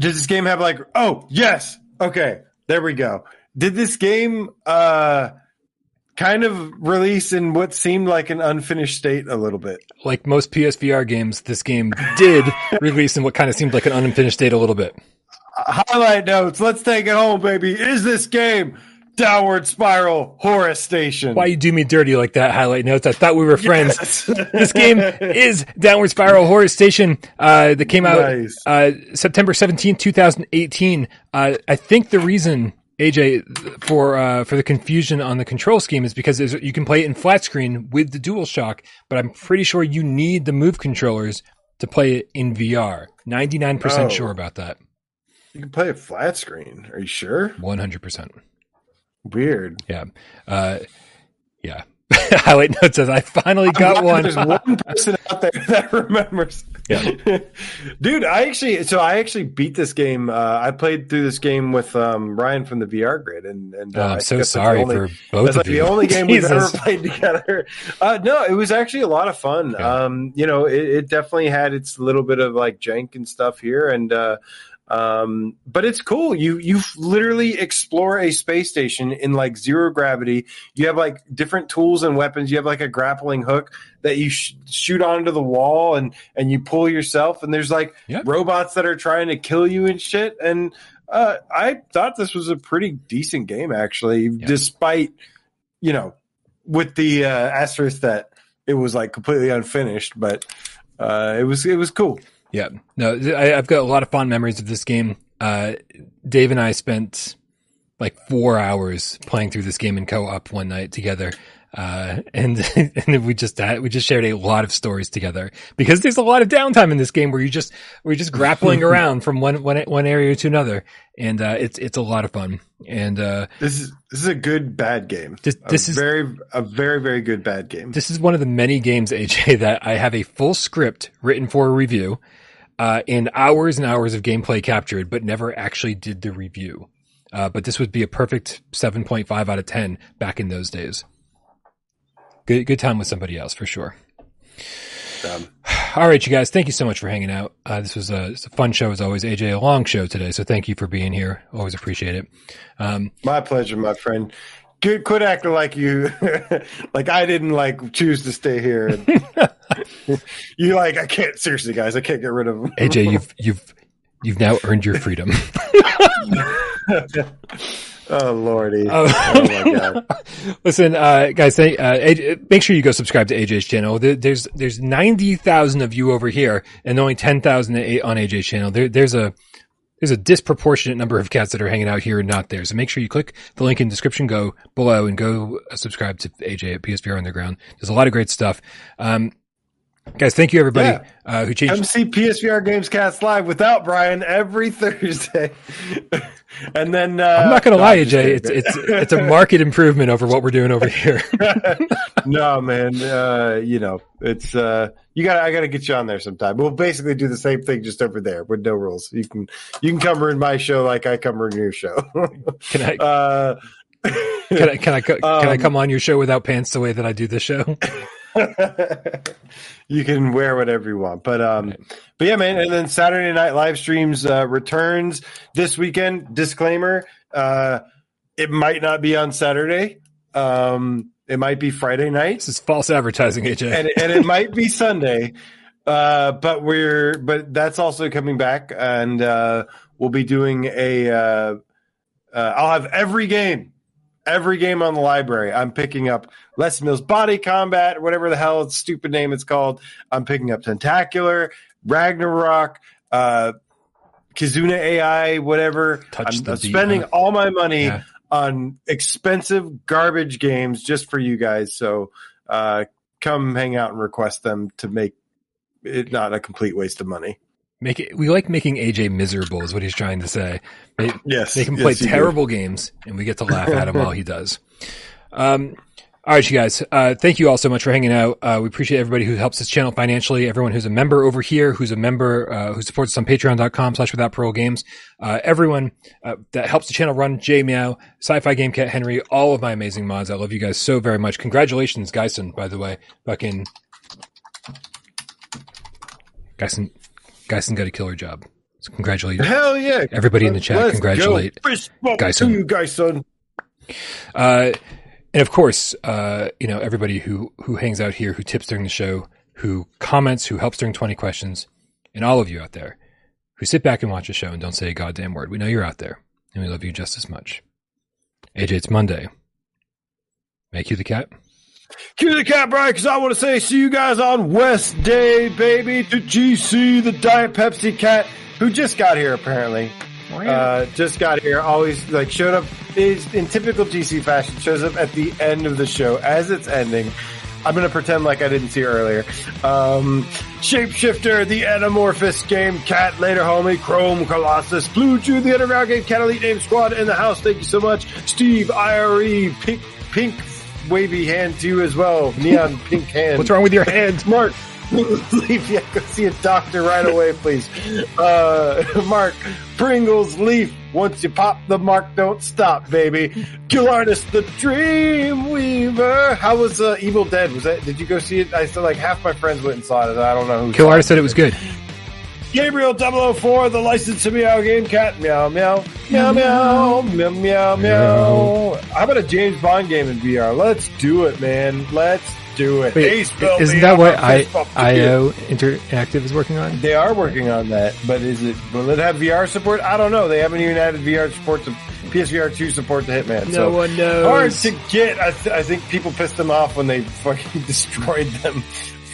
does this game have like? Oh, yes. Okay, there we go. Did this game uh kind of release in what seemed like an unfinished state a little bit? Like most PSVR games, this game did [laughs] release in what kind of seemed like an unfinished state a little bit. Highlight notes. Let's take it home, baby. Is this game Downward Spiral Horror Station? Why you do me dirty like that, highlight notes? I thought we were friends. Yes. [laughs] this game is Downward Spiral Horror Station uh, that came out Nice. uh, September 17th, 2018. Uh, I think the reason, AJ, for uh, for the confusion on the control scheme is because you can play it in flat screen with the DualShock, but I'm pretty sure you need the Move controllers to play it in VR. 99% Oh. sure about that. You can play it flat screen. Are you sure? 100%. Weird. Yeah. Uh, yeah. [laughs] Highlight note says, I finally got one. There's one [laughs] person out there [laughs] that remembers. Yeah. Dude, I actually so I actually beat this game. Uh, I played through this game with um, Ryan from the VR Grid, and, and uh, Oh, I'm so think that's, like, the sorry only- for both That's of like you. the only game we've ever played together. Uh, no, it was actually a lot of fun. Yeah. Um, you know, it, it definitely had its little bit of like jank and stuff here, and uh, um, but it's cool. You you literally explore a space station in like zero gravity. You have like different tools and weapons. You have like a grappling hook that you sh- shoot onto the wall, and and you pull yourself. And there's like Yeah. robots that are trying to kill you and shit. And uh, I thought this was a pretty decent game, actually, despite you know, with the uh, asterisk that it was like completely unfinished. But uh, it was it was cool. Yeah, no, I, I've got a lot of fond memories of this game. Uh, Dave and I spent like four hours playing through this game in co-op one night together. Uh, and, [laughs] and we just, had, we just shared a lot of stories together because there's a lot of downtime in this game where you just, we're just grappling [laughs] around from one, one, one area to another. And, uh, it's, it's a lot of fun. And, uh, this is, this is a good bad game. This, this a is very, a very, very good bad game. This is one of the many games, AJ, that I have a full script written for a review, uh, and hours and hours of gameplay captured, but never actually did the review. Uh, but this would be a perfect 7.5 out of 10 back in those days. Good, good time with somebody else for sure. Um, [sighs] All right, you guys, thank you so much for hanging out. Uh, this was a, a, fun show as always. AJ, a long show today, so thank you for being here. Always appreciate it. Um, my pleasure, my friend. Good, quit acting like you, [laughs] like I didn't like choose to stay here. [laughs] you like I can't seriously, guys. I can't get rid of them. AJ, you've you've you've now earned your freedom. [laughs] Oh lordy! Oh, oh my god! Listen, uh, guys, uh, AJ, make sure you go subscribe to AJ's channel. There, there's there's ninety thousand of you over here, and only ten thousand on AJ's channel. There, there's a there's a disproportionate number of cats that are hanging out here and not there. So make sure you click the link in the description, go below, and go subscribe to AJ at PSVR Underground. There's a lot of great stuff. Um, Guys, thank you everybody yeah. uh, who changed. MC PSVR Games Cast live without Brian every [laughs] Thursday, [laughs] and then uh, I'm not going to lie, AJ. It's it's it's a [laughs] market improvement over what we're doing over here. no, man. Uh, you know, it's uh, you got. I got to get you on there sometime. We'll basically do the same thing just over there with no rules. You can you can come in my show like I come in your show. can I? Uh, can I can I can um, I come on your show without pants the way that I do the show? You can wear whatever you want. But um right. but yeah, man, and then Saturday night live streams uh, returns this weekend. Disclaimer, uh it might not be on Saturday. Um it might be Friday night. This is false advertising, AJ. and, and it might be Sunday. Uh but we're but that's also coming back and uh we'll be doing a uh, uh I'll have every game every game on the library. I'm picking up Les Mills Body Combat, whatever the hell its stupid name it's called. I'm picking up Tentacular, Ragnarok, uh, Kizuna AI, whatever. Touch I'm, I'm spending all my money yeah. on expensive garbage games just for you guys. So uh, come hang out and request them to make it not a complete waste of money. Make it. We like making AJ miserable, is what he's trying to say. Make, yes, make him play terrible do. games, and we get to laugh at him while he [laughs] does. Um, all right, you guys. Uh, thank you all so much for hanging out. Uh, we appreciate everybody who helps this channel financially. Everyone who's a member over here, who's a member, uh, who supports us on patreon.com slash without parole games. Uh, everyone, uh, that helps the channel run, J Meow, Sci-Fi Game Cat Henry, all of my amazing mods. I love you guys so very much. Congratulations, Geisen, by the way. Fucking, Geisen, Geisen got a killer job. So congratulate. Hell yeah! Everybody in the chat, Let's congratulate Geisen. you, Geisen. Uh, and of course, uh, you know everybody who who hangs out here, who tips during the show, who comments, who helps during twenty questions, and all of you out there who sit back and watch the show and don't say a goddamn word. We know you're out there, and we love you just as much. AJ, it's Monday. Make you the cat. Cue the cat, Brian, because I want to say see you guys on West Day, baby, to GC, the Diet Pepsi cat, who just got here apparently. Oh, uh, just got here. Always like showed up is in typical GC fashion. Shows up at the end of the show as it's ending. I'm gonna pretend like I didn't see her earlier. Um, Shapeshifter, the Anamorphous Game Cat, later homie, Chrome Colossus, Blue Jew, the Underground Game Cat Elite Name Squad in the house. Thank you so much, Steve, IRE, Pink, Pink wavy hand to you as well. Neon pink hand. What's wrong with your hand? [laughs] Mark, [laughs] Leaf, yeah, go see a doctor right away, please. Uh, [laughs] Mark, Pringles, Leaf, once you pop the mark, don't stop, baby. Kill Artist, the Dream Weaver. How was uh, Evil Dead? Was that? Did you go see it? I said like half my friends went and saw it. I don't know who. Kill Artist said it was good. Gabriel 004, the license to meow game cat. Meow, meow, meow, meow, meow, meow, meow. How about a James Bond game in VR? Let's do it, man. Let's do it. Wait, isn't that what I, IO Interactive is working on? They are working on that, but is it, will it have VR support? I don't know. They haven't even added VR support to PSVR 2 support to Hitman. No so one knows. Hard to get. I, th- I think people pissed them off when they [laughs] fucking destroyed them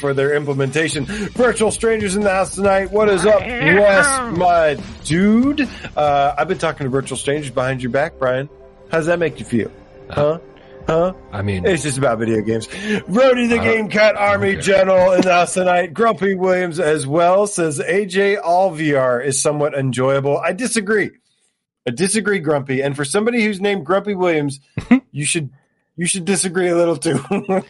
for their implementation. Virtual strangers in the house tonight. What is up, Wes, my dude? Uh, I've been talking to virtual strangers behind your back, Brian. How does that make you feel? Huh? Huh? I mean, It's just about video games. Brody the Uh, Game Cat Army okay. General in the house tonight. Grumpy Williams as well says AJ All VR is somewhat enjoyable. I disagree. I disagree, Grumpy. And for somebody who's named Grumpy Williams, [laughs] you should you should disagree a little too. [laughs]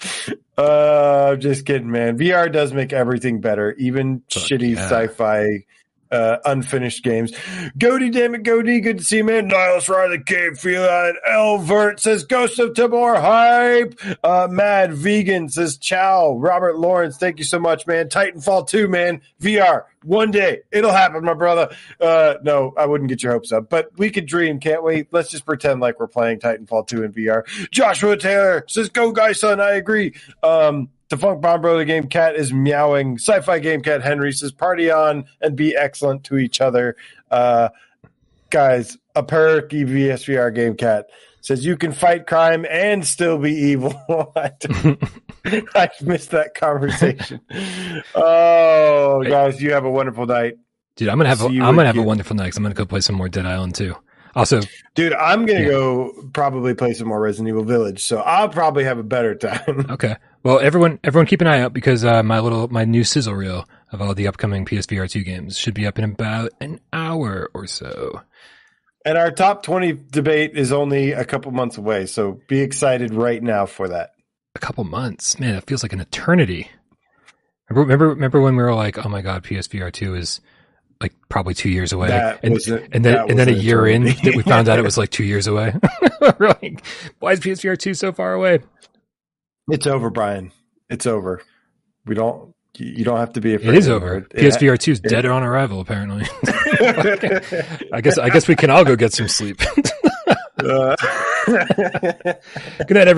[laughs] uh, I'm just kidding, man. VR does make everything better, even Fuck shitty yeah. sci-fi uh, unfinished games. Goody, damn it, Goody. Good to see you, man. Nihilus Ride the Cave Feline. Elvert says Ghost of Timor hype. Uh, Mad Vegan says ciao. Robert Lawrence, thank you so much, man. Titanfall 2, man. VR. One day. It'll happen, my brother. Uh, no, I wouldn't get your hopes up, but we could dream, can't we? Let's just pretend like we're playing Titanfall 2 in VR. Joshua Taylor says, go, guy, son. I agree. Um, Defunct Bomb Bro, the game cat is meowing. Sci fi game cat Henry says, party on and be excellent to each other. Uh, guys, a perky PSVR game cat says, you can fight crime and still be evil. [laughs] I, [laughs] I missed that conversation. [laughs] Oh, guys, you have a wonderful night. dude, I'm gonna have a, I'm gonna have a wonderful night. 'cause I'm gonna go play some more Dead Island 2. Also, Dude, I'm going to Yeah. go probably play some more Resident Evil Village, so I'll probably have a better time. okay. Well, everyone, everyone, keep an eye out because uh, my little, my new sizzle reel of all the upcoming PSVR two games should be up in about an hour or so. And our top 20 debate is only a couple months away, so be excited right now for that. A couple months, man, it feels like an eternity. Remember, remember, remember when we were like, "Oh my god, PSVR two is like probably two years away," and, a- and then and then a year in, eternity. that we found out it was [laughs] like two years away. [laughs] we're like, "Why is PSVR two so far away?" It's over, Brian. It's over. We don't, you don't have to be afraid. It is over. It- PSVR two is dead on arrival. Apparently, [laughs] [laughs] I guess I guess we can all go get some sleep. Uh, [laughs] Good night, everyone.